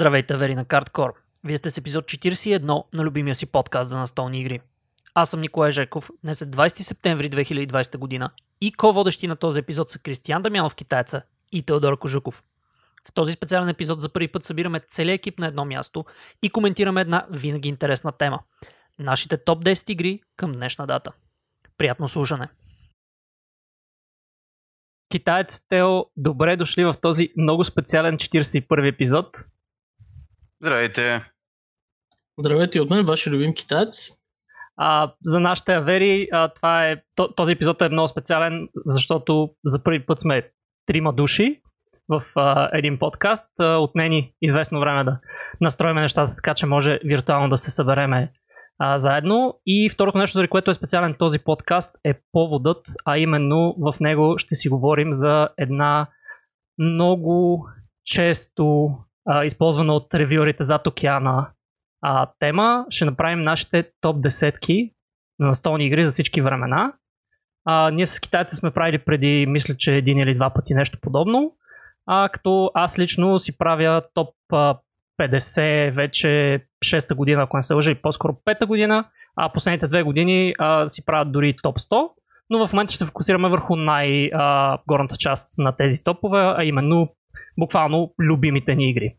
Здравейте, вери на Карткор. Вие сте с епизод 41 на любимия си подкаст за настолни игри. Аз съм Николай Жеков, днес е 20 септември 2020 година и ко-водещи на този епизод са Кристиян Дамянов Китайца и Теодор Кожуков. В този специален епизод за първи път събираме целият екип на едно място и коментираме една винаги интересна тема. Нашите топ 10 игри към днешна дата. Приятно слушане! Китаец Тео, добре дошли в този много специален 41 епизод. Здравейте! Здравейте от мен, вашия любим китаец. А, за нашите авери, а, това е, този епизод е много специален, защото за първи път сме трима души в а, един подкаст. А, отнени известно време да настроиме нещата така, че може виртуално да се събереме а, заедно. И второто нещо, заради което е специален този подкаст е поводът, а именно в него ще си говорим за една много често а, използвана от ревюерите зад океана а, тема. Ще направим нашите топ десетки на настолни игри за всички времена. А, ние с китайци сме правили преди, мисля, че един или два пъти нещо подобно. А, като аз лично си правя топ 50 вече 6-та година, ако не се лъжа, и по-скоро 5-та година, а последните две години а, си правят дори топ 100, но в момента ще се фокусираме върху най-горната част на тези топове, а именно буквално любимите ни игри.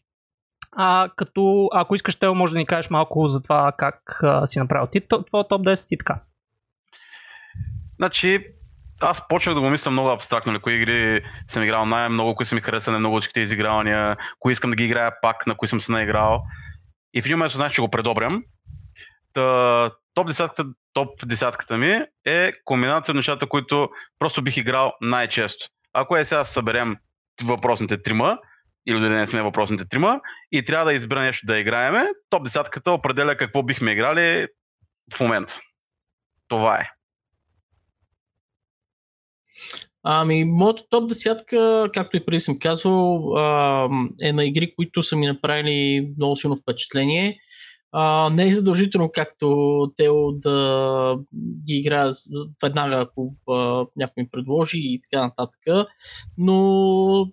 А, като, ако искаш, Тео, може да ни кажеш малко за това как а, си направил ти твоя топ 10 и така. Значи, аз почнах да го мисля много абстрактно, на кои игри съм играл най-много, кои са ми харесали много всичките изигравания, кои искам да ги играя пак, на кои съм се наиграл. И в един момент знаех, че го предобрям. Та, топ десятката, топ десятката ми е комбинация от нещата, които просто бих играл най-често. Ако е сега съберем въпросните трима, или да не сме въпросните трима, и трябва да избера нещо да играеме, топ десятката определя какво бихме играли в момента. Това е. Ами, моята топ десятка, както и преди съм казвал, е на игри, които са ми направили много силно впечатление. А, не е задължително, както Тео да ги играя веднага, ако а, някой ми предложи и така нататък. Но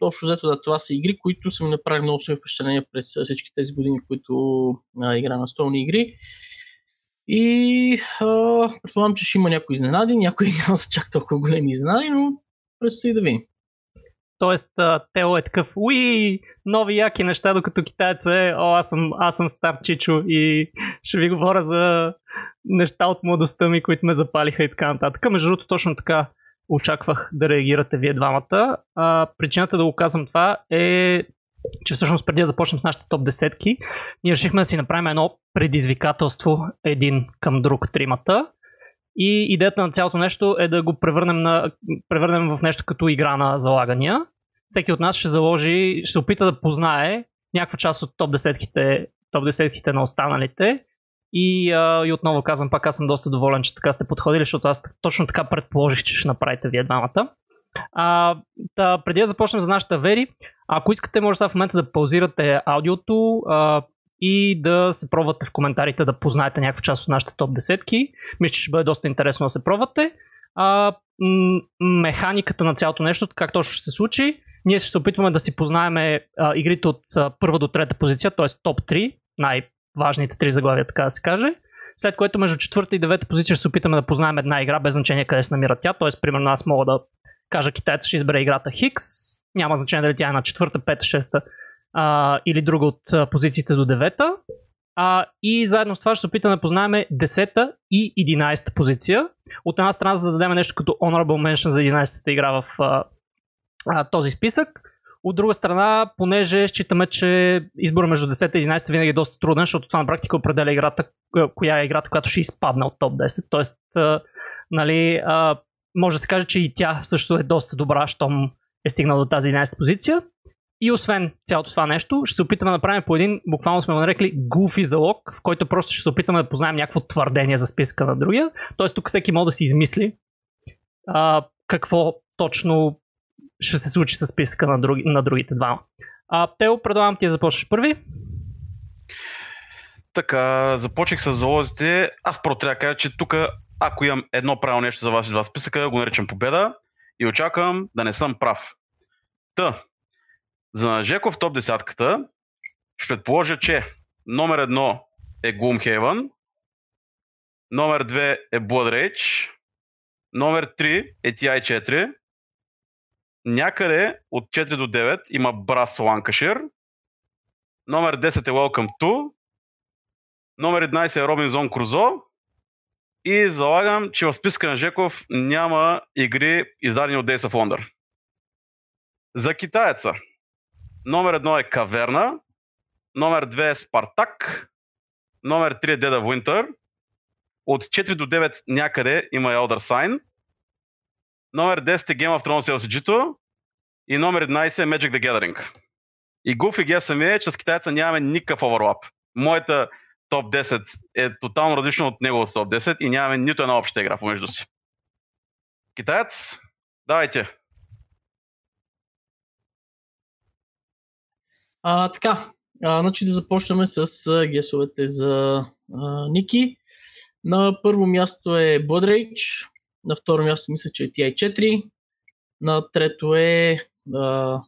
общо взето да, това са игри, които са ми направили много силно впечатление през всички тези години, които а, игра на столни игри. И предполагам, че ще има някои изненади, някои няма са чак толкова големи изненади, но предстои да видим. Тоест, Тео е такъв, уи, нови яки неща, докато китайца е, о, аз съм, аз съм стар чичо и ще ви говоря за неща от младостта ми, които ме запалиха и така нататък. Между другото, точно така очаквах да реагирате вие двамата. А, причината да го казвам това е, че всъщност преди да започнем с нашите топ десетки, ние решихме да си направим едно предизвикателство един към друг тримата и идеята на цялото нещо е да го превърнем, на, превърнем в нещо като игра на залагания. Всеки от нас ще заложи, ще опита да познае някаква част от топ десетките, топ десетките на останалите. И, а, и отново казвам, пак аз съм доста доволен, че така сте подходили, защото аз точно така предположих, че ще направите вие двамата. А, да, преди да започнем за нашата вери, ако искате, може сега в момента да паузирате аудиото, а, и да се пробвате в коментарите да познаете някаква част от нашите топ десетки. Мисля, че ще бъде доста интересно да се пробвате. А, м- механиката на цялото нещо, как точно ще се случи. Ние ще се опитваме да си познаем игрите от а, първа до трета позиция, т.е. топ 3, най-важните три заглавия, така да се каже. След което между четвърта и девета позиция ще се опитаме да познаем една игра, без значение къде се намира тя. Т.е. примерно аз мога да кажа китайца ще избере играта Хикс. Няма значение дали тя е на четвърта, пета, шеста а, или друга от позициите до девета. А, и заедно с това ще се опитаме да познаем 10-та и 11-та позиция. От една страна, за да дадем нещо като Honorable Mention за 11-та игра в а, а, този списък. От друга страна, понеже считаме, че избор между 10 и 11 винаги е доста труден, защото това на практика определя играта, коя е играта, която ще изпадне от топ 10. Тоест, а, нали, а, може да се каже, че и тя също е доста добра, щом е стигнала до тази 11 позиция. И освен цялото това нещо, ще се опитаме да направим по един, буквално сме го нарекли гуфи залог, в който просто ще се опитаме да познаем някакво твърдение за списка на другия. Тоест тук всеки може да си измисли а, какво точно ще се случи с списка на, други, на другите двама. А, Тео, предлагам ти да започнеш първи. Така, започнах с залозите. Аз първо трябва да кажа, че тук, ако имам едно правилно нещо за вас и два списъка, го наричам победа и очаквам да не съм прав. Та, за Жеков топ десятката ще предположа, че номер едно е Gloomhaven, номер две е Blood Rage, номер 3 е TI4, някъде от 4 до 9 има Brass Lancashire, номер 10 е Welcome to, номер 11 е Robinson Crusoe и залагам, че в списка на Жеков няма игри издадени от Days of Wonder. За китаеца номер 1 е Каверна, номер 2 е Спартак, номер 3 е of Winter, от 4 до 9 някъде има Elder Sign, номер 10 е Game of Thrones LCG-то и номер 11 е Magic the Gathering. И Goofy геса ми е, че с китайца нямаме никакъв оверлап. Моята топ 10 е тотално различно от неговото топ 10 и нямаме нито една обща игра помежду си. Китаец, давайте. А, така, а, значи да започнем с гесовете за а, Ники. На първо място е Blood Rage, на второ място мисля, че е TI4, на трето е а,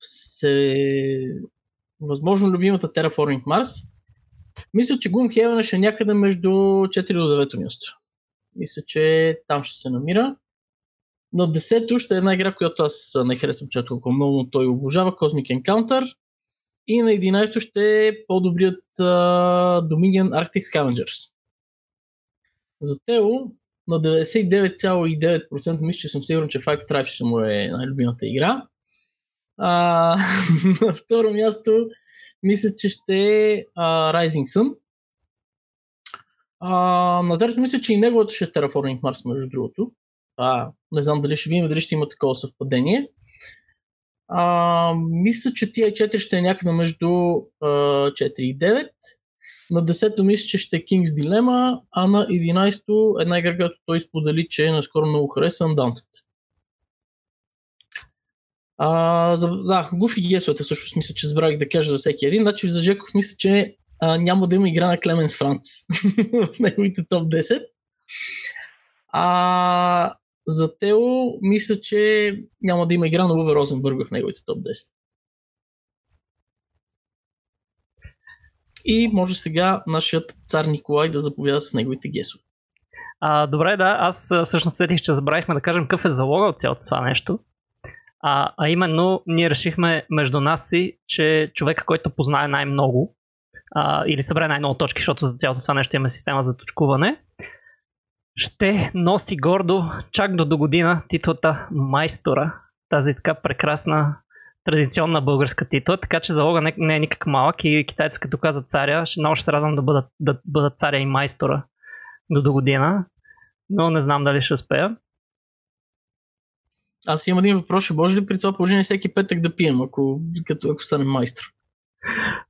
се... възможно любимата Terraforming Mars. Мисля, че Gloomhaven ще е някъде между 4 до 9 място. Мисля, че там ще се намира. На 10-то ще е една игра, която аз не харесвам чак толкова много, но той обожава Cosmic Encounter. И на 11-то ще е по-добрият uh, Dominion Arctic Scavengers. За Тео на 99,9% мисля, че съм сигурен, че Five Tribes ще му е най-любимата игра. А, на второ място мисля, че ще е uh, Rising Sun. А, на трето мисля, че и неговото ще е Terraforming Mars, между другото. А, не знам дали ще видим, дали ще има такова съвпадение. А, мисля, че тия 4 ще е някъде между а, 4 и 9. На 10-то мисля, че ще е King's Dilemma, а на 11-то една игра, която той сподели, че наскоро много хареса Undaunted. А, за, да, Гуфи гесовете също мисля, че забравих да кажа за всеки един. Значи за Жеков мисля, че а, няма да има игра на Клеменс Франц в неговите топ 10. А, за Тео мисля, че няма да има игра на Уве Розенбърг в неговите топ 10. И може сега нашият цар Николай да заповяда с неговите гесове. А, добре, да, аз всъщност сетих, че забравихме да кажем какъв е залога от цялото това нещо. А, а именно, ние решихме между нас си, че човека, който познае най-много, а, или събере най-много точки, защото за цялото това нещо има система за точкуване, ще носи гордо чак до до година титлата майстора. Тази така прекрасна традиционна българска титла, така че залога не, не е никак малък и китайците като казат царя, ще много ще се радвам да бъдат, да бъдат царя и майстора до до година, но не знам дали ще успея. Аз имам един въпрос, ще може ли при това положение всеки петък да пием, ако, като, ако стане майстор?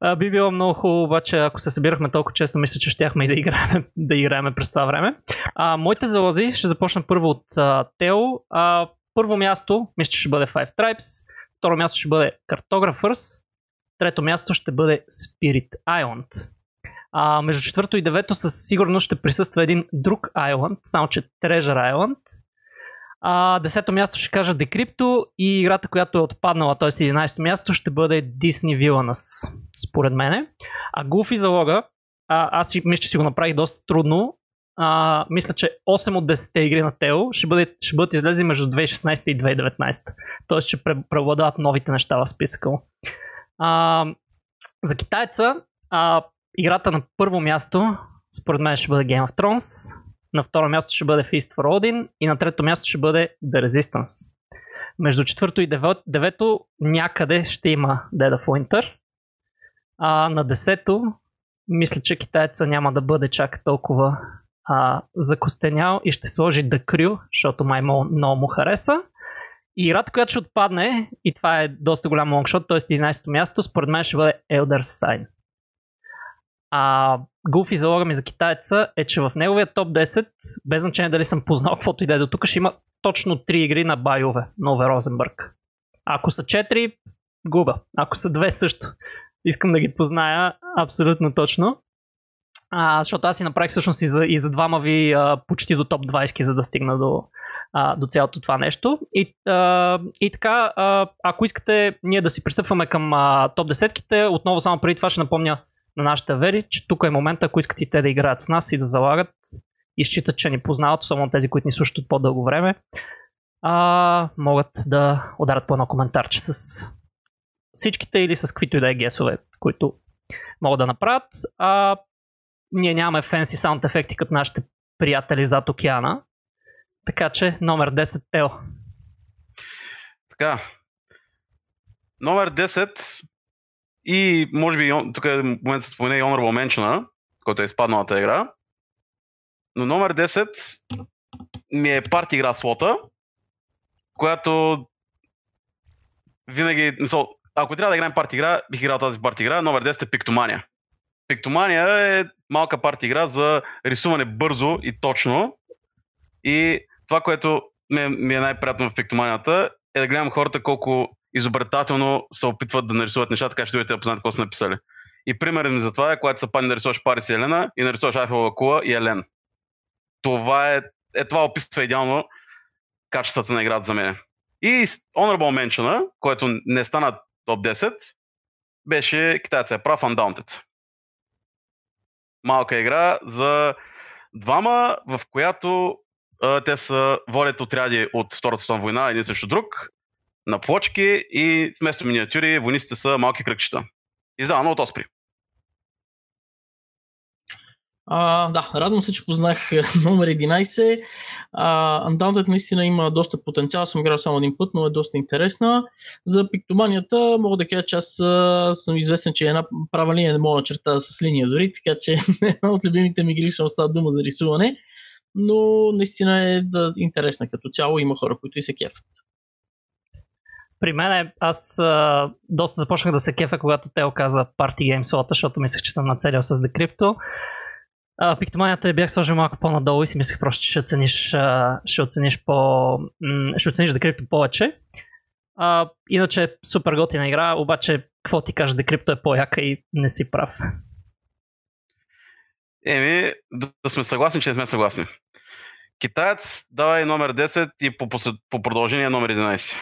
А, би било много хубаво, обаче ако се събирахме толкова често, мисля, че щяхме и да играем, да играем през това време. А, моите залози ще започна първо от а, Тео. А, първо място, мисля, че ще бъде Five Tribes. Второ място ще бъде Cartographers. Трето място ще бъде Spirit Island. А, между четвърто и девето със сигурност ще присъства един друг Island, само че Treasure Island. А, десето място ще кажа Decrypto и играта, която е отпаднала, т.е. 11 място ще бъде Disney Villainous, според мене. А Goofy залога, а, аз мисля, че си го направих доста трудно. А, мисля, че 8 от 10 игри на Тео ще, бъде, ще бъдат излезли между 2016 и 2019. Тоест ще преобладават новите неща в списъка А, за китайца, а, играта на първо място, според мен ще бъде Game of Thrones, на второ място ще бъде Feast for Odin и на трето място ще бъде The Resistance. Между четвърто и девето, някъде ще има Dead of Winter. А на десето мисля, че китайца няма да бъде чак толкова а, закостенял и ще сложи The Crew, защото май много му хареса. И играта, която ще отпадне, и това е доста голям лонгшот, т.е. 11-то място, според мен ще бъде Elder Sign. А Гуфи залога ми за китайца е, че в неговия топ 10, без значение дали съм познал каквото и да е до тук, ще има точно 3 игри на байове на Ове Розенбърг. Ако са 4, губа. Ако са 2 също. Искам да ги позная абсолютно точно. А, защото аз си направих всъщност и за, и за двама ви а, почти до топ 20, за да стигна до, а, до цялото това нещо. И, а, и така, а, ако искате ние да си пристъпваме към топ десетките, отново само преди това ще напомня на нашите вери, че тук е момента, ако искат и те да играят с нас и да залагат и считат, че ни познават, особено тези, които ни слушат от по-дълго време, а, могат да ударят по едно коментарче с всичките или с каквито и да е гесове, които могат да направят. А, ние нямаме фенси саунд ефекти като нашите приятели зад океана. Така че номер 10 Тео. Така. Номер 10 и може би тук е момент се спомене и Honorable Mention, който е изпадналата игра. Но номер 10 ми е парти игра слота, която винаги, мисъл, ако трябва да играем парти игра, бих играл тази парти игра. Номер 10 е Пиктомания. Пиктомания е малка парти игра за рисуване бързо и точно. И това, което ми е най-приятно в пиктоманията, е да гледам хората колко изобретателно се опитват да нарисуват нещата, така че другите да познаят какво са написали. И примерът за това е, когато се падне да рисуваш Парис и Елена и нарисуваш Айфелова кула и Елен. Това е, е това описва идеално качествата на играта за мен. И Honorable Mention, който не стана топ 10, беше китайца е прав Undaunted. Малка игра за двама, в която а, те са водят отряди от Втората световна война един срещу друг на плочки и вместо миниатюри войниците са малки кръгчета. Издавано от Оспри. А, да, радвам се, че познах номер 11. Uh, Undaunted наистина има доста потенциал, съм играл само един път, но е доста интересна. За пиктоманията мога да кажа, че аз съм известен, че една права линия не мога да черта с линия дори, така че една от любимите ми игри ще остава дума за рисуване, но наистина е интересна като цяло, има хора, които и се кефат. При мен аз а, доста започнах да се кефа, когато те оказа Party Game Slot, защото мислех, че съм нацелил с Decrypto. Uh, пиктоманията бях сложил малко по-надолу и си мислех просто, че ще оцениш, uh, ще оцениш по... ще оцениш Decrypto повече. Uh, иначе е супер готина игра, обаче какво ти кажа, Decrypto е по-яка и не си прав. Еми, да, сме съгласни, че не сме съгласни. Китаец давай номер 10 и по, по, по продължение номер 11.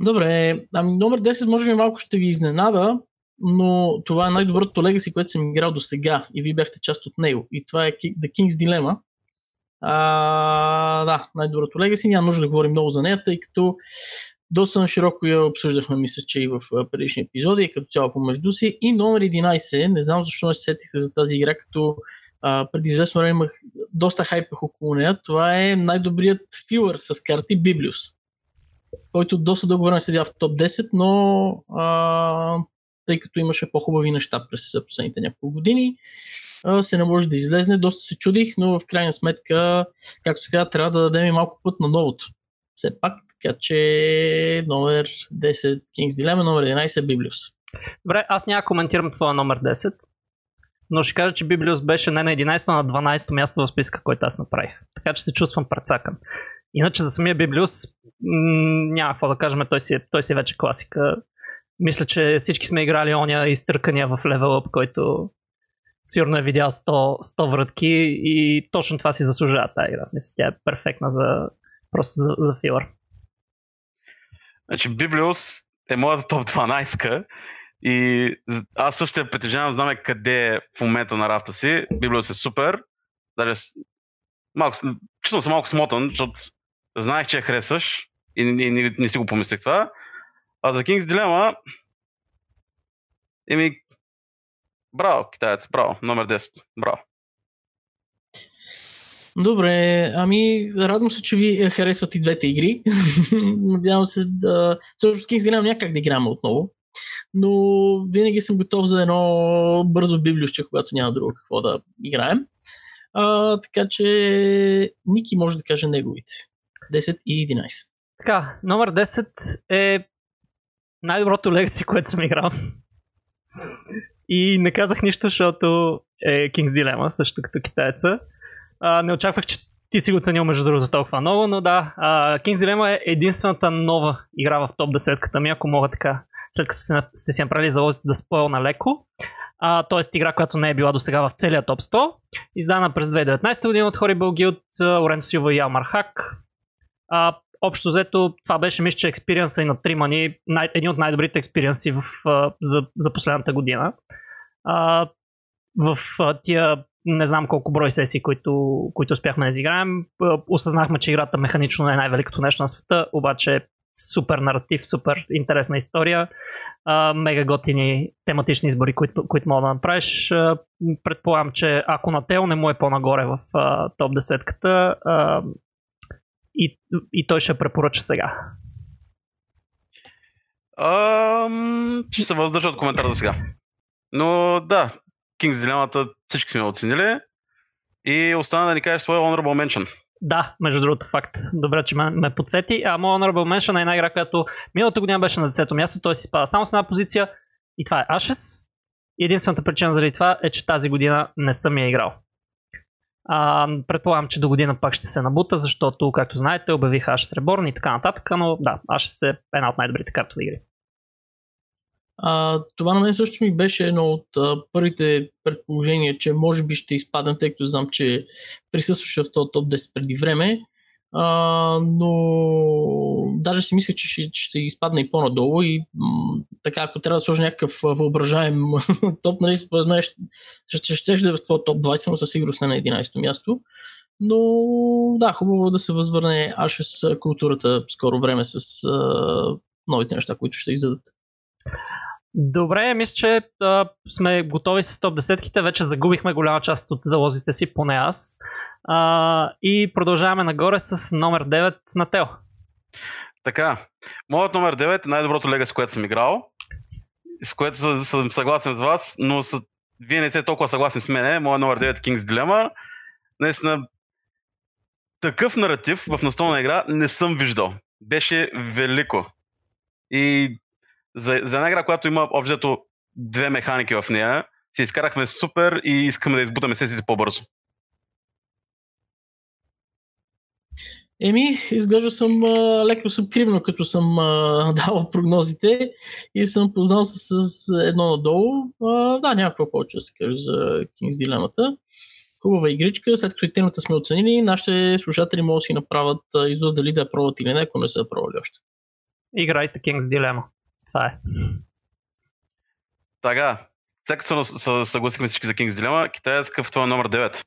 Добре, ами номер 10 може би малко ще ви изненада, но това е най-доброто Legacy, което съм играл до сега и вие бяхте част от него. И това е The King's Dilemma. А, да, най-доброто Legacy. Няма нужда да говорим много за нея, тъй като доста широко я обсъждахме, мисля, че и в предишни епизоди, като цяло помежду си. И номер 11, не знам защо не се сетихте за тази игра, като а, преди известно време имах доста хайпах около нея. Това е най-добрият филър с карти Библиус който доста дълго време седя в топ 10, но а, тъй като имаше по-хубави неща през последните няколко години, а, се не може да излезне. Доста се чудих, но в крайна сметка, както се казва, трябва да дадем и малко път на новото. Все пак, така че номер 10 King's Dilemma, номер 11 Библиус. Добре, аз няма коментирам това номер 10, но ще кажа, че Библиус беше не на 11, а на 12 място в списка, който аз направих. Така че се чувствам прецакан. Иначе за самия Библиус няма какво да кажем, той си, е, той си е вече класика. Мисля, че всички сме играли оня изтъркания в Level Up, който сигурно е видял 100, 100 вратки и точно това си заслужава тази игра. Смисъл, тя е перфектна за, просто за, за филър. Значи Библиус е моята топ 12 и аз също я притежавам, знаме къде е в момента на рафта си. Библиус е супер. Даже малко, чувствам се малко смотан, защото знаех, че я харесваш и не, не, не си го помислех това. А за King's Dilemma, еми, браво, китаец, браво, номер 10, браво. Добре, ами радвам се, че ви харесват и двете игри. Надявам се да... Също с King's Dilemma някак да играме отново. Но винаги съм готов за едно бързо библиощче, когато няма друго какво да играем. А, така че Ники може да каже неговите. 10 и 11. Така, номер 10 е най-доброто Legacy, което съм играл. И не казах нищо, защото е King's Dilemma, също като китайца. А, не очаквах, че ти си го ценил между другото толкова много, но да, а, King's Dilemma е единствената нова игра в топ 10-ката ми, ако мога така, след като сте, сте си направили залозите да спойл на леко. т.е. игра, която не е била до сега в целия топ 100. Издана през 2019 година от Horrible Guild, Лоренцо Силва и Ялмар Хак А, общо взето, това беше, мисля, че експириенса и на Тримани, най- един от най-добрите експириенси в, за, за последната година. А, в а, тия не знам колко брой сесии, които, които успяхме да изиграем, осъзнахме, че играта механично не е най-великото нещо на света, обаче супер наратив, супер интересна история, а, мега готини тематични избори, които, които мога да направиш. А, предполагам, че ако на Тео не му е по-нагоре в топ 10-ката, а, и, и той ще препоръча сега. Ам, ще се въздържа от коментара за сега. Но да, King's дилемата всички сме оценили. И остана да ни кажеш своя honorable mention. Да, между другото факт. Добре, че ме, ме подсети. А моят honorable mention е една игра, която миналата година беше на 10-то място, той си спада само с една позиция и това е Ashes. Единствената причина заради това е, че тази година не съм я играл. А, предполагам, че до година пак ще се набута, защото, както знаете, обявих Ashes Reborn и така нататък, но да, Ashes е една от най-добрите картови игри. А, това на мен също ми беше едно от а, първите предположения, че може би ще изпадам, тъй като знам, че присъстваше в този топ 10 преди време. А, но даже си мисля, че ще, ще изпадне и по-надолу и м- така, ако трябва да сложа някакъв въображаем топ, нали, според мен ще, ще, ще, ще да е в това топ 20, но със сигурност не на 11 място. Но да, хубаво да се възвърне с културата скоро време с а, новите неща, които ще издадат. Добре, мисля, че а, сме готови с топ 10-ките. Вече загубихме голяма част от залозите си, поне аз. А, и продължаваме нагоре с номер 9 на Тео. Така, моят номер 9 е най-доброто лега, с което съм играл. С което съм съгласен с вас, но с... вие не сте толкова съгласни с мен. Моят номер 9 е King's Dilemma. Наистина, такъв наратив в настолна игра не съм виждал. Беше велико. И за, за една игра, която има общо две механики в нея, се изкарахме супер и искаме да избутаме сесиите по-бързо. Еми, изглежда съм а, леко съм кривно, като съм а, давал прогнозите и съм познал с, с едно надолу. А, да, някакво повече да се каже за King's Дилемата. Хубава игричка, след като и темата сме оценили, нашите слушатели могат да си направят извод дали да я пробват или не, ако не са пробвали още. Играйте King's Dilemma. Това е. Така, сега се съгласихме всички за King's Dilemma, Китай е това е номер 9.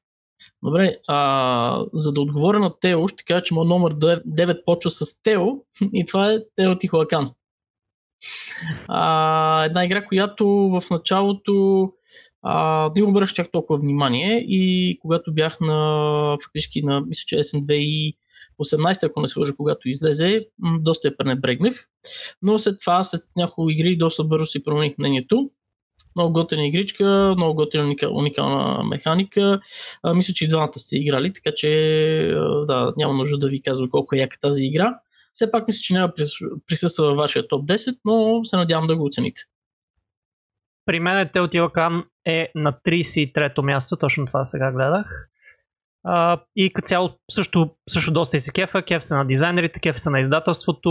Добре, а, за да отговоря на Тео, ще кажа, че моят номер 9 почва с Тео и това е Тео Тихоакан. А, една игра, която в началото а, не обръщах чак толкова внимание и когато бях на, фактически на, мисля, че SN2 18, ако не се лъжа, когато излезе, доста я пренебрегнах. Но след това, след няколко игри, доста бързо си промених мнението. Много готина игричка, много готина уникална механика. А, мисля, че и двамата сте играли, така че да, няма нужда да ви казвам колко е яка тази игра. Все пак мисля, че няма присъства във вашия топ 10, но се надявам да го оцените. При мен е Теотилакан е на 33-то място, точно това сега гледах. Uh, и като цяло също, също доста и се кефа. Кеф се на дизайнерите, кеф се на издателството.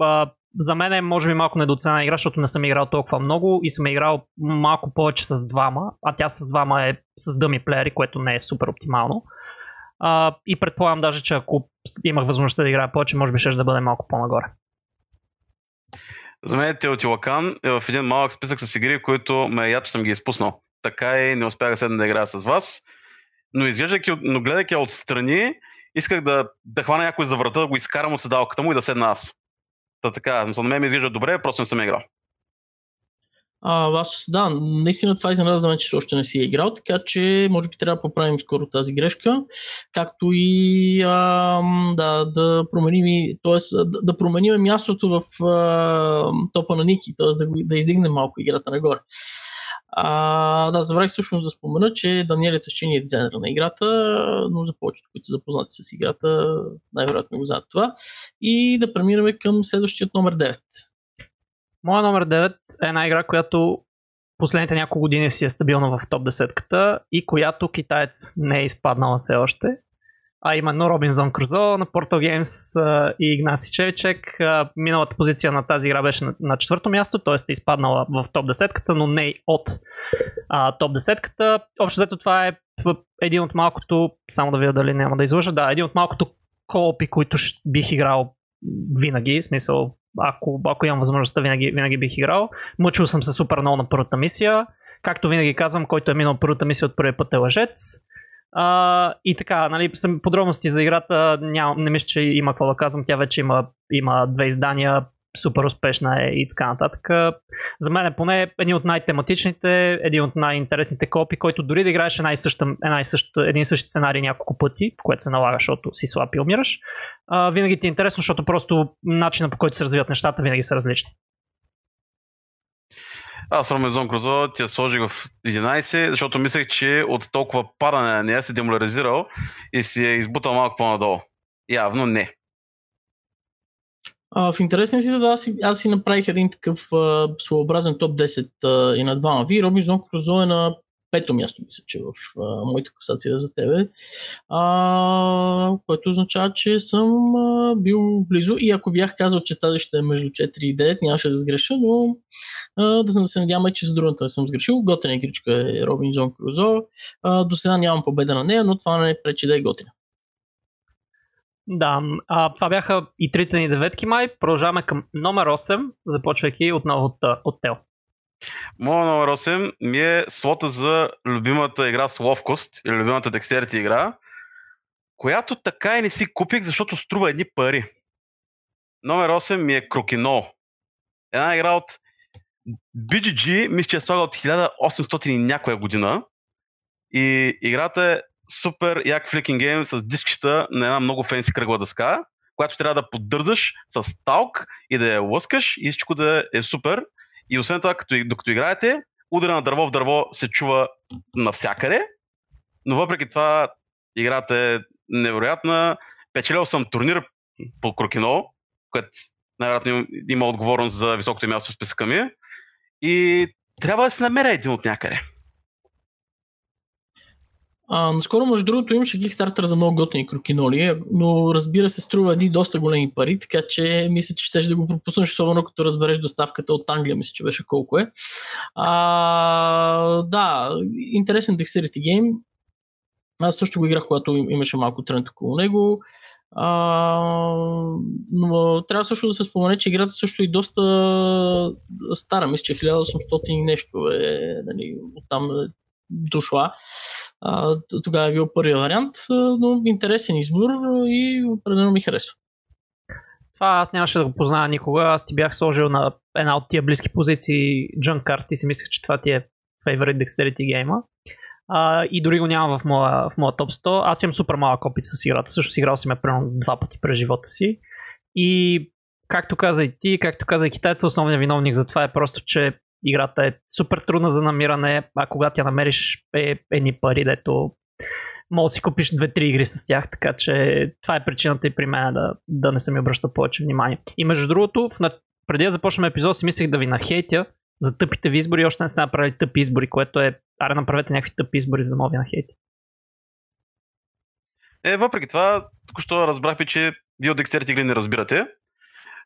Uh, за мен е може би малко недоценена игра, защото не съм играл толкова много и съм играл малко повече с двама, а тя с двама е с дъми плеери, което не е супер оптимално. Uh, и предполагам даже, че ако имах възможността да играя повече, може би ще да бъде малко по-нагоре. За мен Теотилакан е в един малък списък с игри, които ме ято съм ги изпуснал. Така и не успях да да играя с вас но изглеждайки, но гледайки отстрани, исках да, да хвана някой за врата, да го изкарам от седалката му и да седна аз. Та така, за мен ми изглежда добре, просто не съм играл. А, аз, да, наистина това изненада за мен, че още не си е играл, така че може би трябва да поправим скоро тази грешка, както и а, да, да променим, т.е. Да, да променим мястото в а, топа на Ники, т.е. Да, да издигнем малко играта нагоре. А, да, забравих всъщност да спомена, че Даниел Тъщини е дизайнер на играта, но за повечето, които са запознати с играта, най-вероятно го знаят това. И да преминем към следващият номер 9. Моя номер 9 е една игра, която последните няколко години си е стабилна в топ 10-ката и която китаец не е изпаднала все още а именно Робинзон Крузо на Portal Games и Игнаси Чевичек. Миналата позиция на тази игра беше на, четвърто място, т.е. е изпаднала в топ 10-ката, но не от топ 10-ката. Общо взето това е един от малкото, само да видя дали няма да излъжа, да, един от малкото коопи, които бих играл винаги, в смисъл, ако, ако имам възможността, винаги, винаги бих играл. Мъчил съм се супер много на първата мисия. Както винаги казвам, който е минал първата мисия от първия път е лъжец. А, и така, нали, подробности за играта ням, не мисля, че има какво да казвам. Тя вече има, има две издания, супер успешна е и така нататък. За мен е поне един от най-тематичните, един от най-интересните копи, който дори да играеш една и съща, една и съща, един и същи сценарий няколко пъти, което се налага, защото си слаб и умираш, а, винаги ти е интересно, защото просто начина по който се развиват нещата винаги са различни. Аз Ромезон Крузо ти я сложих в 11, защото мислех, че от толкова падане на нея се демоляризирал и си е избутал малко по-надолу. Явно не. А, в интересен си да, аз, аз си направих един такъв а, своеобразен топ 10 а, и на двама ви. Робинзон Крузо е на пето място, мисля, че в а, моите класация за тебе, а, което означава, че съм а, бил близо и ако бях казал, че тази ще е между 4 и 9, нямаше да сгреша, но а, да се надяваме, че с другата съм сгрешил. Готина игричка е Робинзон Крузо. А, до сега нямам победа на нея, но това не пречи да е готина. Да, а, това бяха и трите ни деветки май. Продължаваме към номер 8, започвайки отново от, от Тел. Моя номер 8 ми е слота за любимата игра с ловкост или любимата декстерити игра, която така и не си купих, защото струва едни пари. Номер 8 ми е Крокино. Една игра от BGG, мисля, че е слага от 1800 и някоя година. И играта е супер як фликинг гейм с дискчета на една много фенси кръгла дъска, която трябва да поддържаш с талк и да я лъскаш и всичко да е супер. И освен това, като, докато играете, удара на дърво в дърво се чува навсякъде, но въпреки това играта е невероятна. Печелил съм турнир по Крокино, което най-вероятно има отговорност за високото място в списъка ми. И трябва да се намеря един от някъде. А, наскоро, между другото, имаше Kickstarter за много готини крокиноли, но разбира се, струва едни доста големи пари, така че мисля, че ще да го пропуснеш, особено като разбереш доставката от Англия, мисля, че беше колко е. А, да, интересен Dexterity Game. Аз също го играх, когато имаше малко тренд около него. А, но трябва също да се спомене, че играта също е доста стара. Мисля, че 1800 и нещо е нали, оттам дошла. А, тогава е бил първият вариант, но интересен избор и определено ми харесва. Това аз нямаше да го позная никога. Аз ти бях сложил на една от тия близки позиции Карт и си мислех, че това ти е favorite dexterity гейма. Uh, и дори го нямам в моя, в моя топ 100. Аз имам супер малък опит с играта. Също си играл си ме примерно два пъти през живота си. И както каза и ти, както каза и китайца, основният виновник за това е просто, че играта е супер трудна за намиране, а когато я намериш е едни пари, дето мога да си купиш 2-3 игри с тях, така че това е причината и при мен да, да не се ми обръща повече внимание. И между другото, в, преди да започнем епизод си мислех да ви нахейтя за тъпите ви избори, още не сте направили тъпи избори, което е, аре направете някакви тъпи избори, за да мога ви нахейти. Е, въпреки това, току-що разбрахме, че вие от игри не разбирате.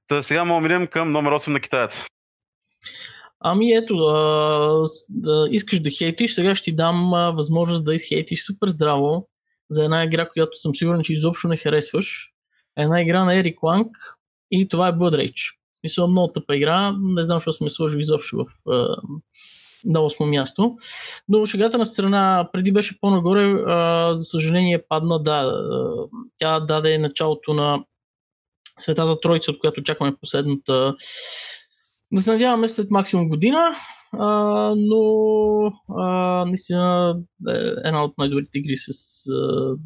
Та сега мога минем към номер 8 на китаец. Ами ето, а, да искаш да хейтиш, сега ще ти дам а, възможност да изхейтиш супер здраво за една игра, която съм сигурен, че изобщо не харесваш. Една игра на Ерик Ланг и това е Blood Rage. Мисля, много тъпа игра, не знам, защо съм я сложил изобщо в а, на 8 място. Но шегата на страна преди беше по-нагоре, а, за съжаление падна, да, тя даде началото на Светата Троица, от която чакаме последната да се надяваме след максимум година, а, но а, наистина е една от най-добрите игри с а,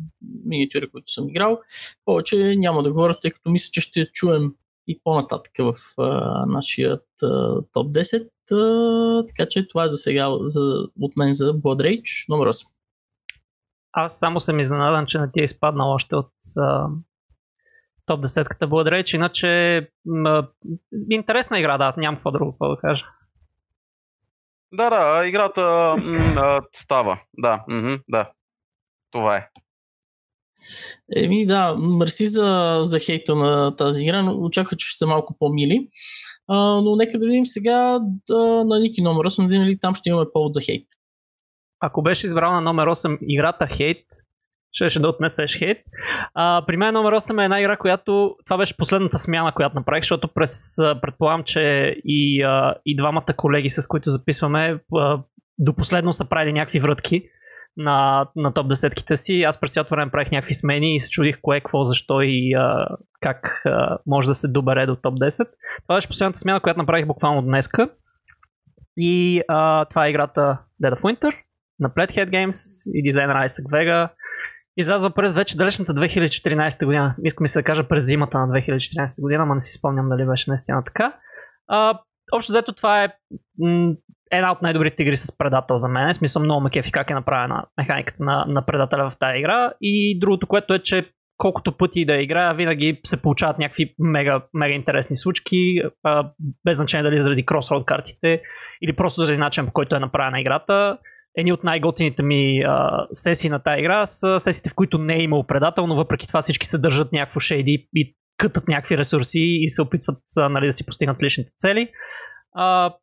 миниатюри, които съм играл. Повече няма да говоря, тъй като мисля, че ще чуем и по-нататък в а, нашия топ 10. А, така че това е за сега за, от мен за Blood Rage номер 8. Аз само съм изненадан, че не ти е изпаднал още от а, топ 10-ката благодаря, че иначе м- интересна игра, да, нямам какво друго какво да кажа. Да, да, играта м- става. Да, м- да. Това е. Еми да, мерси за, за хейта на тази игра, но очаквах, че ще е малко по-мили. А, но нека да видим сега да, на Ники номер 8, да ли там ще имаме повод за хейт. Ако беше избрал на номер 8 играта хейт, Щеше да отнесеш хейт. А, при мен номер 8 е една игра, която това беше последната смяна, която направих, защото през, предполагам, че и, а, и двамата колеги, с които записваме, а, до последно са правили някакви врътки на, на топ десетките си. Аз през цялото време правих някакви смени и се чудих кое, какво, защо и а, как а, може да се добере до топ 10. Това беше последната смяна, която направих буквално днеска. И а, това е играта Dead of Winter на Pledhead Games и дизайнер Isaac Vega. Излязва през вече далечната 2014 година. Искам се да кажа през зимата на 2014 година, но не си спомням дали беше наистина така. А, общо взето това е м- една от най-добрите игри с предател за мен. В смисъл много ме кефи как е направена механиката на, на предателя в тази игра. И другото, което е, че колкото пъти да играя, винаги се получават някакви мега, мега интересни случки, без значение дали заради кросроуд картите или просто заради начин по който е направена играта. Едни от най-готините ми а, сесии на тази игра са сесиите, в които не е имал предател, но въпреки това всички се държат някакво шейди и кътат някакви ресурси и се опитват а, нали, да си постигнат личните цели. А,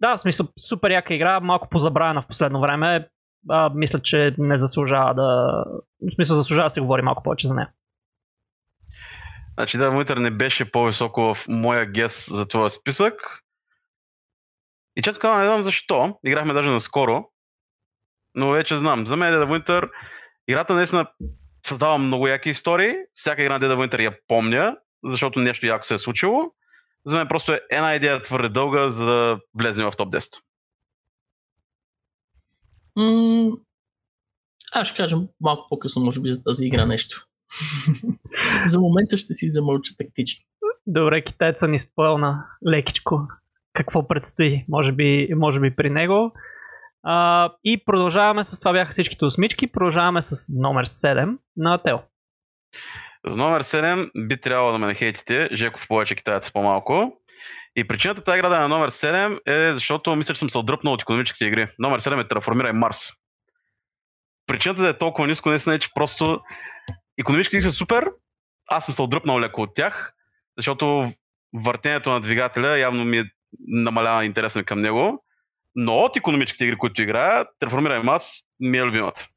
да, в смисъл, супер яка игра, малко позабравена в последно време. А, мисля, че не заслужава да. В смисъл, заслужава да се говори малко повече за нея. Значи да, Winter не беше по-високо в моя гес за този списък. И често казвам, не знам защо. Играхме даже наскоро. Но вече знам. За мен of Winter играта наистина създава много яки истории. Всяка игра на of Winter я помня, защото нещо яко се е случило. За мен просто е една идея твърде дълга, за да влезем в топ 10. М- аз ще кажа малко по-късно, може би, за тази игра нещо. за момента ще си замълча тактично. Добре, китайца ни спълна лекичко какво предстои, може би, може би при него. А, и продължаваме с това бяха всичките осмички, продължаваме с номер 7 на Ател. За номер 7 би трябвало да ме нахейтите, Жеков повече, китаец по-малко. И причината тази игра е на номер 7 е защото мисля, че съм се отдръпнал от економическите игри. Номер 7 е Terraformирай Марс. Причината да е толкова ниско не е, че просто економическите са супер, аз съм се отдръпнал леко от тях, защото въртенето на двигателя явно ми е намалява интереса към него. Но от економическите игри, които играя, Terraformирай Марс ми е любимата.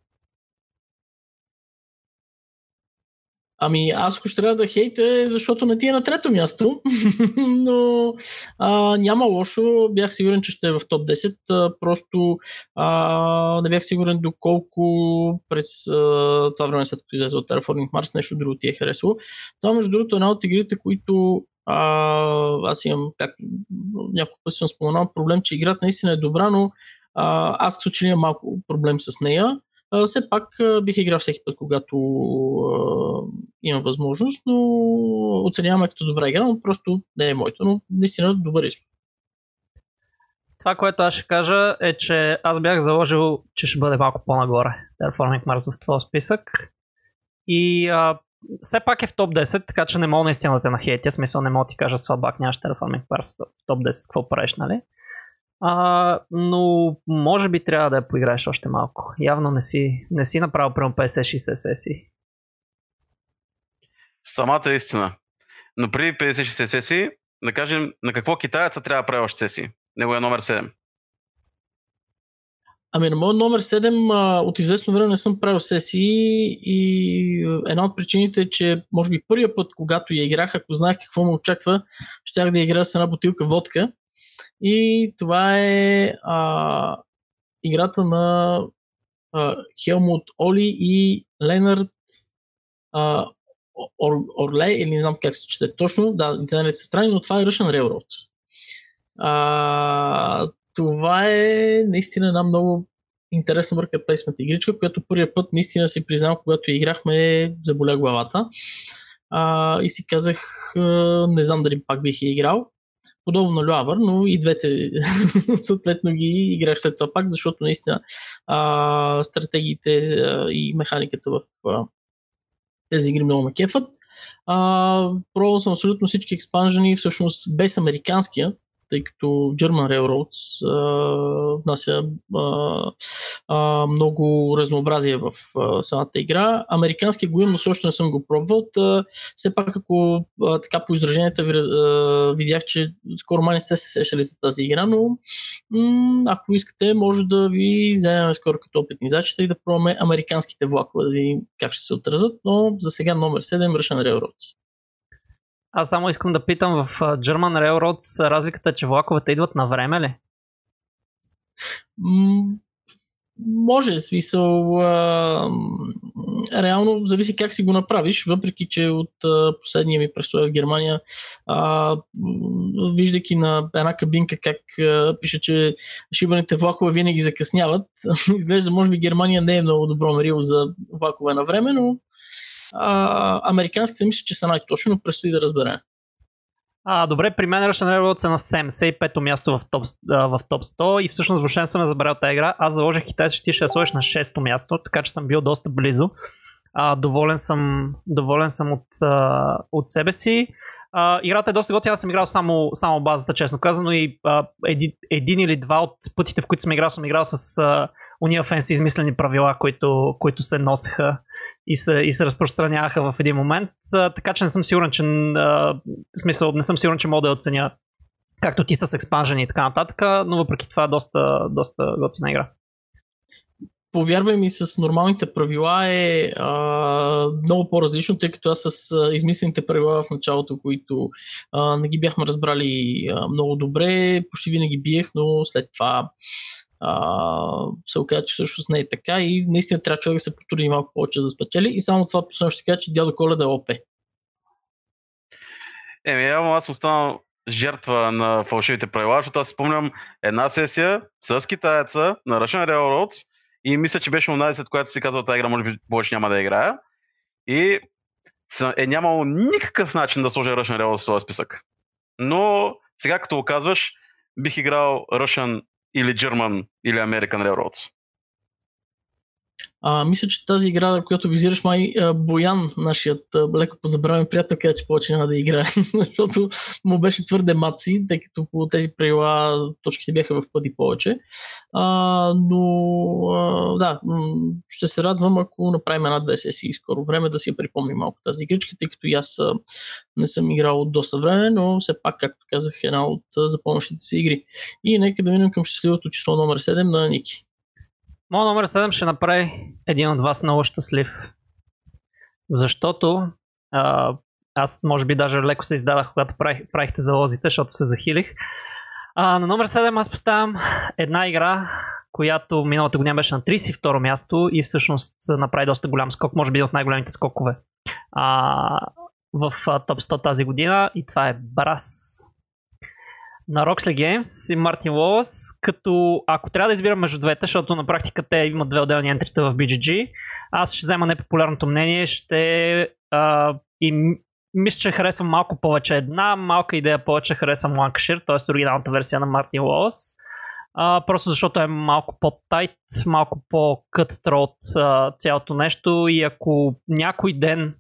Ами аз ако ще трябва да хейте, защото не ти е на трето място, но а, няма лошо, бях сигурен, че ще е в топ 10, а, просто а, не бях сигурен доколко през а, това време след като излезе от Terraforming Mars нещо друго ти е харесало. Това между другото е една от игрите, които а, аз имам, как няколко пъти съм споменал, проблем, че играта наистина е добра, но а, аз като че имам малко проблем с нея а, все пак а, бих играл всеки път, когато а, имам възможност, но оценяваме като добра игра, но просто не е моето, но наистина добър избор. Това, което аз ще кажа е, че аз бях заложил, че ще бъде малко по-нагоре Terraforming Mars в този списък. И а, все пак е в топ 10, така че не мога наистина да те нахейтя. Смисъл не мога да ти кажа слабак, нямаш Terraforming Mars в топ 10, какво правиш, нали? А, но може би трябва да я поиграеш още малко. Явно не си, не си направил прямо 50-60 сесии. Самата истина. Но при 50-60 сесии, да кажем, на какво китаеца трябва да прави още сесии? Него е номер 7. Ами на моят номер 7 а, от известно време не съм правил сесии и една от причините е, че може би първия път, когато я играх, ако знаех какво ме очаква, щях да играя с една бутилка водка и това е а, играта на а, Хелмут Оли и Ленард а, Ор, Орле, или не знам как се чете точно, да, дизайнерите са страни, но това е Russian Railroads. А, това е наистина една много интересна worker placement игричка, която първият път наистина си признавам, когато играхме, заболя главата. А, и си казах, не знам дали пак бих я играл подобно на Люавър, но и двете съответно ги играх след това пак, защото наистина а, стратегиите а, и механиката в а, тези игри много ме кефат. А, пробвал съм абсолютно всички експанжени, всъщност без американския, тъй като German Railroads а, внася а, а, много разнообразие в а, самата игра. Американски го имам, но също не съм го пробвал. Та, все пак, ако а, така по израженията ви, а, видях, че скоро май не сте се сещали за тази игра, но м- ако искате, може да ви вземем скоро като опитни зачета и да пробваме американските влакове, да видим как ще се отразят, но за сега номер 7 Russian Railroads. Аз само искам да питам в German Railroads разликата е, че влаковете идват на време ли? М- може, смисъл. А, реално зависи как си го направиш, въпреки че от а, последния ми престой в Германия, а, виждайки на една кабинка как а, пише, че шибаните влакове винаги закъсняват, изглежда, може би Германия не е много добро мерило за влакове на време, но а, американските мисля, че са най-точно, но предстои да разберем. А, добре, при мен Russian Railroad е на 75-то място в топ, в топ 100 и всъщност въобще съм е забрал тази игра. Аз заложих Китай, ще ти ще я сложиш на 6-то място, така че съм бил доста близо. А, доволен, съм, доволен съм от, от себе си. А, играта е доста готина, аз съм играл само, само базата, честно казано, и а, един, един или два от пътите, в които съм играл, съм играл с а, уния фенси измислени правила, които, които се носеха и се, и се разпространяваха в един момент. Така че не съм сигурен, че в смисъл, не съм сигурен, че мога да оценя както ти с експанжени и така нататък, но въпреки това доста, доста готина игра. Повярвай ми, с нормалните правила е а, много по-различно, тъй като аз с а, измислените правила в началото, които а, не ги бяхме разбрали а, много добре, почти винаги биех, но след това а, се оказа, че всъщност не е така и наистина трябва човек да се потруди малко повече да спечели. И само това последно ще кажа, че дядо Коледа е ОП. Еми, явно аз съм станал жертва на фалшивите правила, защото аз спомням една сесия с китаеца на Russian Railroads и мисля, че беше една след която си казва, тази игра може би повече няма да играя. И е нямало никакъв начин да сложа Russian Railroads в този списък. Но сега като го казваш, бих играл Russian или German или American Railroads. А, мисля, че тази игра, която визираш май Боян, нашият леко позабравен приятел, каза, че повече няма да играе, защото му беше твърде маци, тъй като по тези правила точките бяха в пъти повече. А, но а, да, ще се радвам, ако направим една-две сесии скоро време да си я припомним малко тази игричка, тъй като и аз не съм играл от доста време, но все пак, както казах, една от запомнящите си игри. И нека да минем към щастливото число номер 7 на Ники. Моя номер 7 ще направи един от вас много щастлив. Защото а, аз може би даже леко се издадах, когато правих, правихте залозите, защото се захилих. А, на номер 7 аз поставям една игра, която миналата година беше на 32 място и всъщност направи доста голям скок, може би от най-големите скокове а, в топ 100 тази година и това е Брас на Roxley Games и Мартин Лоус, като ако трябва да избирам между двете, защото на практика те имат две отделни ентрита в BGG, аз ще взема непопулярното мнение, ще а, и мисля, че харесвам малко повече една, малка идея повече харесвам Lancashire, т.е. оригиналната версия на Мартин Лоус. Uh, просто защото е малко по-тайт, малко по-кът от uh, цялото нещо и ако някой ден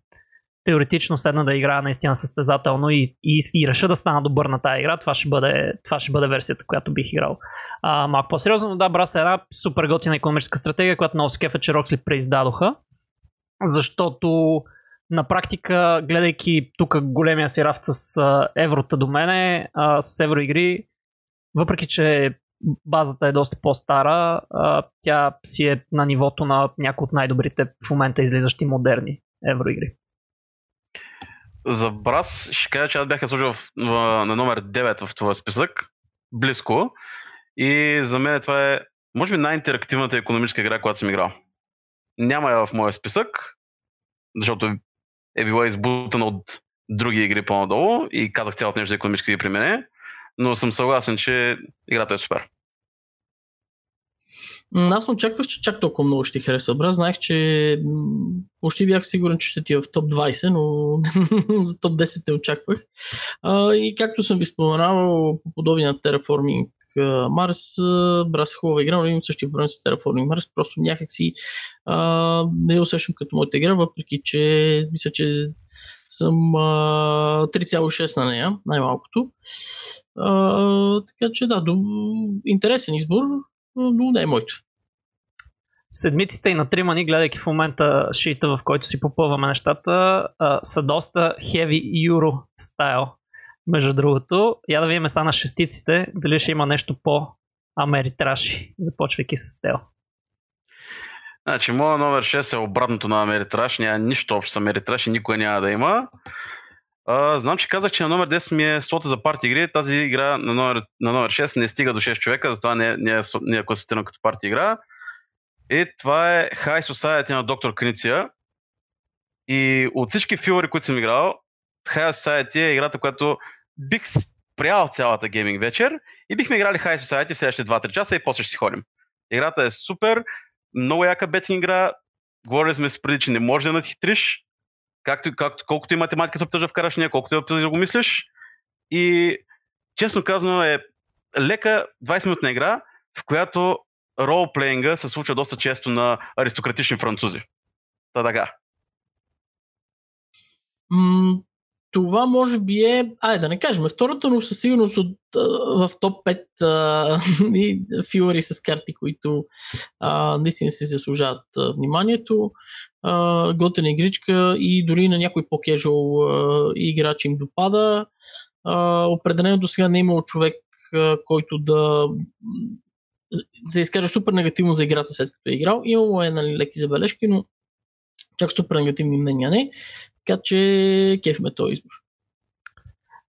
теоретично седна да играя наистина състезателно и, и, и реша да стана добър на тази игра, това ще бъде, това ще бъде версията, която бих играл. А, малко по-сериозно, но да, Брас е една супер готина економическа стратегия, която много скефа, че Роксли преиздадоха, защото на практика, гледайки тук големия си рафт с а, еврота до мене, а, с евроигри, въпреки че базата е доста по-стара, а, тя си е на нивото на някои от най-добрите в момента излизащи модерни евроигри. За Брас ще кажа, че аз бях сложил в, на номер 9 в това списък. Близко. И за мен това е, може би, най-интерактивната економическа игра, която съм играл. Няма я в моя списък, защото е била избутана от други игри по-надолу и казах цялото нещо за економически игри при мене, но съм съгласен, че играта е супер. Аз съм очаквах, че чак толкова много ще ти хареса. Бра, знаех, че почти бях сигурен, че ще ти е в топ 20, но за топ 10 те очаквах. А, и както съм ви споменавал, по подобие на Terraforming Марс, Брас е хубава игра, но имам същия проблем с Terraforming Марс, просто някакси а, не усещам като моята игра, въпреки че мисля, че съм а, 3,6 на нея, най-малкото. А, така че да, до, интересен избор, но не е моето. Седмиците и на трима ни, гледайки в момента шита, в който си попълваме нещата, а, са доста heavy euro стайл. Между другото, я да видим са на шестиците, дали ще има нещо по Америтраши, започвайки с Тео. Значи, моя номер 6 е обратното на Америтраш. Няма нищо общо с Америтраш и никой няма да има. А, знам, че казах, че на номер 10 ми е слота за парти игри. Тази игра на номер, на номер 6 не стига до 6 човека, затова не, не, е, не е класифицирана като парти игра. И това е High Society на доктор Книция. И от всички филори, които съм играл, High Society е играта, която бих спрял цялата гейминг вечер и бихме играли High Society в следващите 2-3 часа и после ще си ходим. Играта е супер, много яка бетинг игра. Говорили сме с преди, че не може да надхитриш. Както, както, колкото и математика се обтъжа да вкараш нея, колкото и да го мислиш. И честно казано е лека 20-минутна игра, в която ролплеинга се случва доста често на аристократични французи. Та така това може би е, айде да не кажем втората, но със сигурност от, в топ 5 а, и филари с карти, които а, наистина си заслужават вниманието. А, готена игричка и дори на някой по-кежуал играч им допада. Определено до сега не е имал човек, който да се изкаже супер негативно за играта след като е играл. Имало е нали, леки забележки, но чак супер негативни мнения не. Така че кефме този избор.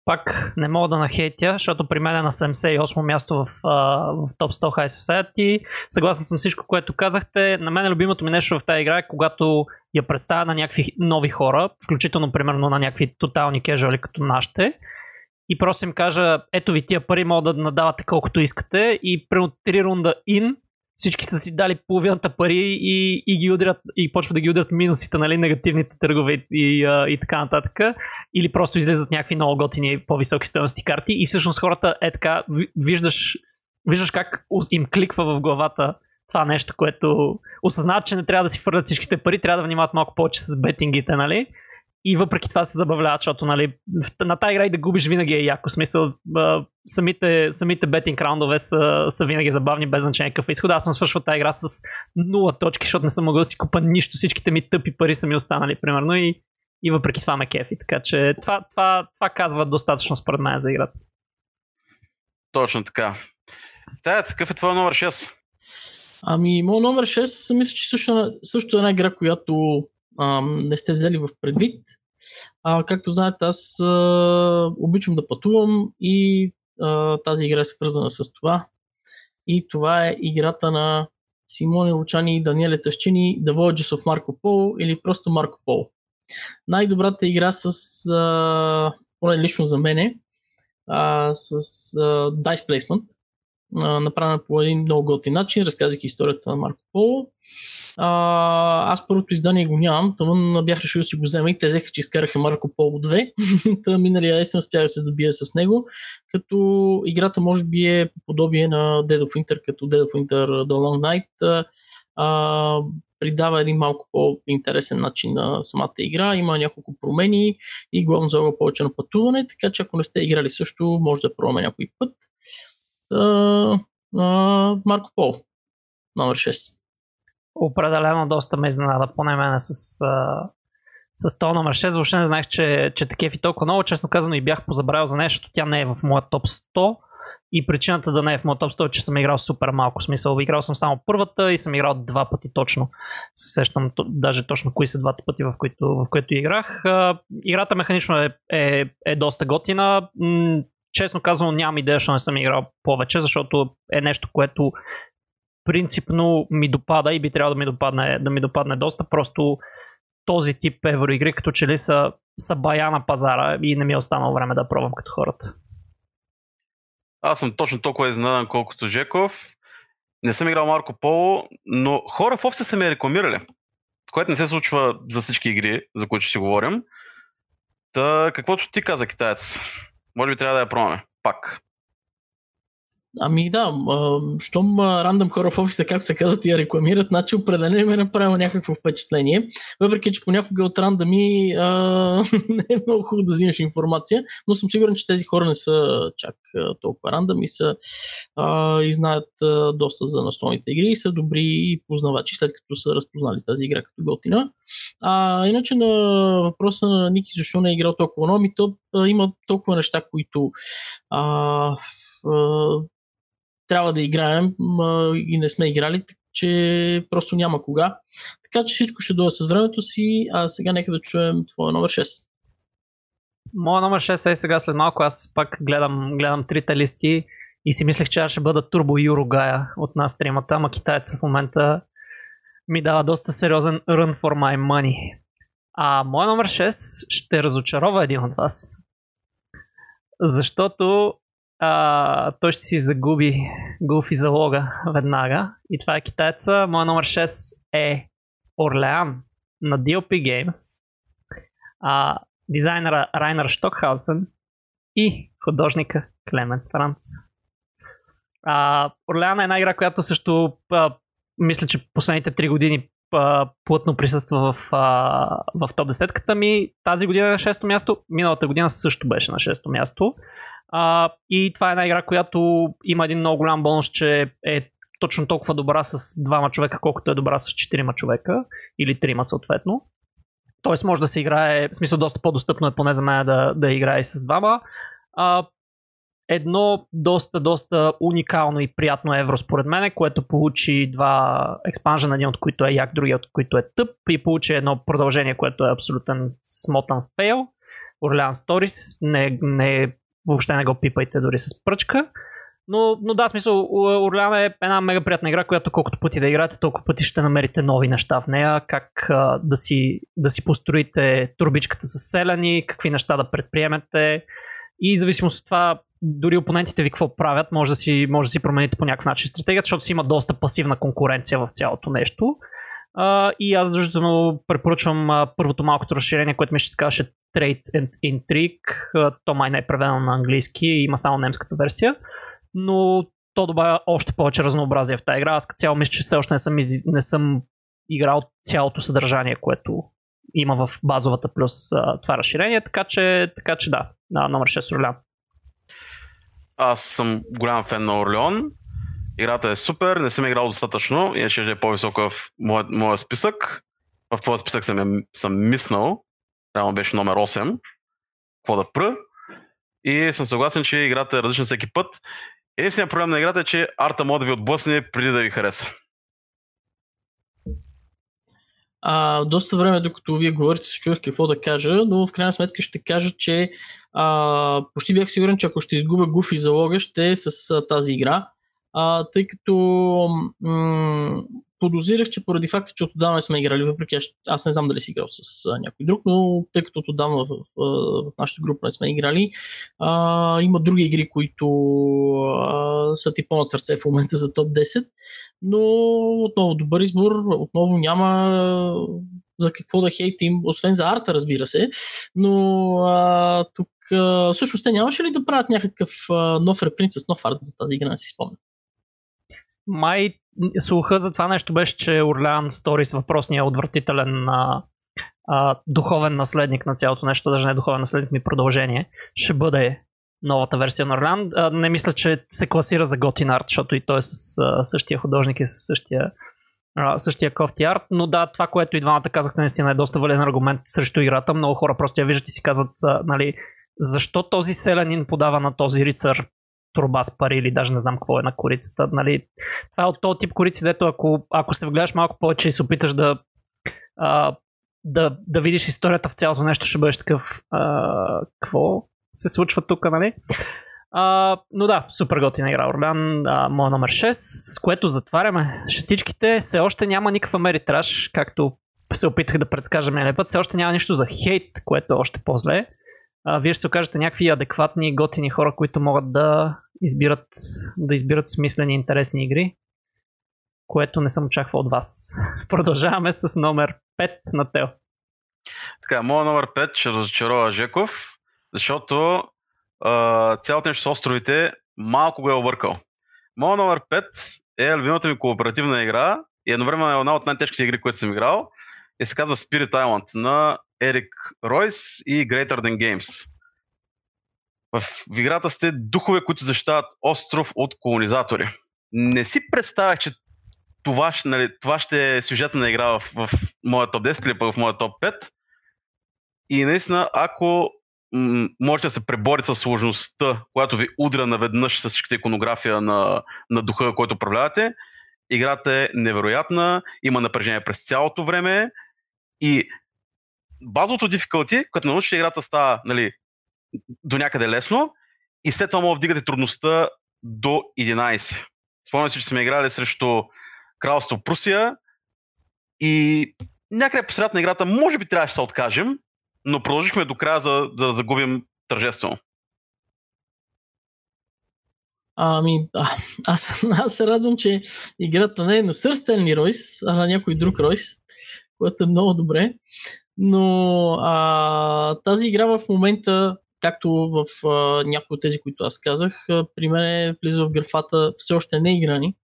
Пак не мога да нахейтя, защото при мен е на 78 място в, в Top 100 High Society. Съгласен съм всичко, което казахте. На мен любимото ми нещо в тази игра е когато я представя на някакви нови хора, включително примерно на някакви тотални кежуали като нашите. И просто им кажа, ето ви тия пари могат да надавате колкото искате и при 3 рунда ин всички са си дали половината пари и, и ги удрят, и почват да ги удрят минусите, нали, негативните търгове и, и, и така нататък. Или просто излезат някакви много готини по-високи стоености карти и всъщност хората е така, виждаш, виждаш как им кликва в главата това нещо, което осъзнават, че не трябва да си фърлят всичките пари, трябва да внимават малко повече с бетингите, нали? И въпреки това се забавляват, защото нали, на тази игра и да губиш винаги е яко. Смисъл, самите, самите бетинг раундове са, са винаги забавни, без значение какъв е изход. Аз съм свършил тази игра с 0 точки, защото не съм могъл да си купа нищо. Всичките ми тъпи пари са ми останали, примерно, и, и въпреки това ме кефи. Така че това, това, това казва достатъчно според мен за играта. Точно така. Тая, какъв е твой номер 6? Ами, моят номер 6, мисля, че също, също е една игра, която не сте взели в предвид. А, както знаете, аз а, обичам да пътувам и а, тази игра е свързана с това. И това е играта на Симоне Лучани и Даниеле Тъщини The Voyages of Marco Polo или просто Марко Поло. Най-добрата игра с, а, поне лично за мене, а, с а, Dice Placement, направена по един много готин начин, разказвайки историята на Марко Поло. А, аз първото издание го нямам, тъмън бях решил да си го взема и те взеха, че изкараха Марко Поло 2. Та миналия есен успях да се здобия с него, като играта може би е по подобие на Dead of Winter, като Dead of Winter The Long Night. А, придава един малко по-интересен начин на самата игра. Има няколко промени и главно залага повече на пътуване, така че ако не сте играли също, може да пробваме някой път. А, а, Марко Пол, номер 6 определено доста ме изненада, поне мене с, с то номер 6. Въобще не знаех, че, че такъв и толкова много. Честно казано и бях позабравил за нещо. Тя не е в моя топ 100. И причината да не е в моят топ 100 е, че съм играл супер малко. Смисъл, играл съм само първата и съм играл два пъти точно. Се сещам даже точно кои са двата пъти, в които, в които играх. Играта механично е, е, е доста готина. Честно казвам, нямам идея, защото не съм играл повече, защото е нещо, което принципно ми допада и би трябвало да ми допадне, да ми допадне доста. Просто този тип евроигри като че ли са, са бая на пазара и не ми е останало време да пробвам като хората. Аз съм точно толкова изненадан колкото Жеков. Не съм играл Марко Поло, но хора в офиса са ме рекламирали. Което не се случва за всички игри, за които ще си говорим. Та, каквото ти каза, китаец. Може би трябва да я пробваме. Пак. Ами да, щом рандъм хора в офиса, как се казват, я рекламират, значи определено ми е направило някакво впечатление. Въпреки, че понякога от рандами а, не е много хубаво да взимаш информация, но съм сигурен, че тези хора не са чак толкова рандъм и, са, а, и знаят а, доста за настолните игри и са добри познавачи, след като са разпознали тази игра като готина. А, иначе на въпроса на Ники, защо не е играл толкова много, ми то има толкова неща, които а, а, трябва да играем а, и не сме играли, че просто няма кога. Така че всичко ще дойде с времето си, а сега нека да чуем твоя номер 6. Моя номер 6 е сега след малко, аз пак гледам, гледам трите листи и си мислех, че аз ще бъда турбо Юрогая от нас тримата, ама китайца в момента ми дава доста сериозен run for my money. А моя номер 6 ще разочарова един от вас. Защото а, той ще си загуби гулфи залога веднага. И това е китайца. Моя номер 6 е Орлеан на DLP Games. А, дизайнера Райнер Штокхаусен и художника Клеменс Франц. А, Орлеан е една игра, която също а, мисля, че последните 3 години плътно присъства в, в топ 10-ката ми. Тази година е на 6-то място, миналата година също беше на 6-то място. И това е една игра, която има един много голям бонус, че е точно толкова добра с двама човека, колкото е добра с четирима човека или трима съответно. Тоест може да се играе, в смисъл доста по-достъпно е поне за мен да, да играе с двама. Едно доста, доста уникално и приятно евро според мен, което получи два експанжена, един от които е як, другия от които е тъп и получи едно продължение, което е абсолютен смотан фейл. Orleans Stories не, не въобще не го пипайте дори с пръчка. Но, но да, смисъл, Орлян е една мега приятна игра, която колкото пъти да играете, толкова пъти ще намерите нови неща в нея, как а, да, си, да си построите турбичката с селени, какви неща да предприемете и зависимост от това, дори опонентите ви какво правят, може да си, може да си промените по някакъв начин стратегията, защото си има доста пасивна конкуренция в цялото нещо. Uh, и аз задължително препоръчвам uh, първото малкото разширение, което ми ще казваше Trade and Intrigue. Uh, то май не е преведено на английски, има само немската версия. Но то добавя още повече разнообразие в тази игра. Аз като цяло мисля, че все още не съм, из... не съм играл цялото съдържание, което има в базовата плюс uh, това разширение, така че, така че да, на номер 6 Орлеон. Аз съм голям фен на Орлеон. Играта е супер, не съм играл достатъчно, иначе е по-високо в моя, моя списък. В твоя списък съм, съм миснал, реално беше номер 8, какво да пръ. И съм съгласен, че играта е различна всеки път. Единственият проблем на играта е, че арта може да ви отблъсне преди да ви хареса. А, доста време, докато вие говорите, се чух какво да кажа, но в крайна сметка ще кажа, че а, почти бях сигурен, че ако ще изгубя гуфи залога, ще е с а, тази игра. А, тъй като м- подозирах, че поради факта, че отдавна сме играли, въпреки аз, аз не знам дали си играл с а, някой друг, но тъй като отдавна в, в, в нашата група не сме играли, а, има други игри, които а, са ти по сърце в момента за топ 10, но отново добър избор, отново няма за какво да хейтим, освен за арта, разбира се, но а, тук а, всъщност те нямаше ли да правят някакъв а, нов репринт с нов арт за тази игра, не си спомням май слуха за това нещо беше, че Орлеан Сторис, въпросния отвратителен а, а, духовен наследник на цялото нещо, даже не е духовен наследник ми продължение, ще бъде новата версия на Орлеан. Не мисля, че се класира за Готин арт, защото и той е с а, същия художник и с същия същия кофти арт, но да, това, което и двамата казахте, наистина е доста вален аргумент срещу играта. Много хора просто я виждат и си казват, нали, защо този селянин подава на този рицар труба с пари или даже не знам какво е на корицата. Нали. Това е от този тип корици, дето ако, ако се вгледаш малко повече и се опиташ да, а, да, да видиш историята в цялото нещо, ще бъдеш такъв а, какво се случва тук, нали? А, но да, супер готина игра Орлян, моя номер 6, с което затваряме шестичките. Все още няма никакъв Америтраж, както се опитах да предскажа миналия път. Все още няма нищо за хейт, което е още по-зле. А, вие ще се окажете някакви адекватни, готини хора, които могат да избират, да избират смислени, интересни игри, което не съм очаквал от вас. Продължаваме с номер 5 на Тел. Така, моят номер 5 ще разочарова Жеков, защото а, цялото нещо с островите малко го е объркал. Моя номер 5 е любимата ми кооперативна игра и едновременно е една от най-тежките игри, които съм играл и се казва Spirit Island на Ерик Ройс и Greater Than Games. В играта сте духове, които защитават остров от колонизатори. Не си представях, че това, нали, това ще е сюжетна игра в, в моя топ 10 или в моя топ 5. И наистина, ако можете да се преборите с сложността, която ви удря наведнъж с всичката иконография на, на духа, който управлявате, играта е невероятна, има напрежение през цялото време и базовото difficulty, като научите играта става нали, до някъде лесно и след това мога да вдигате трудността до 11. Спомням си, че сме играли срещу Кралство Прусия и някъде по средата на играта може би трябваше да се откажем, но продължихме до края, за, за да загубим тържествено. Ами, а, аз, аз се радвам, че играта не е на Сър Ройс, а на някой друг Ройс, което е много добре. Но а, тази игра в момента, както в а, някои от тези, които аз казах, а, при мен влиза в графата все още не играни.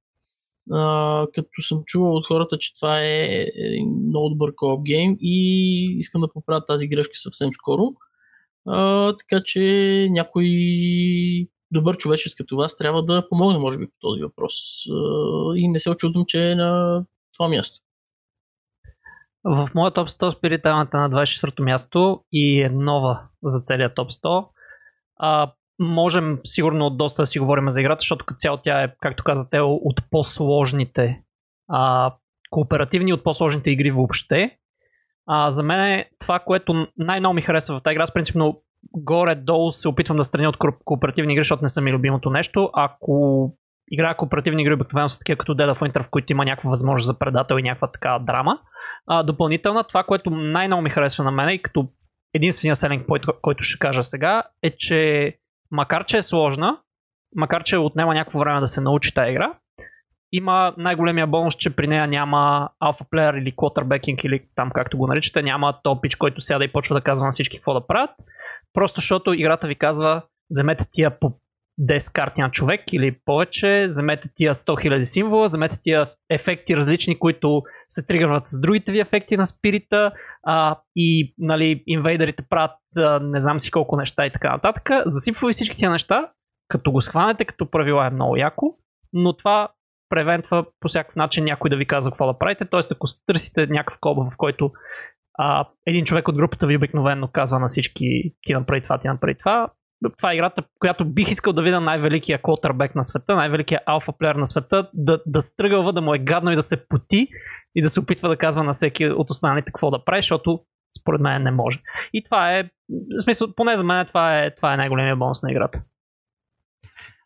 А, като съм чувал от хората, че това е много добър кооп гейм и искам да поправя тази грешка съвсем скоро. А, така че някой добър човечец като вас трябва да помогне, може би, по този въпрос. А, и не се очудвам, че е на това място. В моя топ 100 Spirit Island на 24-то място и е нова за целия топ 100. А, можем сигурно доста да си говорим за играта, защото като цяло тя е, както казате, от по-сложните а, кооперативни, от по-сложните игри въобще. А, за мен е това, което най-много ми харесва в тази игра, с принципно горе-долу се опитвам да страня от кооперативни игри, защото не са ми любимото нещо. Ако играя кооперативни игри, обикновено са такива като Dead of Winter, в които има някаква възможност за предател и някаква така драма. А, допълнителна, това, което най-много ми харесва на мен и като единствения селен който, който ще кажа сега, е, че макар че е сложна, макар че отнема някакво време да се научи тази игра, има най-големия бонус, че при нея няма алфа плеер или quarterbacking или там както го наричате, няма топич, който сяда и почва да казва на всички какво да правят. Просто защото играта ви казва, вземете тия по 10 карти на човек или повече, вземете тия 100 000 символа, вземете тия ефекти различни, които се тригърват с другите ви ефекти на спирита а, и нали, инвейдерите правят а, не знам си колко неща и така нататък. Засипва ви всички тия неща, като го схванете като правила е много яко, но това превентва по всякакъв начин някой да ви казва какво да правите. Тоест, ако търсите някакъв коба, в който а, един човек от групата ви обикновено казва на всички ти направи това, ти направи това, това е играта, която бих искал да видя най-великия квотербек на света, най-великия алфа плеер на света, да, да стръгълва, да му е гадно и да се поти и да се опитва да казва на всеки от останалите какво да прави, защото според мен не може. И това е, в смисъл, поне за мен това е, това е най-големия бонус на играта.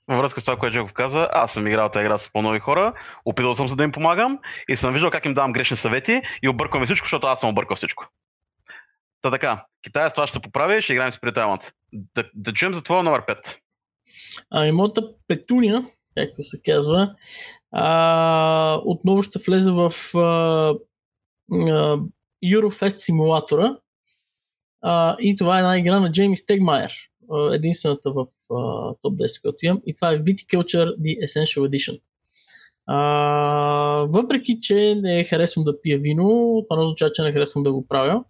Във връзка с това, което Джеков каза, аз съм играл тази игра с по-нови хора, опитал съм се да им помагам и съм виждал как им давам грешни съвети и объркваме всичко, защото аз съм объркал всичко. Та така, Китай с това ще се поправи ще играем с Притайланд. Да, да чуем за твоя номер 5. Ами, моята петуния, както се казва, а, отново ще влезе в а, а, Eurofest симулатора. А, и това е една игра на Джейми Стегмайер. Единствената в а, топ 10, която имам. И това е Viticulture The Essential Edition. А, въпреки, че не харесвам да пия вино, това не означава, че не харесвам да го правя.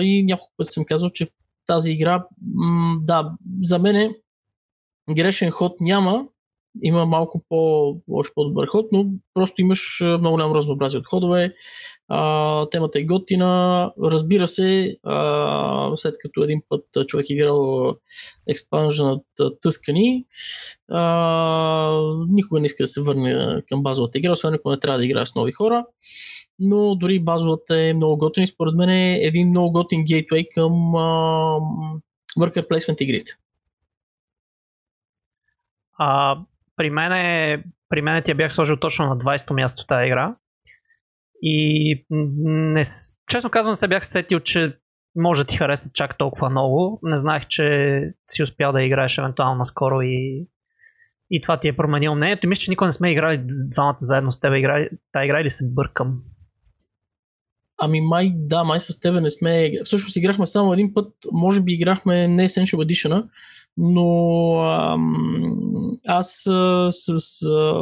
И няколко пъти съм казал, че в тази игра, м- да, за мен е грешен ход няма, има малко по, още по-добър ход, но просто имаш много голямо разнообразие от ходове. А, темата е готина. Разбира се, а, след като един път човек е играл експанженът Тъскани, а, никога не иска да се върне към базовата игра, освен ако не трябва да играе с нови хора. Но дори базовата е много готина и според мен е един много готин гейтвей към а, worker placement игрите. А, при мен, е, при мен тя бях сложил точно на 20-то място тази игра. И не, честно казвам се бях сетил, че може да ти хареса чак толкова много. Не знаех, че си успял да играеш евентуално скоро и, и това ти е променило мнението. И мисля, че никога не сме играли двамата заедно с теб. Играли, та игра или се бъркам? Ами май, да, май с тебе не сме. Всъщност играхме само един път, може би играхме не Essential Edition, но ам, аз а, с, а,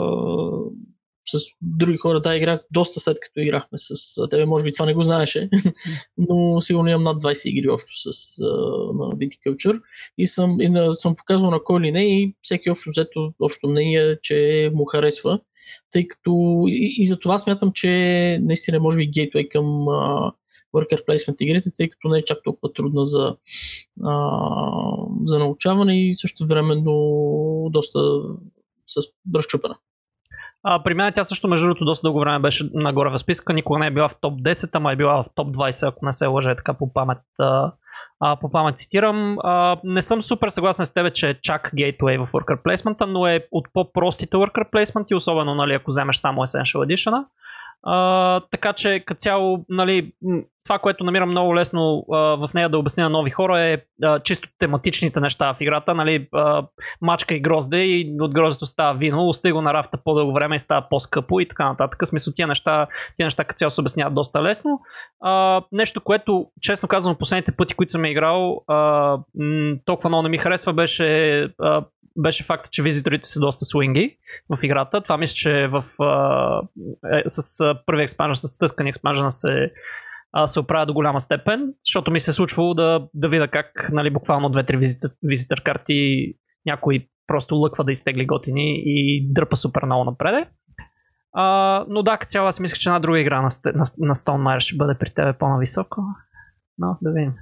с други хора да играх доста след като играхме с тебе. Може би това не го знаеше, но сигурно имам над 20 игри общо с а, на Viticulture и съм, и на, съм показвал на кой ли не и всеки общо взето общо мнение, че му харесва. Тъй като и, и за това смятам, че наистина може би гейтвей към а, worker placement игрите, тъй като не е чак толкова трудна за, а, за научаване и също времено доста с разчупена. А, при мен тя също, между другото, доста дълго време беше нагоре в списка. Никога не е била в топ 10, ама е била в топ 20, ако не се лъжа така по памет. А, а, по памет цитирам. А, не съм супер съгласен с тебе, че е чак Gateway в Worker Placement, но е от по-простите Worker Placement, особено нали, ако вземеш само Essential Edition. А, така че като цяло, нали, това, което намирам много лесно а, в нея да обясня на нови хора е а, чисто тематичните неща в играта. Нали, а, мачка и грозде и от гроздето става вино, остай на рафта по-дълго време и става по-скъпо и така нататък. В смисъл тия неща, тия неща като цяло се обясняват доста лесно. А, нещо, което честно казвам последните пъти, които съм играл, а, толкова много не ми харесва, беше а, беше факта, че визиторите са доста свинги в играта. Това мисля, че в, а, е, с а, първи експанжен, с тъскани експанжена се, а, се оправя до голяма степен, защото ми се е случвало да, да видя как нали, буквално две-три визитър, визитър карти някой просто лъква да изтегли готини и дърпа супер много напреде. А, но да, като цяло аз мисля, че една друга игра на, на, на Stone Meyer ще бъде при тебе по-нависоко. Но да видим.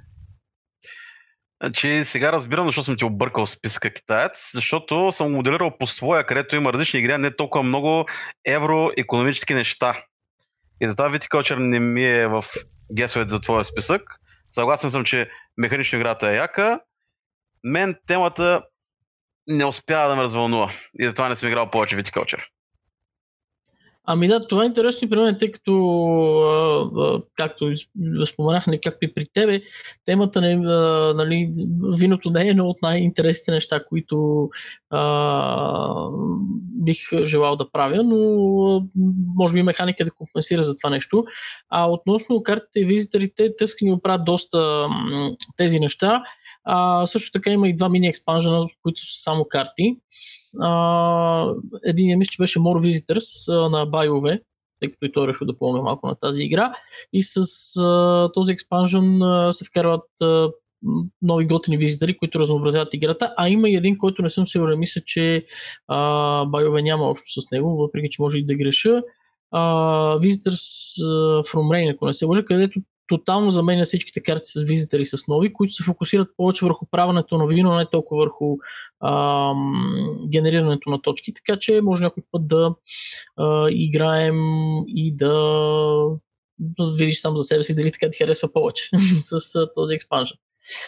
Значи сега разбирам защо съм ти объркал списка китаец, защото съм моделирал по своя, където има различни игри, а не толкова много евроекономически неща. И затова Viticulture не ми е в гесовете за твоя списък. Съгласен съм, че механично играта е яка. Мен темата не успява да ме развълнува. И затова не съм играл повече Viticulture. Ами да, това е интересно при мен, тъй като, а, както споменах, нали, както и при тебе, темата, не, а, нали, виното не е едно от най-интересните неща, които а, бих желал да правя, но може би механика да компенсира за това нещо. А относно картите и визиторите, тъскани оправят доста тези неща. А, също така има и два мини експанжена, които са само карти. Uh, един мисля, че беше More Visitors uh, на BioV, тъй като и той решил да помня малко на тази игра. И с uh, този експанжен се вкарват uh, нови готини визитори, които разнообразяват играта, а има и един, който не съм сигурен, мисля, че uh, BioV няма общо с него, въпреки че може и да греша. Uh, Visitors from Rain, ако не се лъжа, където тотално заменя всичките карти с визитори с нови, които се фокусират повече върху правенето на вино, не толкова върху ам, генерирането на точки. Така че може някой път да а, играем и да, да видиш сам за себе си дали така ти харесва повече с а, този експанжен.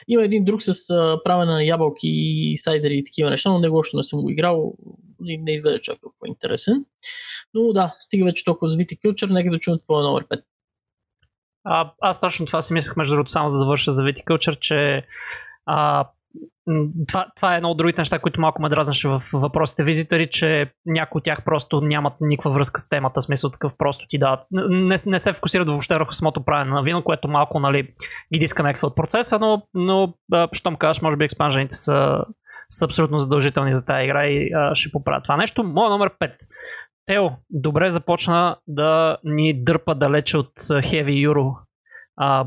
Има един друг с правене на ябълки и сайдери и такива неща, но него още не съм го играл и не изглежда чак толкова интересен. Но да, стига вече толкова за Viticulture, нека да чуем твоя номер 5. А, аз точно това си мислех, между другото, само за да върша за Viticulture, че а, това, това е едно от другите неща, които малко ме дразнаше в въпросите визитори, че някои от тях просто нямат никаква връзка с темата, смисъл такъв просто ти дават. Не, не се фокусират въобще върху самото правене на вино, което малко нали, ги дисконектва от процеса, но, но щом кажеш, може би експанжените са, са абсолютно задължителни за тази игра и а, ще поправят това нещо. Моя номер 5. Тео, добре започна да ни дърпа далече от Heavy Euro а,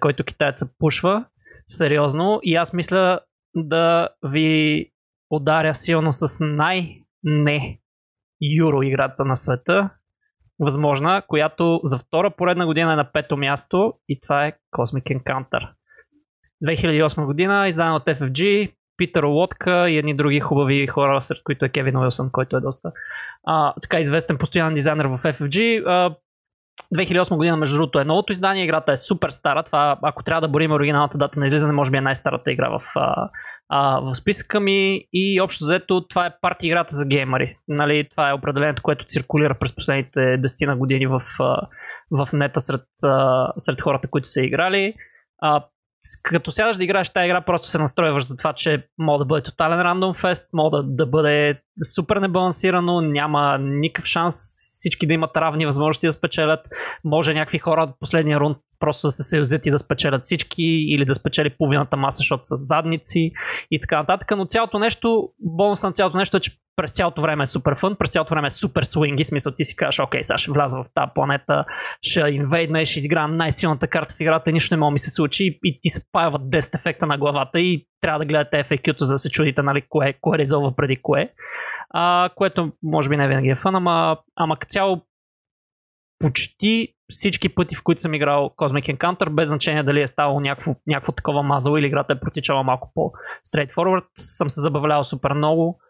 който китайца пушва. Сериозно. И аз мисля да ви ударя силно с най-не Юро играта на света, възможна, която за втора поредна година е на пето място и това е Cosmic Encounter. 2008 година, издадена от FFG, Питър Лодка и едни други хубави хора, сред които е Кевин Уилсън, който е доста а, така известен постоянен дизайнер в FFG. А, 2008 година, между другото, е новото издание. Играта е супер стара. Това, ако трябва да борим оригиналната дата на излизане, може би е най-старата игра в, а, а, в списъка ми. И общо взето, това е парти играта за геймери. Нали, това е определението, което циркулира през последните 10 на години в, в нета сред, сред хората, които са играли. А, като сядаш да играеш тази игра, просто се настройваш за това, че може да бъде тотален рандом фест, може да, да бъде супер небалансирано, няма никакъв шанс всички да имат равни възможности да спечелят. Може някакви хора от последния рунд просто да се съюзят и да спечелят всички или да спечели половината маса, защото са задници и така нататък. Но цялото нещо, бонус на цялото нещо е, че през цялото време е супер фън, през цялото време е супер свинги, смисъл ти си кажеш, окей, сега ще вляза в тази планета, ще инвейдна и ще изиграя най-силната карта в играта, нищо не мога ми се случи и ти се паяват 10 ефекта на главата и трябва да гледате FAQ-то, за да се чудите нали, кое, кое резолва преди кое. А, което може би не винаги е фън, ама, ама цяло почти всички пъти, в които съм играл Cosmic Encounter, без значение дали е ставало някакво, някакво такова мазало или играта е протичала малко по-straightforward, съм се забавлявал супер много.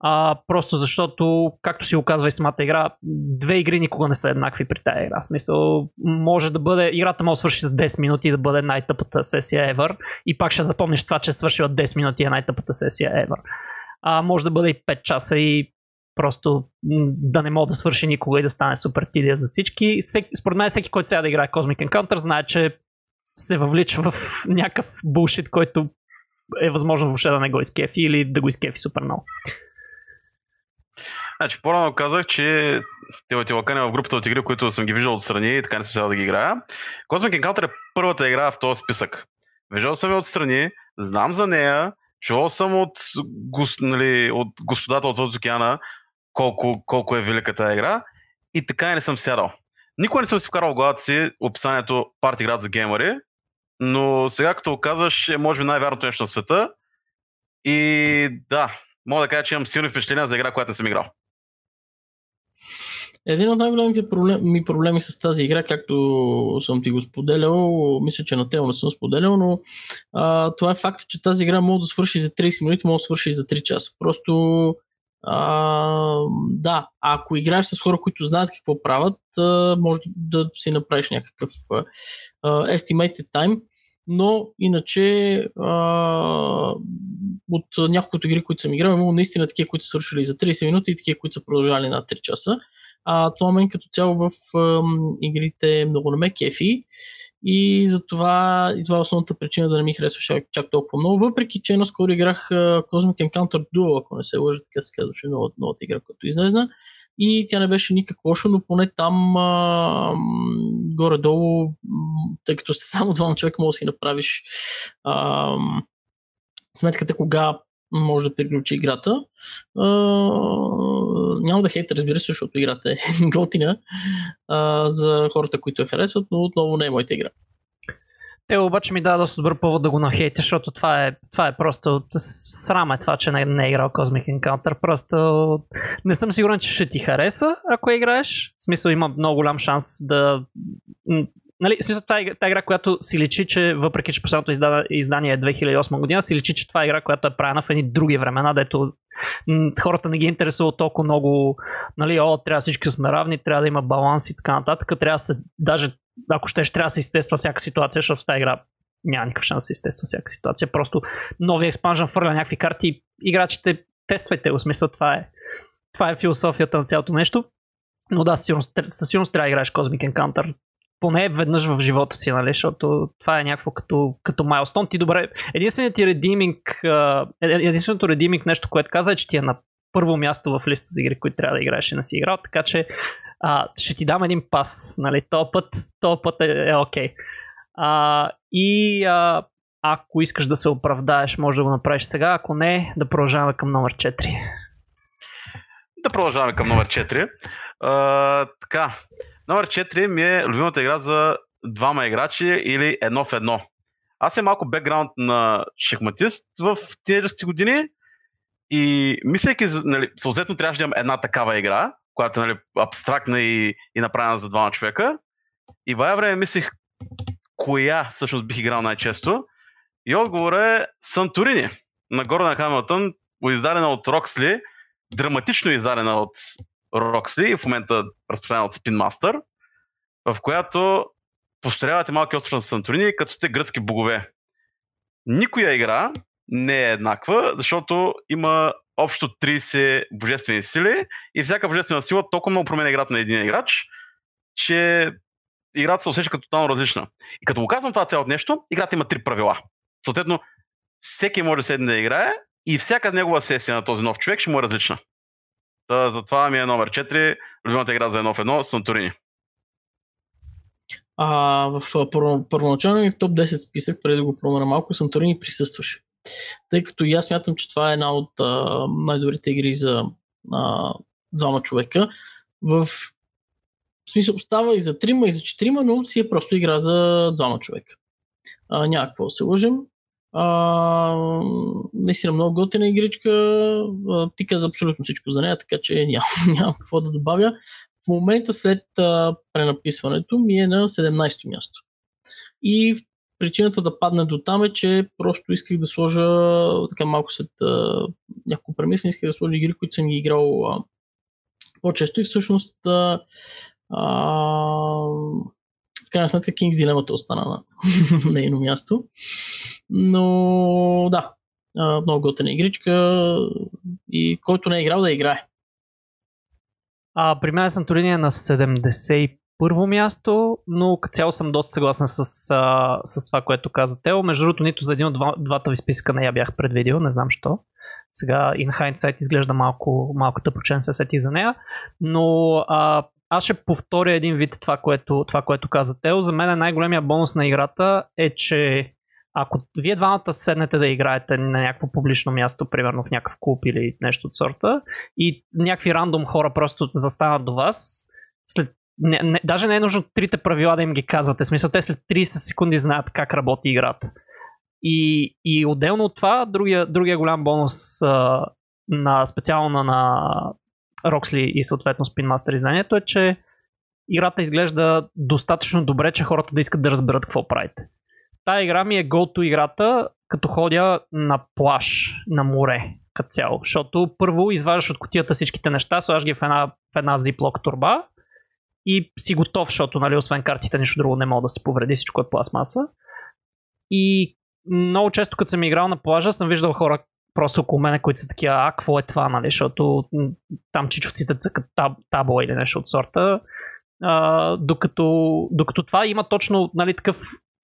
А, просто защото, както си оказва и самата игра, две игри никога не са еднакви при тази игра. Смисъл, може да бъде, играта може да свърши с 10 минути да бъде най-тъпата сесия ever и пак ще запомниш това, че е свършила 10 минути е най-тъпата сесия ever. А, може да бъде и 5 часа и просто да не мога да свърши никога и да стане супер тидия за всички. Според мен всеки, който сега да играе Cosmic Encounter, знае, че се въвлича в някакъв булшит, който е възможно въобще да не го изкефи или да го изкефи супер много. Значи, по-рано казах, че Теотилакан е в групата от игри, които съм ги виждал отстрани и така не съм сега да ги играя. Cosmic Encounter е първата игра в този списък. Виждал съм я отстрани, знам за нея, чувал съм от, гос, нали, от господата от океана колко, колко е велика тази игра и така и не съм сядал. Никога не съм си вкарал в главата си описанието парти град за геймери, но сега като оказваш е може би най-вярното нещо на света и да, мога да кажа, че имам силни впечатления за игра, която не съм играл. Един от най-големите ми проблеми с тази игра, както съм ти го споделял, мисля, че на тема не съм споделял, но а, това е факт, че тази игра може да свърши за 30 минути, може да свърши за 3 часа. Просто а, да, ако играеш с хора, които знаят какво правят, а, може да си направиш някакъв а, estimated time, но иначе а, от няколкото игри, които съм играл, имало наистина такива, които са свършили за 30 минути и такива, които са продължали на 3 часа. А, това мен като цяло в а, игрите много не ме кефи и затова това е основната причина да не ми харесва чак толкова много, въпреки че наскоро играх Cosmic Encounter Duel, ако не се лъжа, така се казваше новата, новата игра, която излезна. И тя не беше никак лоша, но поне там а, горе-долу, тъй като сте само двама човека, може да си направиш а, сметката кога може да приключи играта. А, няма да хейта, разбира се, защото играта е готина а, за хората, които я харесват, но отново не е моята игра. Те обаче ми дава доста добър повод да го нахейте, защото това е, това е просто срам е това, че не, не е играл Cosmic Encounter. Просто не съм сигурен, че ще ти хареса, ако играеш. В смисъл има много голям шанс да нали, смисъл, това е, тази игра, която си личи, че въпреки, че последното издание е 2008 година, си личи, че това е игра, която е правена в едни други времена, дето хората не ги интересуват толкова много, нали, о, трябва всички сме равни, трябва да има баланс и така нататък. Трябва да се, даже ако ще, трябва да се изтества всяка ситуация, защото в тази игра няма никакъв шанс да се изтества всяка ситуация. Просто нови експанжен фърля някакви карти, играчите тествайте го, смисъл това е, това е философията на цялото нещо. Но да, със сигурност, със сигурност трябва да играеш Cosmic Encounter поне веднъж в живота си, нали? Защото това е някакво като, като майлстон. Ти добре. Единственият ти редиминг, единственото редиминг нещо, което каза е, че ти е на първо място в листа за игри, които трябва да играеш и не си играл, така че а, ще ти дам един пас, нали? То път, то път е, е окей. Okay. и а, ако искаш да се оправдаеш, може да го направиш сега, ако не, да продължаваме към номер 4. Да продължаваме към номер 4. А, така, Номер 4 ми е любимата игра за двама играчи или едно в едно. Аз съм малко бекграунд на шахматист в тинейджърските години и мислейки, нали, съответно трябваше да имам една такава игра, която е нали, абстрактна и, и направена за двама човека. И в време мислих коя всъщност бих играл най-често. И отговор е Сантурини на Гордон Хамилтън, издадена от Роксли, драматично издадена от И в момента разпространена от Spin Master, в която построявате малки остров на Санторини, като сте гръцки богове. Никоя игра не е еднаква, защото има общо 30 божествени сили и всяка божествена сила толкова много променя играта на един играч, че играта се усеща като тотално различна. И като го казвам това цялото нещо, играта има три правила. Съответно, всеки може да седне да играе и всяка негова сесия на този нов човек ще му е различна. Та, затова ми е номер 4, любимата игра за едно в едно, Санторини. А, в първо, първоначалния ми топ 10 списък, преди да го променя малко, Санторини присъстваше. Тъй като и аз смятам, че това е една от а, най-добрите игри за а, двама човека. В смисъл става и за трима, и за четирима, но си е просто игра за двама човека. А, няма какво да се лъжим. А, наистина много готина игричка. А, ти каза абсолютно всичко за нея, така че нямам, нямам какво да добавя. В момента след а, пренаписването ми е на 17-то място. И причината да падне до там е, че просто исках да сложа така малко след а, няколко премисля, исках да сложа игри, които съм ги играл а, по-често и всъщност а, а, в крайна сметка King's Dilemma остана на нейно място. Но да, много готина игричка и който не е играл да играе. А, при мен е Санторини е на 71-во място, но като цяло съм доста съгласен с, с това, което каза Тео. Между другото, нито за един от два, двата ви списъка не я бях предвидил, не знам що. Сега in hindsight изглежда малко, малко тъпо, се сети за нея. Но а, аз ще повторя един вид това, което, това, което каза Тео. За мен най-големия бонус на играта е, че ако вие двамата седнете да играете на някакво публично място, примерно в някакъв клуб или нещо от сорта, и някакви рандом хора просто застанат до вас, след не, не, даже не е нужно трите правила да им ги казвате. Смисъл, те след 30 секунди знаят как работи играта. И, и отделно от това, другия, другия голям бонус а, на специално на Roxley и съответно Spin Master изданието е, че играта изглежда достатъчно добре, че хората да искат да разберат какво правите. Тая игра ми е go-to играта, като ходя на плаж, на море, като цяло. Защото първо изваждаш от котията всичките неща, слагаш ги в една, в една ziploc турба и си готов, защото нали, освен картите нищо друго не мога да се повреди, всичко е пластмаса. И много често, като съм играл на плажа, съм виждал хора просто около мене, които са такива, а, какво е това, нали, защото там чичовците цъкат таб, табла или нещо от сорта. А, докато, докато това има точно нали, такъв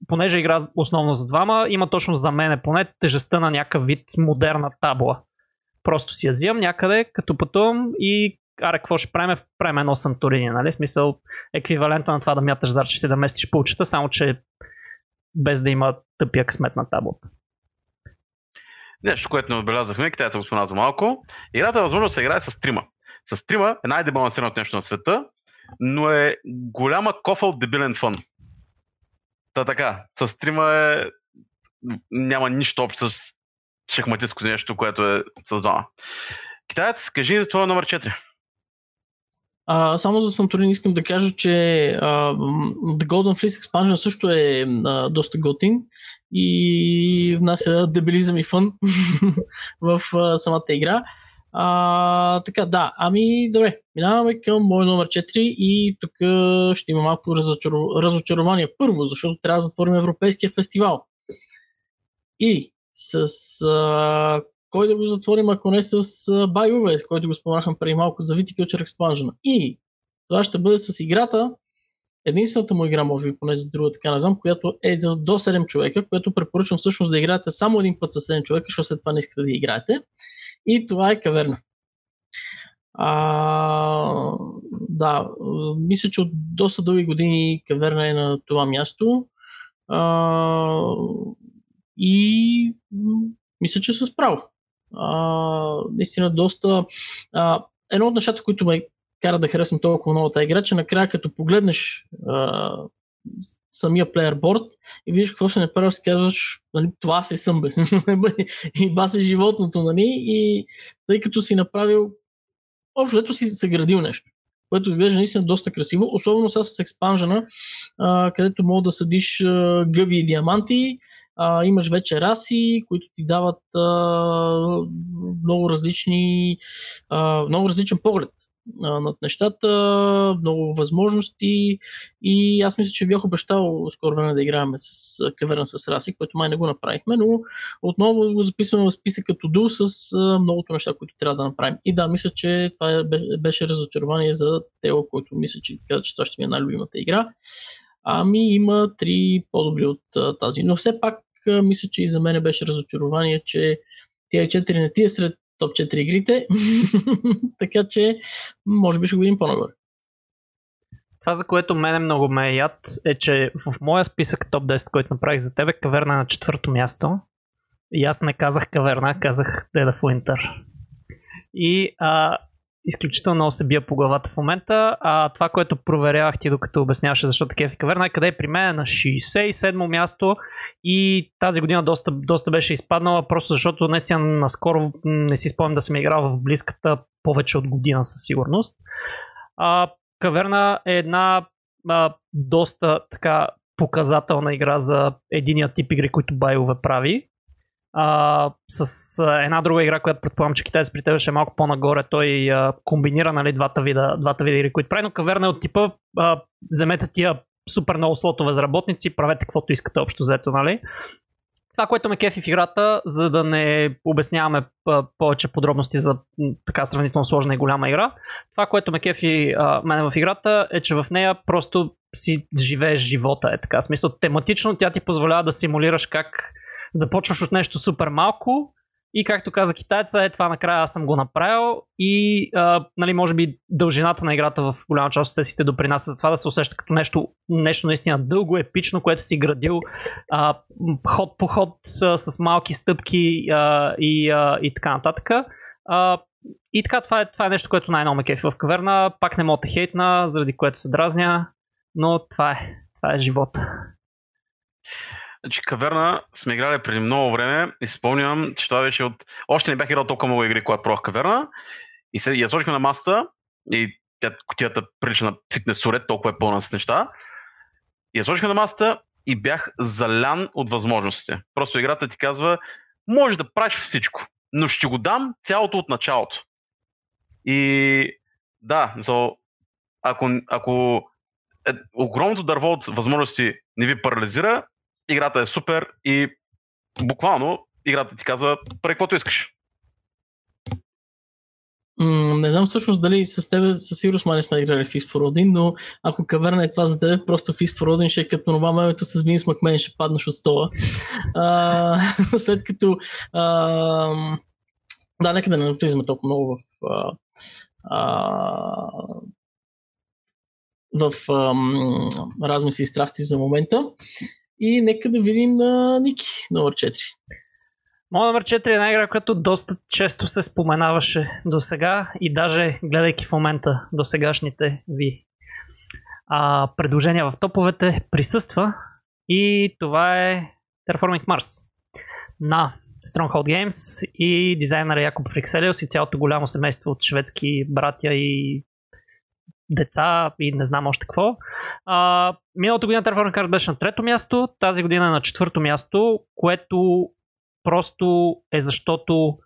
понеже игра основно за двама, има точно за мен поне тежестта на някакъв вид модерна табла. Просто си я взимам някъде, като пътувам и аре, какво ще правим? Правим едно Санторини, нали? Смисъл, еквивалента на това да мяташ зарчета да местиш пулчета, само че без да има тъпия късмет на таблата. Нещо, което не отбелязахме, китайца го спомена за малко. Играта е възможно да се играе с трима. С трима е най-дебалансираното нещо на света, но е голяма кофа от дебилен фън. Та така, с трима е... няма нищо общо с шахматистското нещо, което е с двама. Китаец, кажи за твоя номер 4. А, само за Санторин искам да кажа, че а, The Golden Fleece Expansion също е а, доста готин и внася дебилизъм и фън в а, самата игра. А, така, да, ами добре, минаваме към мой номер 4 и тук ще има малко разочар... разочарование. Първо, защото трябва да затворим Европейския фестивал. И с а, кой да го затворим, ако не с Байове, с който го споменахме преди малко за Viticulture Expansion. И това ще бъде с играта, единствената му игра, може би поне за друга така не знам, която е до 7 човека, което препоръчвам всъщност да играете само един път с 7 човека, защото след това не искате да играете. И това е каверна. А, да, мисля, че от доста дълги години каверна е на това място. А, и мисля, че с право а, наистина доста... А, едно от нещата, които ме кара да харесвам толкова много тази игра, че накрая като погледнеш а, самия плеерборд и видиш какво ще направил, си казваш, нали, това си съм, бе. и баси животното, нали, и тъй като си направил, общо ето си съградил нещо което изглежда наистина доста красиво, особено сега с експанжена, където мога да съдиш а, гъби и диаманти, а, имаш вече раси, които ти дават а, много различни, а, много различен поглед а, над нещата, много възможности и аз мисля, че бях обещал скоро време да играем с каверна с раси, което май не го направихме, но отново го записваме в списък като дул с а, многото неща, които трябва да направим. И да, мисля, че това беше разочарование за Тео, който мисля, че каза, че това ще ми е най-любимата игра. Ами има три по-добри от тази. Но все пак мисля, че и за мен беше разочарование, че тия 4 не ти е сред топ 4 игрите. така че може би ще го видим по-нагоре. Това, за което мене много ме е яд, е, че в моя списък топ 10, който направих за тебе, каверна е на четвърто място. И аз не казах каверна, казах Dead of Winter. И а, изключително се бия по главата в момента. А това, което проверявах ти докато обясняваше защо такива е каверна, е къде е при мен е на 67 място и тази година доста, доста беше изпаднала, просто защото наистина наскоро не си спомням да съм играл в близката повече от година със сигурност. А, каверна е една а, доста така показателна игра за единия тип игри, които BioWare прави а, с една друга игра, която предполагам, че китайец при теб ще е малко по-нагоре. Той а, комбинира нали, двата, вида, двата вида игри, които прави, но каверна е от типа а, вземете тия супер много слотове за работници, правете каквото искате общо взето, нали? Това, което ме кефи в играта, за да не обясняваме повече подробности за така сравнително сложна и голяма игра, това, което ме кефи а, мене в играта е, че в нея просто си живееш живота. Е така. Смисъл, тематично тя ти позволява да симулираш как започваш от нещо супер малко и както каза китайца, е това накрая аз съм го направил и а, нали, може би дължината на играта в голяма част от сесиите допринася за това да се усеща като нещо, нещо наистина дълго, епично, което си градил а, ход по ход а, с малки стъпки а, и, а, и така нататък. А, и така, това е, това е нещо, което най-ново ме кефи в каверна. Пак не мога да хейтна, заради което се дразня, но това е, това е живота. Значи, каверна сме играли преди много време и спомням, че това беше от... Още не бях играл толкова много игри, когато пробвах каверна. И се, я сложихме на масата и тя, котията прилича на фитнес сурет, толкова е пълна с неща. И я сложихме на масата и бях залян от възможностите. Просто играта ти казва, може да правиш всичко, но ще го дам цялото от началото. И да, so, ако, ако е, огромното дърво от възможности не ви парализира, играта е супер и буквално играта ти казва прави каквото искаш. М- не знам всъщност дали с тебе със сигурност май не сме играли for Odin, но ако каверна е това за тебе, просто for Odin ще е като нова мемето с Винс Макмен ще паднеш от стола. а, след като а, да, нека да не навлизаме толкова много в а, а, в а, размисли и страсти за момента. И нека да видим на Ники, номер 4. Моя номер 4 е една игра, която доста често се споменаваше до сега и даже гледайки в момента до сегашните ви а, предложения в топовете присъства и това е Terraforming Mars на Stronghold Games и дизайнера Якоб Фрикселиус и цялото голямо семейство от шведски братя и деца и не знам още какво. А, миналата година Terraforming Mars беше на трето място, тази година е на четвърто място, което просто е защото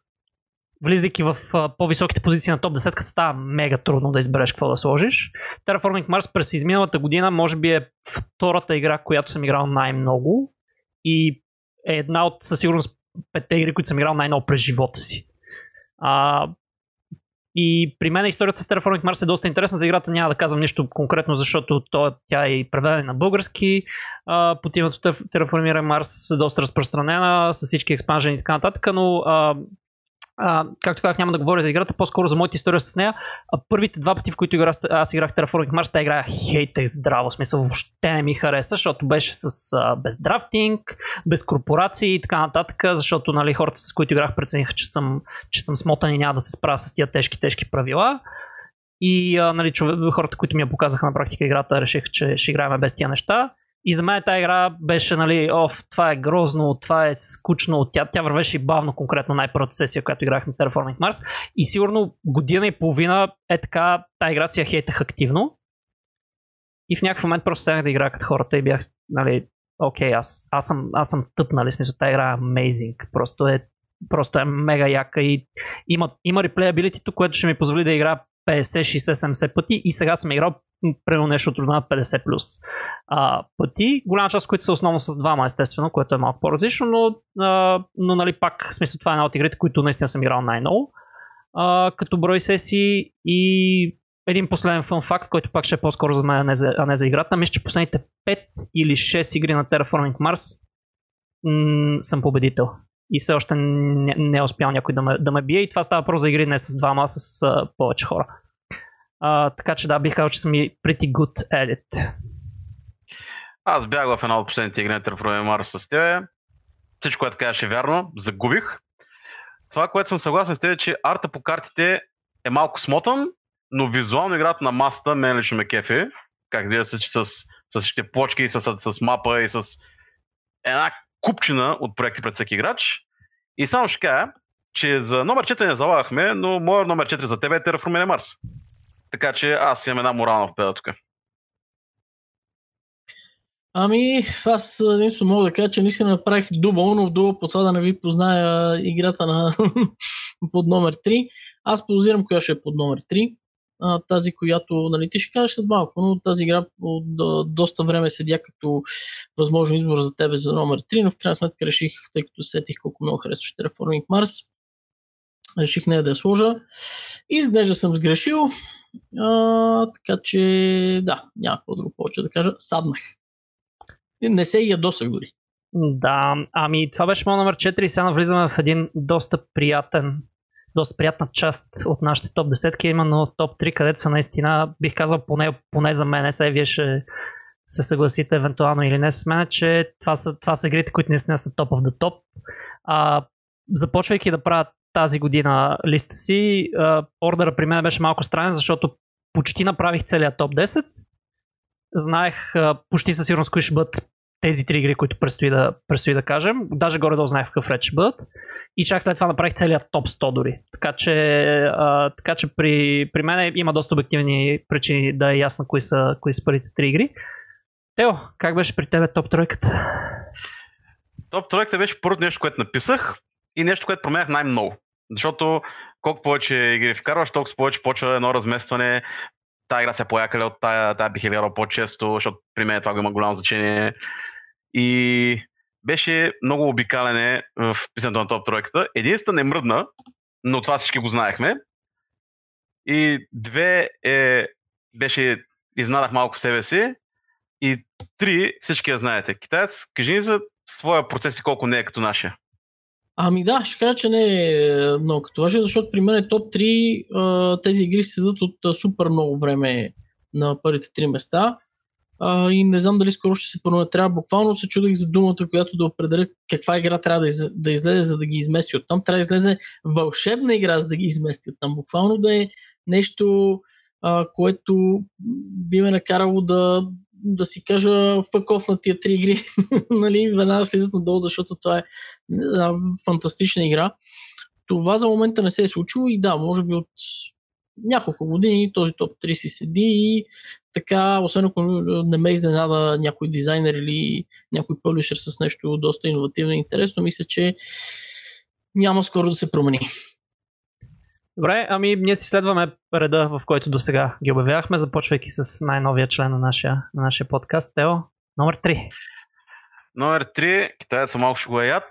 влизайки в по-високите позиции на топ 10 става мега трудно да избереш какво да сложиш. Terraforming Mars през изминалата година може би е втората игра, която съм играл най-много и е една от със сигурност петте игри, които съм играл най-много през живота си. А, и при мен историята с Terraforming Mars е доста интересна. За играта няма да казвам нищо конкретно, защото то, тя е преведена на български. А, под името Terraforming Mars е доста разпространена с всички експанжени и така нататък, но а, както казах, няма да говоря за играта, по-скоро за моята история с нея. Първите два пъти, в които игра, аз играх Terraforming Mars, тази игра хейтех здраво. Смисъл, въобще не ми хареса, защото беше с а, без драфтинг, без корпорации и така нататък, защото нали, хората, с които играх, прецениха, че съм, че съм смотан и няма да се справя с тия тежки, тежки правила. И а, нали, хората, които ми я показаха на практика играта, решиха, че ще играем без тия неща. И за мен тази игра беше, нали, оф, това е грозно, това е скучно, тя, тя вървеше и бавно, конкретно най-първата сесия, която играх на Terraforming Mars. И сигурно година и половина е така, тази игра си я хейтах активно. И в някакъв момент просто седнах да играя като хората и бях, нали, окей, аз, аз, съм, аз съм тъп, нали, смисъл, тази игра е amazing. Просто е, просто е мега яка и има, има реплеябилитито, което ще ми позволи да игра 50, 60, 70 пъти и сега съм играл примерно нещо от на 50 плюс а, пъти. Голяма част, които са основно с двама, естествено, което е малко по-различно, но, а, но нали, пак, в смисъл, това е една от игрите, които наистина съм играл най-много. А, като брой сесии и един последен фun факт, който пак ще е по-скоро за мен, а не за, а не за играта. Мисля, че последните 5 или 6 игри на Terraforming Mars м- съм победител. И все още не, не е успял някой да ме, да ме бие. И това става просто за игри не с двама, а с а, повече хора. А, така че да, бих казал, че съм и pretty good at it. Аз бях в една от последните игри на Terraforming Mars с тебе. Всичко, което казваш е вярно. Загубих. Това, което съм съгласен с теб е, че арта по картите е малко смотан, но визуално играта на маста мен лично ме кефи. Как изглежда се, че с, с всичките плочки, с, с, с мапа и с една купчина от проекти пред всеки играч. И само ще кажа, че за номер 4 не залагахме, но моят номер 4 за теб е Terraforming Mars. Така че аз имам една морална победа тук. Ами, аз единствено мога да кажа, че наистина направих дубъл, но дубъл по това да не ви позная играта на под номер 3. Аз позирам коя ще е под номер 3. Тази, която нали, ти ще кажеш след малко, но тази игра от до, доста време седя като възможно избор за тебе за номер 3, но в крайна сметка реших, тъй като сетих колко много харесваш Terraforming Mars, реших нея да я сложа. И изглежда съм сгрешил, а, така че да, няма какво друго повече да кажа. Саднах. Не се ядосах дори. Да, ами това беше моят номер 4 и сега навлизаме в един доста приятен доста приятна част от нашите топ 10 именно топ 3, където са наистина, бих казал поне, поне за мен, сега вие ще се съгласите евентуално или не с мен, че това са, това са игрите, които наистина са топ of the топ. Започвайки да правя тази година листа си, ордера при мен беше малко странен, защото почти направих целият топ 10. Знаех а, почти със сигурност кои ще бъдат тези три игри, които предстои да, предстои да кажем. Даже горе-долу в какъв ред ще бъдат. И чак след това направих целият топ 100 дори. Така че, а, така че при, при мен има доста обективни причини да е ясно кои са, кои са първите три игри. Тео, как беше при тебе топ тройката? Топ тройката беше първото нещо, което написах и нещо, което променях най-много. Защото колко повече игри вкарваш, толкова повече почва едно разместване. Тая игра се поякали от тая, тая бих играл по-често, защото при мен това го има голямо значение. И беше много обикалене в писането на топ тройката. Единствено не мръдна, но това всички го знаехме. И две е, беше, изнадах малко себе си. И три, всички я знаете. Китаец, кажи ни за своя процес и колко не е като нашия. Ами да, ще кажа, че не е много като вашия, защото при мен е топ 3 тези игри седат от супер много време на първите три места и не знам дали скоро ще се промени. Трябва буквално се чудих за думата, която да определя каква игра трябва да, из, да излезе, за да ги измести от там. Трябва да излезе вълшебна игра, за да ги измести от там. Буквално да е нещо, което би ме накарало да, да си кажа фъков на тия три игри. нали, веднага слизат надолу, защото това е една фантастична игра. Това за момента не се е случило и да, може би от няколко години този топ 3 си седи и така, освен ако не ме изненада някой дизайнер или някой публишер с нещо доста иновативно и интересно, мисля, че няма скоро да се промени. Добре, ами ние си следваме реда, в който до сега ги обявявахме, започвайки с най-новия член на нашия, на нашия подкаст. Тео, номер 3. Номер 3, китайца малко ще го яд,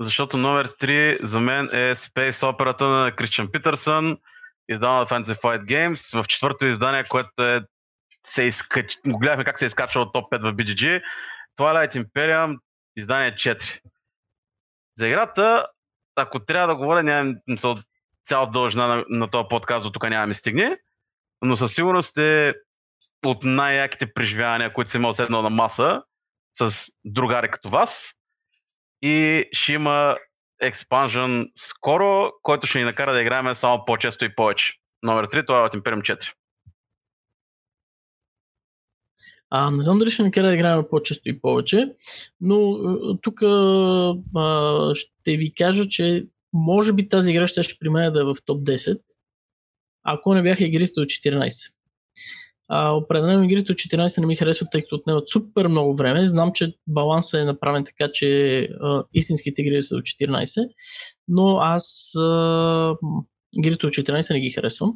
защото номер 3 за мен е Space операта на Кристиан Питърсън, издавана от Fantasy Flight Games, в четвърто издание, което е се изкач... гледахме как се е изкачва от топ 5 в BGG. Twilight Imperium, издание 4. За играта, ако трябва да говоря, няма цял дължина на, на този подкаст, до тук няма ми стигне, но със сигурност е от най-яките преживявания, които съм имал седнал на маса с другари като вас. И ще има експанжен скоро, който ще ни накара да играем само по-често и повече. Номер 3, това е от Imperium 4. А, не знам дали ще накара да играем по-често и повече, но тук ще ви кажа, че може би тази игра ще, ще при мен да е в топ 10, ако не бяха игрите от 14. А, определено игрите от 14 не ми харесват, тъй като отнемат супер много време. Знам, че балансът е направен така, че а, истинските игри са от 14, но аз а, игрите от 14 не ги харесвам.